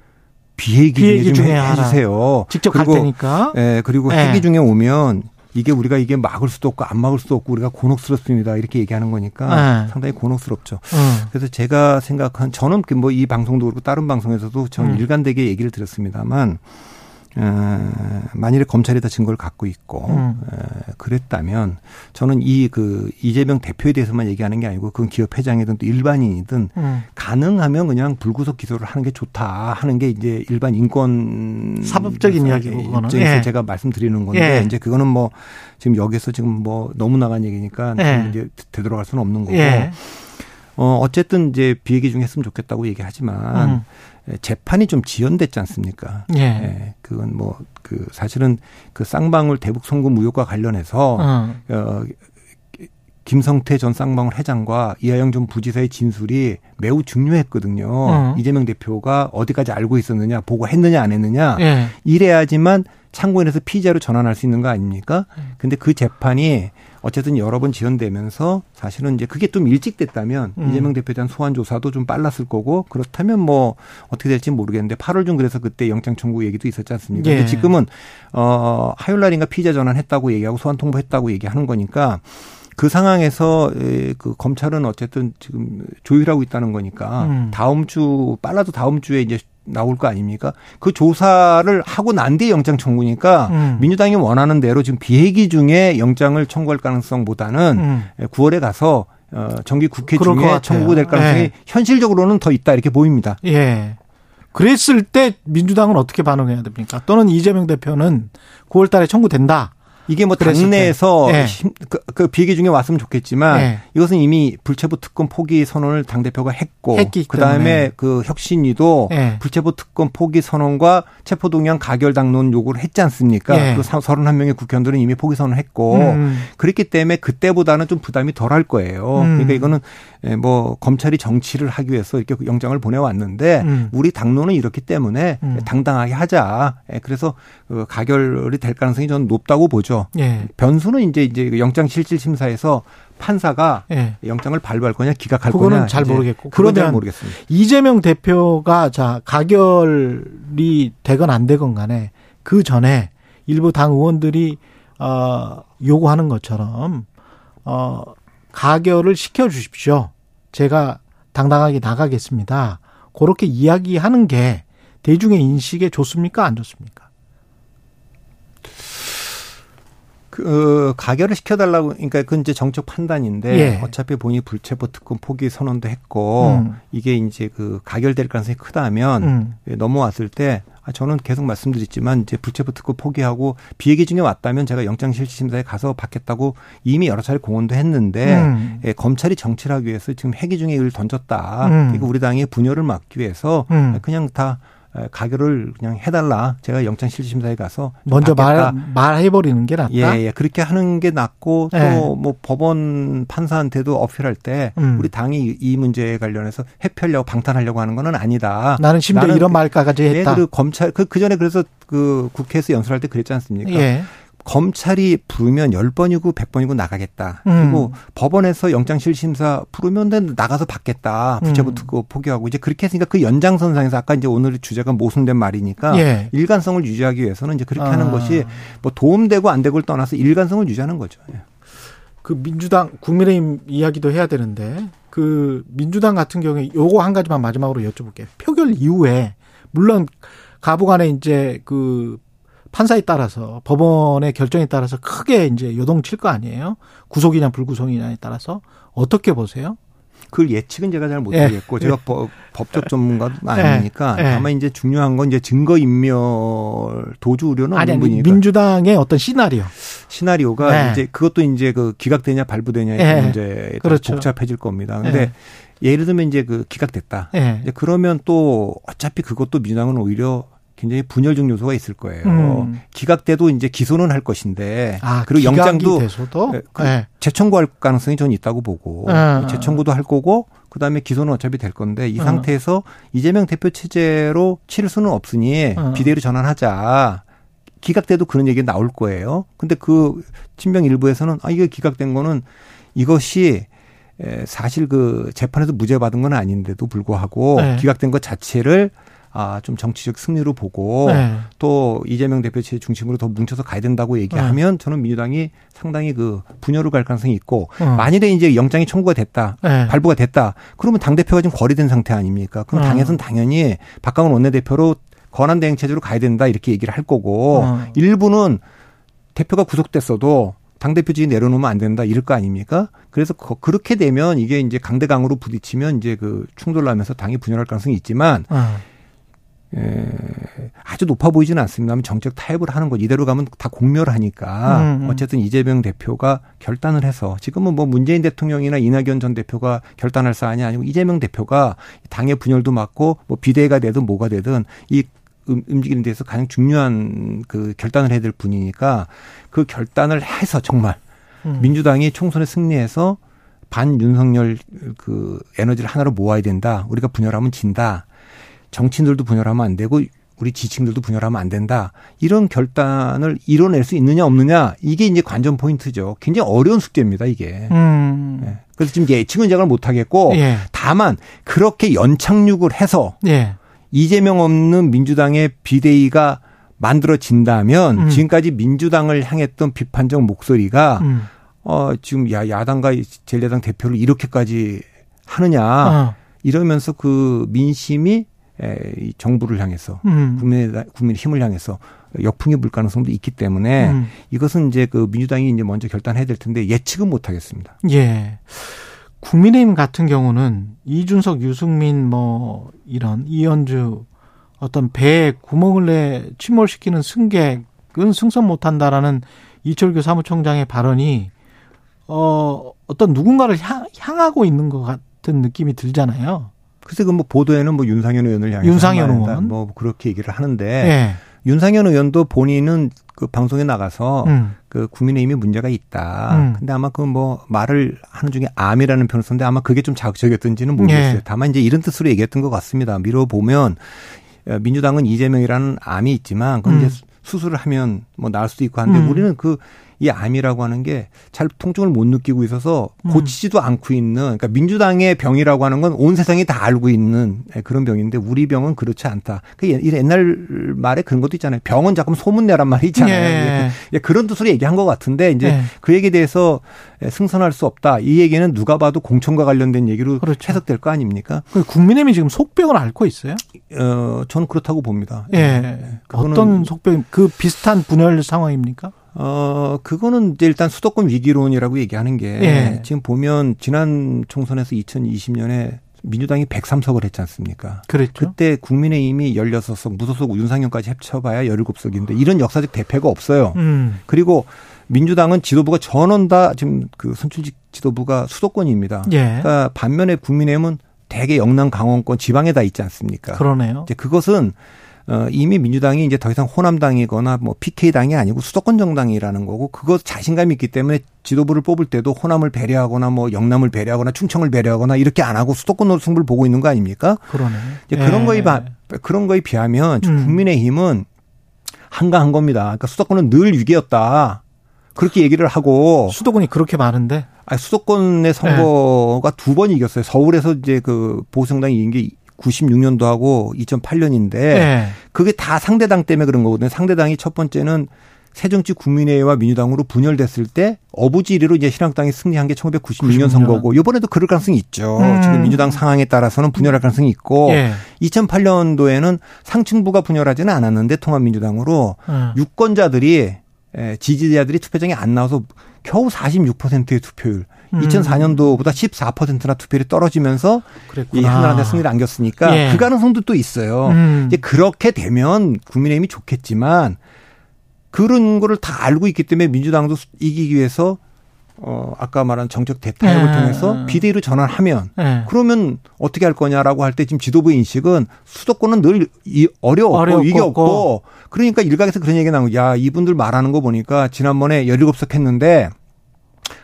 S10: 비핵기, 중에, 중에 해주세요.
S2: 직접 그리고, 갈 테니까.
S10: 예, 그리고 예. 핵기 중에 오면 이게 우리가 이게 막을 수도 없고 안 막을 수도 없고 우리가 곤혹스럽습니다. 이렇게 얘기하는 거니까 네. 상당히 곤혹스럽죠. 음. 그래서 제가 생각한 저는 뭐 이 방송도 그렇고 다른 방송에서도 저는 음. 일관되게 얘기를 드렸습니다만 어, 만일에 검찰이 다 증거를 갖고 있고 음. 에, 그랬다면 저는 이 그 이재명 대표에 대해서만 얘기하는 게 아니고 그건 기업 회장이든 또 일반인이든 음. 가능하면 그냥 불구속 기소를 하는 게 좋다 하는 게 이제 일반 인권
S2: 사법적인 이야기고 그거는
S10: 예. 제가 말씀드리는 건데 예. 이제 그거는 뭐 지금 여기서 지금 뭐 너무 나간 얘기니까 예. 이제 되돌아갈 수는 없는 거고 예. 어 어쨌든 이제 비얘기 중 했으면 좋겠다고 얘기하지만 음. 예, 재판이 좀 지연됐지 않습니까? 예. 예. 그건 뭐 그 사실은 그 쌍방울 대북 송금 의혹과 관련해서 어. 어 김성태 전 쌍방울 회장과 이하영 전 부지사의 진술이 매우 중요했거든요. 어. 이재명 대표가 어디까지 알고 있었느냐, 보고했느냐, 안 했느냐. 예. 이래야지만 참고인에서 피의자로 전환할 수 있는 거 아닙니까? 예. 근데 그 재판이 어쨌든 여러 번 지연되면서 사실은 이제 그게 좀 일찍 됐다면 음. 이재명 대표에 대한 소환 조사도 좀 빨랐을 거고 그렇다면 뭐 어떻게 될지 모르겠는데 8월 중 그래서 그때 영장 청구 얘기도 있었지 않습니까? 예. 근데 지금은 어 화요일 날인가 피의자 전환했다고 얘기하고 소환 통보했다고 얘기하는 거니까 그 상황에서 그 검찰은 어쨌든 지금 조율하고 있다는 거니까 음. 다음 주 빨라도 다음 주에 이제 나올 거 아닙니까? 그 조사를 하고 난 뒤에 영장 청구니까 음. 민주당이 원하는 대로 지금 비회기 중에 영장을 청구할 가능성보다는 음. 9월에 가서 어 정기 국회 중에 청구될 가능성이 예. 현실적으로는 더 있다 이렇게 보입니다.
S2: 예. 그랬을 때 민주당은 어떻게 반응해야 됩니까? 또는 이재명 대표는 9월 달에 청구된다.
S10: 이게 뭐 당내에서 네. 그, 그 비계 중에 왔으면 좋겠지만 네. 이것은 이미 불체포 특권 포기 선언을 당 대표가 했고 그다음에 그 혁신위도 네. 불체포 특권 포기 선언과 체포 동의안 가결 당론 요구를 했지 않습니까? 네. 그 31명의 국회의원들은 이미 포기 선언을 했고 음. 그렇기 때문에 그때보다는 좀 부담이 덜할 거예요. 음. 그러니까 이거는 예, 뭐 검찰이 정치를 하기 위해서 이렇게 영장을 보내왔는데 음. 우리 당론은 이렇기 때문에 음. 당당하게 하자. 예, 그래서 그 가결이 될 가능성이 저는 높다고 보죠. 예. 변수는 이제 이제 그 영장 실질 심사에서 판사가 예. 영장을 발부할 거냐 기각할
S2: 그거는
S10: 거냐
S2: 잘 모르겠고 그러면 모르겠습니다. 이재명 대표가 자 가결이 되건 안 되건 간에 그 전에 일부 당 의원들이 어 요구하는 것처럼 어 가결을 시켜 주십시오. 제가 당당하게 나가겠습니다. 그렇게 이야기하는 게 대중의 인식에 좋습니까? 안 좋습니까?
S10: 그 가결을 시켜달라고 그러니까 그건 이제 정책 판단인데 예. 어차피 본인이 불체포 특권 포기 선언도 했고 음. 이게 이제 그 가결될 가능성이 크다면 음. 넘어왔을 때 아, 저는 계속 말씀드렸지만 이제 불체포 특권 포기하고 비얘기 중에 왔다면 제가 영장실질심사에 가서 받겠다고 이미 여러 차례 공언도 했는데 음. 예, 검찰이 정치를 하기 위해서 지금 회기 중에 이걸 던졌다. 음. 그리고 우리 당의 분열을 막기 위해서 음. 그냥 다 가결을 그냥 해달라. 제가 영장실질심사에 가서
S2: 먼저 말 말해버리는 게 낫다.
S10: 예, 예, 그렇게 하는 게 낫고 또뭐 예. 법원 판사한테도 어필할 때 음. 우리 당이 이 문제에 관련해서 해피하려고 방탄하려고 하는 거는 아니다.
S2: 나는 심지어 나는 이런 말까지 했다.
S10: 예, 그 검찰 그, 그 전에 그래서 그 국회에서 연설할 때 그랬지 않습니까? 예. 검찰이 부르면 10번이고 100번이고 나가겠다. 음. 그리고 법원에서 영장실심사 부르면 나가서 받겠다. 부채부 듣고 음. 포기하고 이제 그렇게 했으니까 그 연장선상에서 아까 이제 오늘 주제가 모순된 말이니까 예. 일관성을 유지하기 위해서는 이제 그렇게 아. 하는 것이 뭐 도움되고 안 되고를 떠나서 일관성을 유지하는 거죠. 예.
S2: 그 민주당 국민의힘 이야기도 해야 되는데 그 민주당 같은 경우에 요거 한 가지만 마지막으로 여쭤볼게요. 표결 이후에 물론 가부간에 이제 그 판사에 따라서 법원의 결정에 따라서 크게 이제 요동칠 거 아니에요. 구속이냐 불구속이냐에 따라서 어떻게 보세요?
S10: 그 예측은 제가 잘 못하겠고 예. 제가 법, 법적 전문가도 예. 아니니까 예. 다만 이제 중요한 건 이제 증거 인멸 도주 우려는 아니, 없는 분이니까
S2: 민주당의 어떤 시나리오
S10: 시나리오가 예. 이제 그것도 이제 그 기각되냐 발부되냐의 예. 문제에 그렇죠. 복잡해질 겁니다. 근데 예. 예를 들면 이제 그 기각됐다. 이제 그러면 또 어차피 그것도 민주당은 오히려 굉장히 분열적 요소가 있을 거예요.
S2: 음.
S10: 기각돼도 이제 기소는 할 것인데
S2: 아,
S10: 그리고 영장도
S2: 돼서도?
S10: 예, 그
S2: 네.
S10: 재청구할 가능성이 저는 있다고 보고
S2: 아.
S10: 재청구도 할 거고 그다음에 기소는 어차피 될 건데 이
S2: 어.
S10: 상태에서 이재명 대표 체제로 치를 수는 없으니
S2: 어.
S10: 비대위로 전환하자. 기각돼도 그런 얘기 나올 거예요. 근데 그 친명 일부에서는 아 이게 기각된 거는 이것이 에, 사실 그 재판에서 무죄 받은 건 아닌데도 불구하고
S2: 네.
S10: 기각된 것 자체를 아, 좀 정치적 승리로 보고
S2: 네.
S10: 또 이재명 대표 체 중심으로 더 뭉쳐서 가야 된다고 얘기하면 저는 민주당이 상당히 그 분열을 갈 가능성이 있고
S2: 어.
S10: 만일에 이제 영장이 청구가 됐다.
S2: 네.
S10: 발부가 됐다. 그러면 당대표가 지금 거리된 상태 아닙니까? 그럼
S2: 어.
S10: 당에서는 당연히 박강원 원내대표로 권한 대행 체제로 가야 된다 이렇게 얘기를 할 거고
S2: 어.
S10: 일부는 대표가 구속됐어도 당대표직이 내려놓으면 안 된다 이럴 거 아닙니까? 그래서 거- 그렇게 되면 이게 이제 강대강으로 부딪히면 이제 그 충돌 나면서 당이 분열할 가능성이 있지만
S2: 어.
S10: 에, 아주 높아 보이지는 않습니다만 정책 타협을 하는 것 이대로 가면 다 공멸하니까
S2: 음, 음.
S10: 어쨌든 이재명 대표가 결단을 해서 지금은 뭐 문재인 대통령이나 이낙연 전 대표가 결단할 사안이 아니고 이재명 대표가 당의 분열도 맞고 뭐 비대가 되든 뭐가 되든 이 음- 움직이는 데서 가장 중요한 그 결단을 해야 될 분이니까 그 결단을 해서 정말
S2: 음.
S10: 민주당이 총선에 승리해서 반 윤석열 그 에너지를 하나로 모아야 된다. 우리가 분열하면 진다. 정치인들도 분열하면 안 되고 우리 지층들도 분열하면 안 된다. 이런 결단을 이뤄낼 수 있느냐 없느냐 이게 이제 관전 포인트죠. 굉장히 어려운 숙제입니다 이게.
S2: 음.
S10: 예. 그래서 지금 예측은 제가 못 하겠고
S2: 예.
S10: 다만 그렇게 연착륙을 해서
S2: 예.
S10: 이재명 없는 민주당의 비대위가 만들어진다면
S2: 음.
S10: 지금까지 민주당을 향했던 비판적 목소리가
S2: 음.
S10: 어 지금 야 야당과 제1야당 대표를 이렇게까지 하느냐
S2: 어.
S10: 이러면서 그 민심이 에, 이 정부를 향해서
S2: 음.
S10: 국민의 국민의 힘을 향해서 역풍이 불 가능성도 있기 때문에
S2: 음.
S10: 이것은 이제 그 민주당이 이제 먼저 결단해야 될 텐데 예측은 못 하겠습니다.
S2: 예. 국민의힘 같은 경우는 이준석, 유승민 뭐 이런 이현주 어떤 배에 구멍을 내 침몰시키는 승객은 승선 못한다라는 이철규 사무총장의 발언이 어 어떤 누군가를 향, 향하고 있는 것 같은 느낌이 들잖아요.
S10: 글쎄 그 뭐 보도에는 뭐 윤상현 의원을 향해서
S2: 윤상현
S10: 한 말이다.
S2: 의원?
S10: 뭐 그렇게 얘기를 하는데
S2: 예.
S10: 윤상현 의원도 본인은 그 방송에 나가서
S2: 음.
S10: 그 국민의힘이 문제가 있다.
S2: 음.
S10: 근데 아마 그 뭐 말을 하는 중에 암이라는 표현을 썼는데 아마 그게 좀 자극적이었던지는 모르겠어요.
S2: 예.
S10: 다만 이제 이런 뜻으로 얘기했던 것 같습니다. 미뤄 보면 민주당은 이재명이라는 암이 있지만 그건
S2: 음.
S10: 이제 수술을 하면 뭐 나을 수도 있고 한데
S2: 음.
S10: 우리는 그 이 암이라고 하는 게 잘 통증을 못 느끼고 있어서
S2: 음.
S10: 고치지도 않고 있는 그러니까 민주당의 병이라고 하는 건 온 세상이 다 알고 있는 그런 병인데 우리 병은 그렇지 않다. 그 옛- 옛날 말에 그런 것도 있잖아요. 병은 자꾸 소문내란 말이 있잖아요.
S2: 예.
S10: 예, 그런 뜻으로 얘기한 것 같은데 이제
S2: 예.
S10: 그 얘기에 대해서 승선할 수 없다. 이 얘기는 누가 봐도 공천과 관련된 얘기로
S2: 그렇죠.
S10: 해석될 거 아닙니까?
S2: 그 국민의힘이 지금 속병을 앓고 있어요.
S10: 어, 저는 그렇다고 봅니다.
S2: 예. 어떤 속병 그 비슷한 분열 상황입니까?
S10: 어, 그거는 이제 일단 수도권 위기론이라고 얘기하는 게
S2: 예.
S10: 지금 보면 지난 총선에서 2020년에 민주당이 103석을 했지 않습니까?
S2: 그랬죠.
S10: 그때 국민의힘이 16석, 무소속 윤상현까지 합쳐봐야 17석인데 이런 역사적 대패가 없어요.
S2: 음.
S10: 그리고 민주당은 지도부가 전원 다 지금 그 선출직 지도부가 수도권입니다.
S2: 예.
S10: 그러니까 반면에 국민의힘은 대개 영남 강원권 지방에 다 있지 않습니까?
S2: 그러네요.
S10: 이제 그것은 어, 이미 민주당이 이제 더 이상 호남당이거나 뭐 PK당이 아니고 수도권 정당이라는 거고 그것 자신감이 있기 때문에 지도부를 뽑을 때도 호남을 배려하거나 뭐 영남을 배려하거나 충청을 배려하거나 이렇게 안 하고 수도권 승부를 보고 있는 거 아닙니까?
S2: 그러네.
S10: 이제
S2: 예.
S10: 그런 거에 바, 그런 거에 비하면
S2: 음.
S10: 국민의힘은 한가한 겁니다. 그러니까 수도권은 늘 위기였다. 그렇게 얘기를 하고
S2: 수도권이 그렇게 많은데
S10: 아니, 수도권의 선거가 두번 이겼어요. 서울에서 이제 그 보수정당이 이긴 게 96년도 하고 2008년인데
S2: 예.
S10: 그게 다 상대당 때문에 그런 거거든요. 상대당이 첫 번째는 새정치 국민회의와 민주당으로 분열됐을 때 어부지 1위로 이제 신한당이 승리한 게 1996년
S2: 96년.
S10: 선거고 이번에도 그럴 가능성이 있죠.
S2: 음.
S10: 지금 민주당 상황에 따라서는 분열할 가능성이 있고
S2: 예.
S10: 2008년도에는 상층부가 분열하지는 않았는데 통합민주당으로
S2: 어.
S10: 유권자들이 에, 지지자들이 투표장에 안 나와서 겨우 46%의 투표율.
S2: 음.
S10: 2004년도보다 14%나 투표율이 떨어지면서 이
S2: 그랬구나.
S10: 한나라당 승리를 안겼으니까
S2: 예.
S10: 그 가능성도 또 있어요.
S2: 음.
S10: 이제 그렇게 되면 국민의힘이 좋겠지만 그런 거를 다 알고 있기 때문에 민주당도 이기기 위해서 어 아까 말한 정책 대타협을
S2: 네.
S10: 통해서 비대위로 전환하면
S2: 네.
S10: 그러면 어떻게 할 거냐라고 할 때 지금 지도부 인식은 수도권은 늘 이, 어려웠고
S2: 어렵고
S10: 이게 없고 그러니까 일각에서 그런 얘기가 나오고 야 이분들 말하는 거 보니까 지난번에 17석 했는데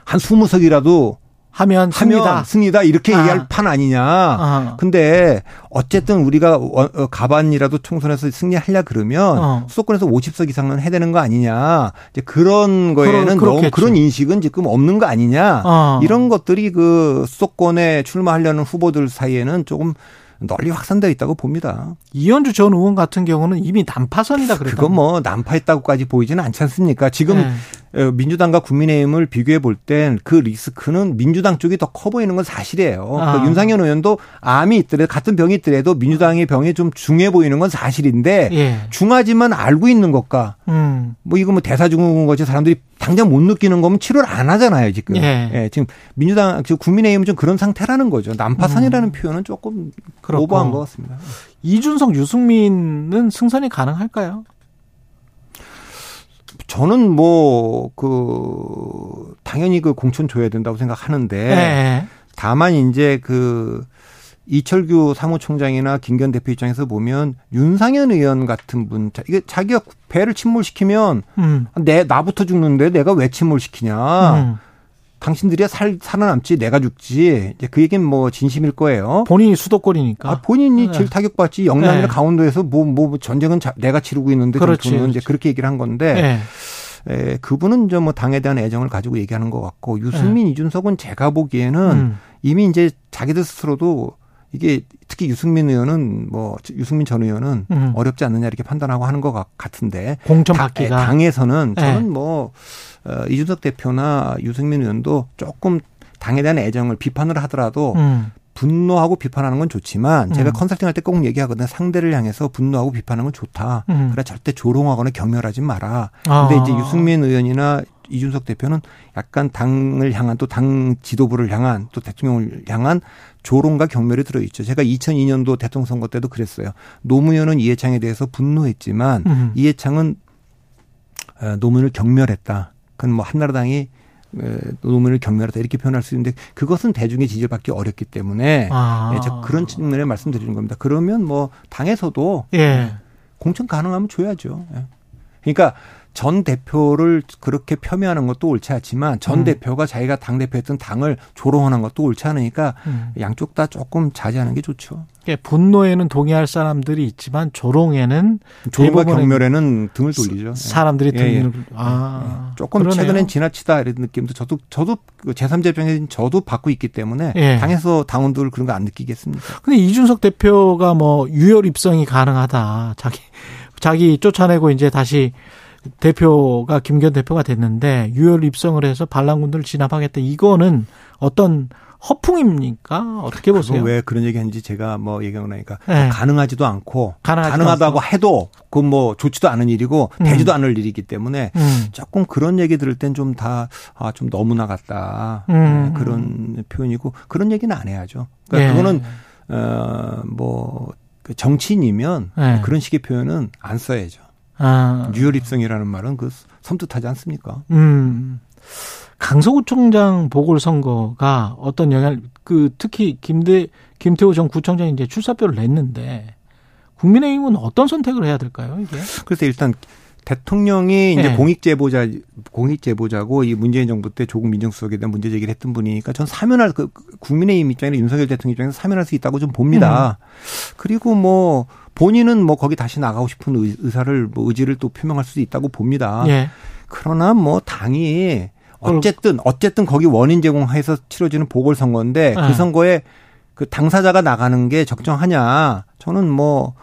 S10: 한 20석이라도
S2: 하면 승리다.
S10: 하면 승리다 이렇게
S2: 아.
S10: 얘기할 판 아니냐.
S2: 아.
S10: 근데 어쨌든 우리가 어, 어, 가반이라도 총선에서 승리하려 그러면
S2: 어.
S10: 수도권에서 50석 이상은 해야 되는 거 아니냐. 이제 그런 거에는
S2: 그러-
S10: 너무. 그런 인식은 지금 없는 거 아니냐.
S2: 어.
S10: 이런 것들이 그 수도권에 출마하려는 후보들 사이에는 조금 널리 확산되어 있다고 봅니다.
S2: 이현주 전 의원 같은 경우는 이미 난파선이다 그랬다.
S10: 그건 뭐 난파했다고까지 보이지는 않지 않습니까? 지금
S2: 네.
S10: 어, 민주당과 국민의힘을 비교해 볼 땐 그 리스크는 민주당 쪽이 더 커 보이는 건 사실이에요.
S2: 아.
S10: 그 윤상현 의원도 암이 있더라도 같은 병이 있더라도 민주당의 병이 좀 중해 보이는 건 사실인데
S2: 예.
S10: 중하지만 알고 있는 것과
S2: 음.
S10: 뭐 이거 뭐 대사 중은 거지 사람들이 당장 못 느끼는 거면 치료를 안 하잖아요 지금.
S2: 예.
S10: 지금 민주당 지금 국민의힘은 좀 그런 상태라는 거죠. 난파선이라는 표현은 조금
S2: 음. 그렇고.
S10: 오버한 것 같습니다.
S2: 이준석, 유승민은 승선이 가능할까요?
S10: 저는 뭐 그 당연히 그 공천 줘야 된다고 생각하는데
S2: 네.
S10: 다만 이제 그 이철규 사무총장이나 김기현 대표 입장에서 보면 윤상현 의원 같은 분 자, 이게 자기가 배를 침몰시키면
S2: 음.
S10: 내 나부터 죽는데 내가 왜 침몰시키냐?
S2: 음.
S10: 당신들이야 살 살아남지 내가 죽지. 이제 그 얘기는 뭐 진심일 거예요.
S2: 본인이 수도권이니까.
S10: 아, 본인이
S2: 네.
S10: 제일 타격받지 영남이나
S2: 네.
S10: 강원도에서 뭐, 뭐 전쟁은 자- 내가 치르고 있는데
S2: 그렇지,
S10: 전투는 이제. 그렇게 얘기를 한 건데
S2: 네.
S10: 에, 그분은 이제 뭐 당에 대한 애정을 가지고 얘기하는 것 같고 유승민 이준석은 제가 보기에는
S2: 네. 음.
S10: 이미 이제 자기들 스스로도 이게 특히 유승민 의원은 뭐 유승민 전 의원은
S2: 음.
S10: 어렵지 않느냐 이렇게 판단하고 하는 것 같- 같은데
S2: 공천
S10: 다-
S2: 받기가.
S10: 당에서는
S2: 네.
S10: 저는 뭐 어, 이준석 대표나 유승민 의원도 조금 당에 대한 애정을 비판을 하더라도
S2: 음.
S10: 분노하고 비판하는 건 좋지만 제가
S2: 음.
S10: 컨설팅할 때 꼭 얘기하거든요. 상대를 향해서 분노하고 비판하는 건 좋다.
S2: 음.
S10: 그래 절대 조롱하거나 경멸하지 마라.
S2: 아.
S10: 근데 이제 유승민 의원이나 이준석 대표는 약간 당을 향한 또 당 지도부를 향한 또 대통령을 향한 조롱과 경멸이 들어있죠. 제가 2002년도 대통령 선거 때도 그랬어요. 노무현은 이해창에 대해서 분노했지만
S2: 음.
S10: 이해창은 어, 노무현을 경멸했다. 그건 뭐 한나라당이 에, 노무현을 경멸했다 이렇게 표현할 수 있는데 그것은 대중의 지지를 받기 어렵기 때문에
S2: 아.
S10: 예, 제가 그런 측면에 말씀드리는 겁니다. 그러면 뭐 당에서도
S2: 예.
S10: 공천 가능하면 줘야죠. 예. 그러니까 전 대표를 그렇게 폄훼하는 것도 옳지 않지만 전
S2: 음.
S10: 대표가 자기가 당 대표했던 당을 조롱하는 것도 옳지 않으니까
S2: 음.
S10: 양쪽 다 조금 자제하는 게 좋죠.
S2: 예, 분노에는 동의할 사람들이 있지만 조롱에는
S10: 조롱과 경멸에는 등을 돌리죠. 예.
S2: 사람들이
S10: 예, 예.
S2: 등을 아
S10: 조금
S2: 그러네요.
S10: 최근엔 지나치다 이런 느낌도 저도 저도 그 제3자 입장에서 저도 받고 있기 때문에
S2: 예.
S10: 당에서 당원들 그런 거 안 느끼겠습니까?
S2: 근데 이준석 대표가 뭐 유혈 입성이 가능하다. 자기 자기 쫓아내고 이제 다시 대표가 김기현 대표가 됐는데 유혈 입성을 해서 반란군들 을 진압하겠다. 이거는 어떤 허풍입니까? 어떻게 보세요?
S10: 왜 그런 얘기 했는지 제가 뭐 얘기하고 나니까
S2: 네.
S10: 가능하지도 않고
S2: 가능하지도
S10: 가능하다고
S2: 않고.
S10: 해도 그건 뭐 좋지도 않은 일이고
S2: 음.
S10: 되지도 않을 일이기 때문에
S2: 음.
S10: 조금 그런 얘기 들을 땐 좀다아좀 너무 나갔다
S2: 음.
S10: 네, 그런 표현이고 그런 얘기는 안 해야죠. 그러니까
S2: 예.
S10: 그거는 어뭐 정치인이면
S2: 예.
S10: 그런 식의 표현은 안 써야죠.
S2: 아.
S10: 유혈입성이라는 말은 그 섬뜩하지 않습니까?
S2: 음. 강서구청장 보궐선거가 어떤 영향, 그, 특히 김대, 김태호 전 구청장이 이제 출사표를 냈는데, 국민의힘은 어떤 선택을 해야 될까요, 이게?
S10: 그래서 일단 대통령이 이제
S2: 네.
S10: 공익 제보자 공익 제보자고 이 문재인 정부 때 조국 민정수석에 대한 문제 제기를 했던 분이니까 전 사면할 그 국민의힘 입장에는 윤석열 대통령 입장에서 사면할 수 있다고 좀 봅니다. 그리고 뭐 본인은 뭐 거기 다시 나가고 싶은 의- 의사를 뭐 의지를 또 표명할 수도 있다고 봅니다.
S2: 예.
S10: 그러나 뭐 당이 어쨌든 어쨌든 거기 원인 제공해서 치러지는 보궐선거인데
S2: 네.
S10: 그 선거에 그 당사자가 나가는 게 적정하냐? 저는 뭐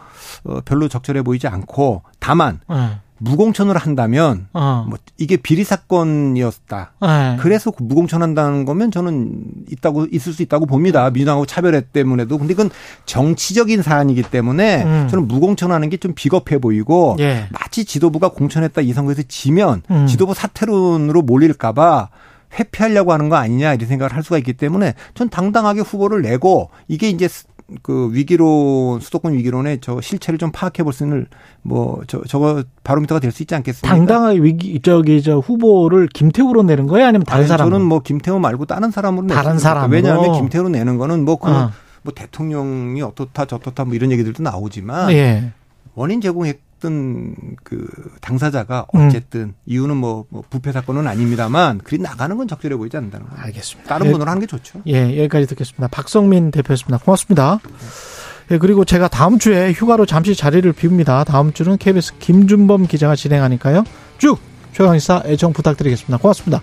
S10: 어, 별로 적절해 보이지 않고 다만
S2: 예.
S10: 무공천을 한다면
S2: 어.
S10: 뭐 이게 비리 사건이었다.
S2: 예.
S10: 그래서 그 무공천한다는 거면 저는 있다고 있을 수 있다고 봅니다. 민주당하고 차별화 때문에도. 근데 이건 정치적인 사안이기 때문에
S2: 음.
S10: 저는 무공천하는 게 좀 비겁해 보이고
S2: 예.
S10: 마치 지도부가 공천했다 이 선거에서 지면
S2: 음.
S10: 지도부 사퇴론으로 몰릴까봐 회피하려고 하는 거 아니냐 이런 생각을 할 수가 있기 때문에 전 당당하게 후보를 내고 이게 이제 그 위기론 수도권 위기론의 저 실체를 좀 파악해 볼수 있는 뭐 저 저거 바로미터가 될 수 있지 않겠습니까?
S2: 당당하게 위기 저기 저 후보를 김태우로 내는 거예요, 아니면 다른
S10: 아니,
S2: 사람?
S10: 저는 뭐 김태우 말고 다른 사람으로
S2: 다른 사람으로?
S10: 왜냐하면 김태우로 내는 거는 뭐그
S2: 어.
S10: 뭐 대통령이 어떻다 저떻다 뭐 이런 얘기들도 나오지만
S2: 예.
S10: 원인 제공 했던 그 당사자가
S2: 음.
S10: 어쨌든 이유는 뭐, 뭐 부패 사건은 아닙니다만 그리 나가는 건 적절해 보이지 않는다는 거예요.
S2: 알겠습니다.
S10: 다른
S2: 예.
S10: 분으로 하는 게 좋죠.
S2: 예, 여기까지 듣겠습니다. 박성민 대표였습니다. 고맙습니다. 예, 그리고 제가 다음 주에 휴가로 잠시 자리를 비웁니다. 다음 주는 KBS 김준범 기자가 진행하니까요. 쭉 최강의사 애청 부탁드리겠습니다. 고맙습니다.